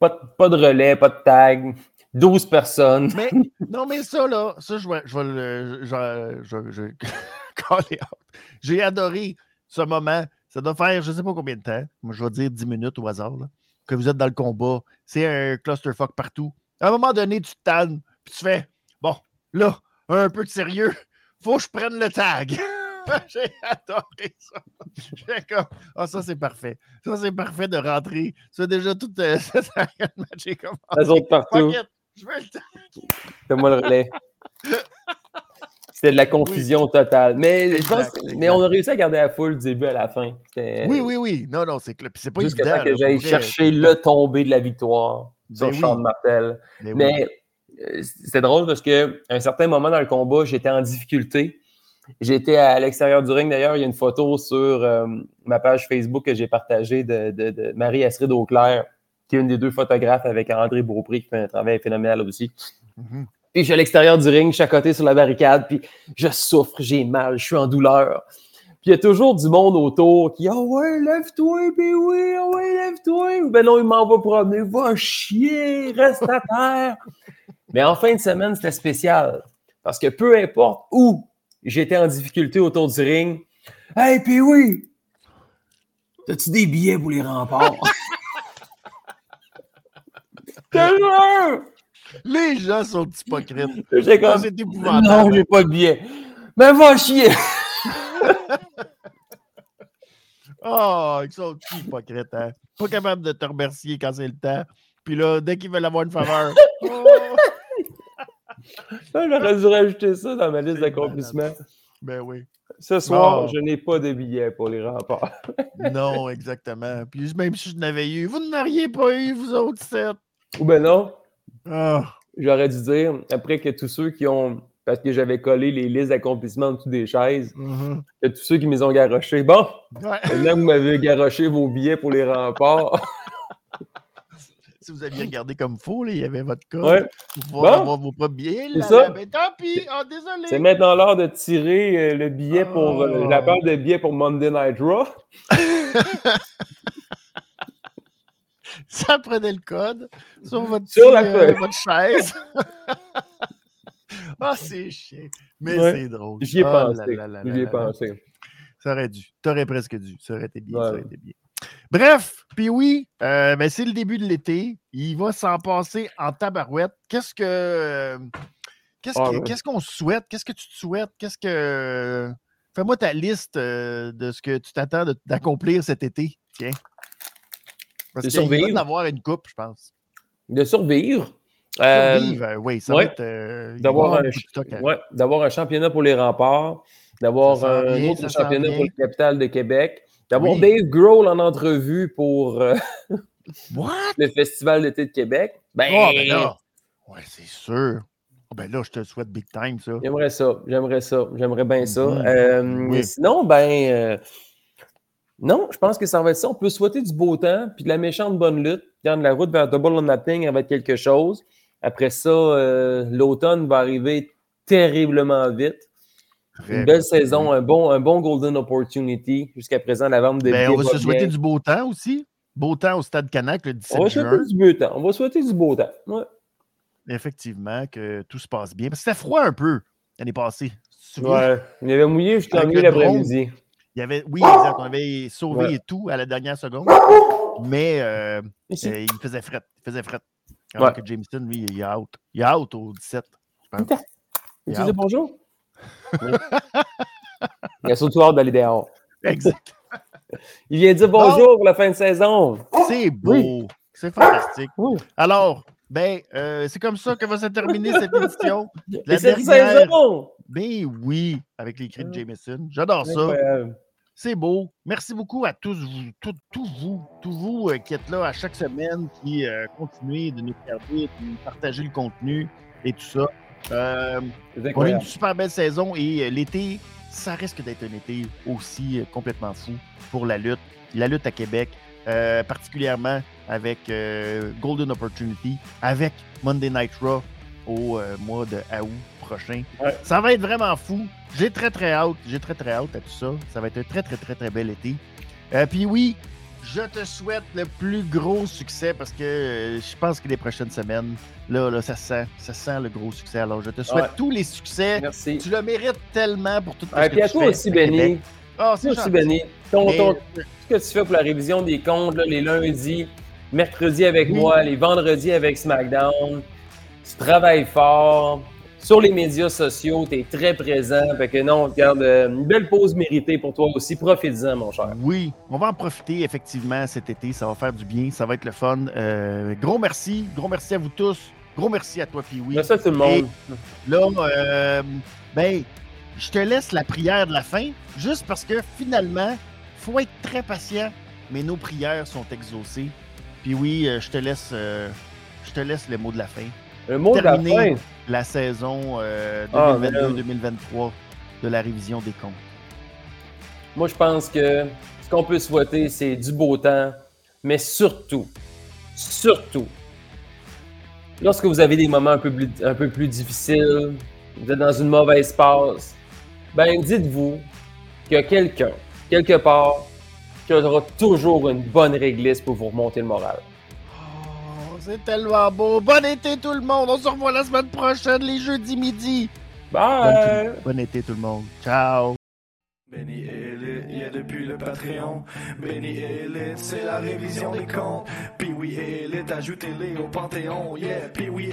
pas de, pas de relais, pas de tag, 12 personnes. Mais <laughs> non, mais ça, là, ça, je vais, je vais le. Je, je. <laughs> J'ai adoré ce moment. Ça doit faire je ne sais pas combien de temps. Moi, je vais dire 10 minutes au hasard. là, que vous êtes dans le combat. C'est un clusterfuck partout. À un moment donné, tu te tannes, puis tu fais Bon, là, un peu de sérieux. Faut que je prenne le tag. <laughs> J'ai adoré ça. J'ai comme, ah, ça, c'est parfait. Ça, c'est parfait de rentrer. Ça, déjà, tout euh, commencé. Les autres partout. Fuck it, Je veux le tag. Fais-moi le relais. C'était de la confusion totale. Mais, je pense, Exact, mais on a réussi à garder la foule du début à la fin. Oui, oui, oui. Non, non, c'est clair. Puis c'est pas Jusqu'à évident. temps que j'aille chercher le tombé de la victoire sur Ben oui. Sean Martel. Mais oui. Mais euh, c'est drôle parce qu'à un certain moment dans le combat, j'étais en difficulté. J'étais à l'extérieur du ring. D'ailleurs, il y a une photo sur euh, ma page Facebook que j'ai partagée de, de- de Marie-Astrid Auclair, qui est une des deux photographes avec André Beaupré, qui fait un travail phénoménal aussi. Mhm. Puis je suis à l'extérieur du ring, je suis à côté sur la barricade, puis je souffre, j'ai mal, je suis en douleur. Puis il y a toujours du monde autour qui Ah ouais, lève-toi, puis oui, ah ouais, lève-toi. Ou ben non, il m'en va promener, va chier, reste à terre. Mais en fin de semaine, c'était spécial. Parce que peu importe où j'étais en difficulté autour du ring, Hey, puis oui, as-tu des billets pour les remparts? Les gens sont hypocrites. J'ai comme, C'est épouvantable. non, j'ai pas de billet. Mais va chier! <laughs> Oh, ils sont hypocrites. Hein? Pas capable de te remercier quand c'est le temps. Puis là, dès qu'ils veulent avoir une faveur. <laughs> oh, J'aurais dû rajouter ça dans ma liste d'accomplissements. ben oui. Ce soir, Non. je n'ai pas de billets pour les remparts. Non, exactement. Puis même si je n'avais eu, vous n'auriez pas eu, vous autres, sept. Ou ben non, Ah, j'aurais dû dire, après que tous ceux qui ont. Parce que j'avais collé les listes d'accomplissements en dessous des chaises, mhm. que tous ceux qui me les ont garochés. Bon, Ouais. maintenant vous m'avez garoché vos billets pour les remparts. <laughs> Si vous aviez regardé comme faux, là, il y avait votre code. Ouais. Pour pouvoir Bon. avoir vos propres billets. Là, ça. là, ben, tant pis. Oh, désolé. C'est maintenant l'heure de tirer euh, le billet pour. euh, Oh. la part de billets pour Monday Night Raw. <laughs> <laughs> Ça prenait le code sur votre, Sur la euh, votre chaise. <laughs> Ah, c'est chiant. Mais Ouais. c'est drôle. J'y ai Oh pensé. J'y ai pensé. Ça aurait dû. T'aurais presque dû. Ça aurait été bien. Ça aurait été bien. Bref, puis oui, euh, ben, c'est le début de l'été. Il va s'en passer en tabarouette. Qu'est-ce que. Qu'est-ce Ah qu'on souhaite? Qu'est-ce que tu te souhaites? Qu'est-ce que. Fais-moi ta liste euh, de ce que tu t'attends d'accomplir cet été. Tiens. Parce De va survivre. en avoir une coupe, je pense. De survivre. Euh, Survivre, euh, oui, ça ouais. va être. euh, d'avoir avoir un, ouais, d'avoir un championnat pour les remparts, d'avoir un autre championnat pour le capital de Québec, d'avoir Oui. Dave Grohl en entrevue pour euh, <laughs> le Festival d'été de Québec. Ben, Ah, ben là. Ouais, c'est sûr. Ah, ben là, je te souhaite big time, ça. j'aimerais ça, j'aimerais ça, j'aimerais bien ça. Oui. Sinon, ben, non, je pense que ça va être ça. On peut souhaiter du beau temps, puis de la méchante bonne lutte. Regarde, la route vers Double or Nothing, elle va être quelque chose. Après ça, euh, l'automne va arriver terriblement vite. Très Une belle bien. saison, un bon, un bon golden opportunity. Jusqu'à présent, la vente de Ben, on va se souhaiter bien. du beau temps aussi. Beau temps au Stade Canac le 17 On va juin. souhaiter du beau temps. On va souhaiter du beau temps. Ouais. Effectivement, que tout se passe bien. Parce que c'était froid un peu l'année passée. Ouais. Il avait mouillé jusqu'à le l'après-midi. Il y avait, oui, exact. On avait sauvé Ouais. et tout à la dernière seconde. Mais euh, euh, il faisait fret. Il faisait fret. Ouais. Alors que Jameson, lui, il est out. Il est out au 17. je pense. Attends. Il Tu dis bonjour? Il <laughs> a surtout hâte d'aller dehors. Exact. <laughs> Il vient dire bonjour pour la fin de saison. C'est beau. C'est fantastique. Oui. Alors, ben, euh, c'est comme ça que va se terminer cette <laughs> édition. La Et cette dernière- saison! Ben oui, avec les cris de Jameson. J'adore ça. C'est beau. Merci beaucoup à tous vous, tous, vous, tous vous euh, qui êtes là à chaque semaine, qui euh, continuez de nous regarder, de nous partager le contenu et tout ça. Euh, on a une super belle saison et l'été, ça risque d'être un été aussi complètement fou pour la lutte. La lutte à Québec, particulièrement avec Golden Opportunity, avec Monday Night Raw au mois de août prochain. Ouais. Ça va être vraiment fou. J'ai très très hâte. J'ai très très hâte à tout ça. Ça va être un très très très très bel été. Euh, Puis oui, je te souhaite le plus gros succès parce que euh, je pense que les prochaines semaines, là, là, ça sent, ça sent le gros succès. Alors je te souhaite Ouais. tous les succès. Merci. Tu le mérites tellement pour tout ce Ouais, que puis à tu toi aussi. Benny. Ah, c'est aussi. Benny. Ton, Mais- ton- ce que tu fais pour la révision des comptes, là, les lundis, mercredi avec Oui. moi, les vendredis avec SmackDown. Tu travailles fort. Sur les médias sociaux, tu es très présent. Fait que non, regarde, euh, une belle pause méritée pour toi aussi. Profites-en, mon cher. Oui, on va en profiter effectivement cet été. Ça va faire du bien. Ça va être le fun. Euh, gros merci. Gros merci à vous tous. Gros merci à toi, puis oui. Merci à tout le monde. Là, euh, ben, je te laisse la prière de la fin, juste parce que finalement, faut être très patient, mais nos prières sont exaucées. Puis oui, je te laisse, euh, je te laisse le mot de la fin. Un mot de la fin. La saison euh, Ah, 2022-2023 de la révision des comptes. Moi, je pense que ce qu'on peut souhaiter, c'est du beau temps, mais surtout, surtout, lorsque vous avez des moments un peu plus, un peu plus difficiles, vous êtes dans une mauvaise passe, ben dites-vous qu'il y a quelqu'un, quelque part, qui aura toujours une bonne réglisse pour vous remonter le moral. C'est tellement beau. Bon été tout le monde. On se revoit la semaine prochaine, les jeudis midi. Bye! Bon été tout le monde. Ciao. Benny Depuis le Patreon. Benny Elite, c'est la révision des comptes. Puis oui Elite, ajoutez-les au Panthéon. Yeah, puis oui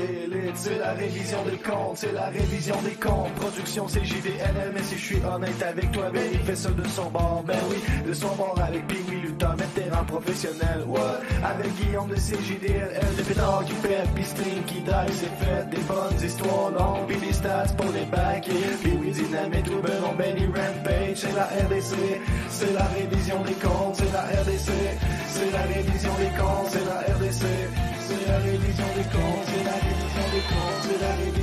c'est la révision des comptes. C'est la révision des comptes. Production CJDNL, mais si je suis honnête avec toi, Benny fait ça de son bord. Ben oui, de son bord avec puis oui lutteur, vétéran professionnel. Ouais, avec Guillaume de CJDLL, de pétard qui pète, puis string qui dive, c'est fait. Des bonnes histoires longues, puis stats pour les backer. Puis oui, dynamite ou Benon, Benny Rampage, c'est la RDC, c'est la révision des comptes, c'est la RDC. C'est la révision des comptes, c'est la RDC. C'est la révision des comptes, c'est la révision des comptes, c'est la révision.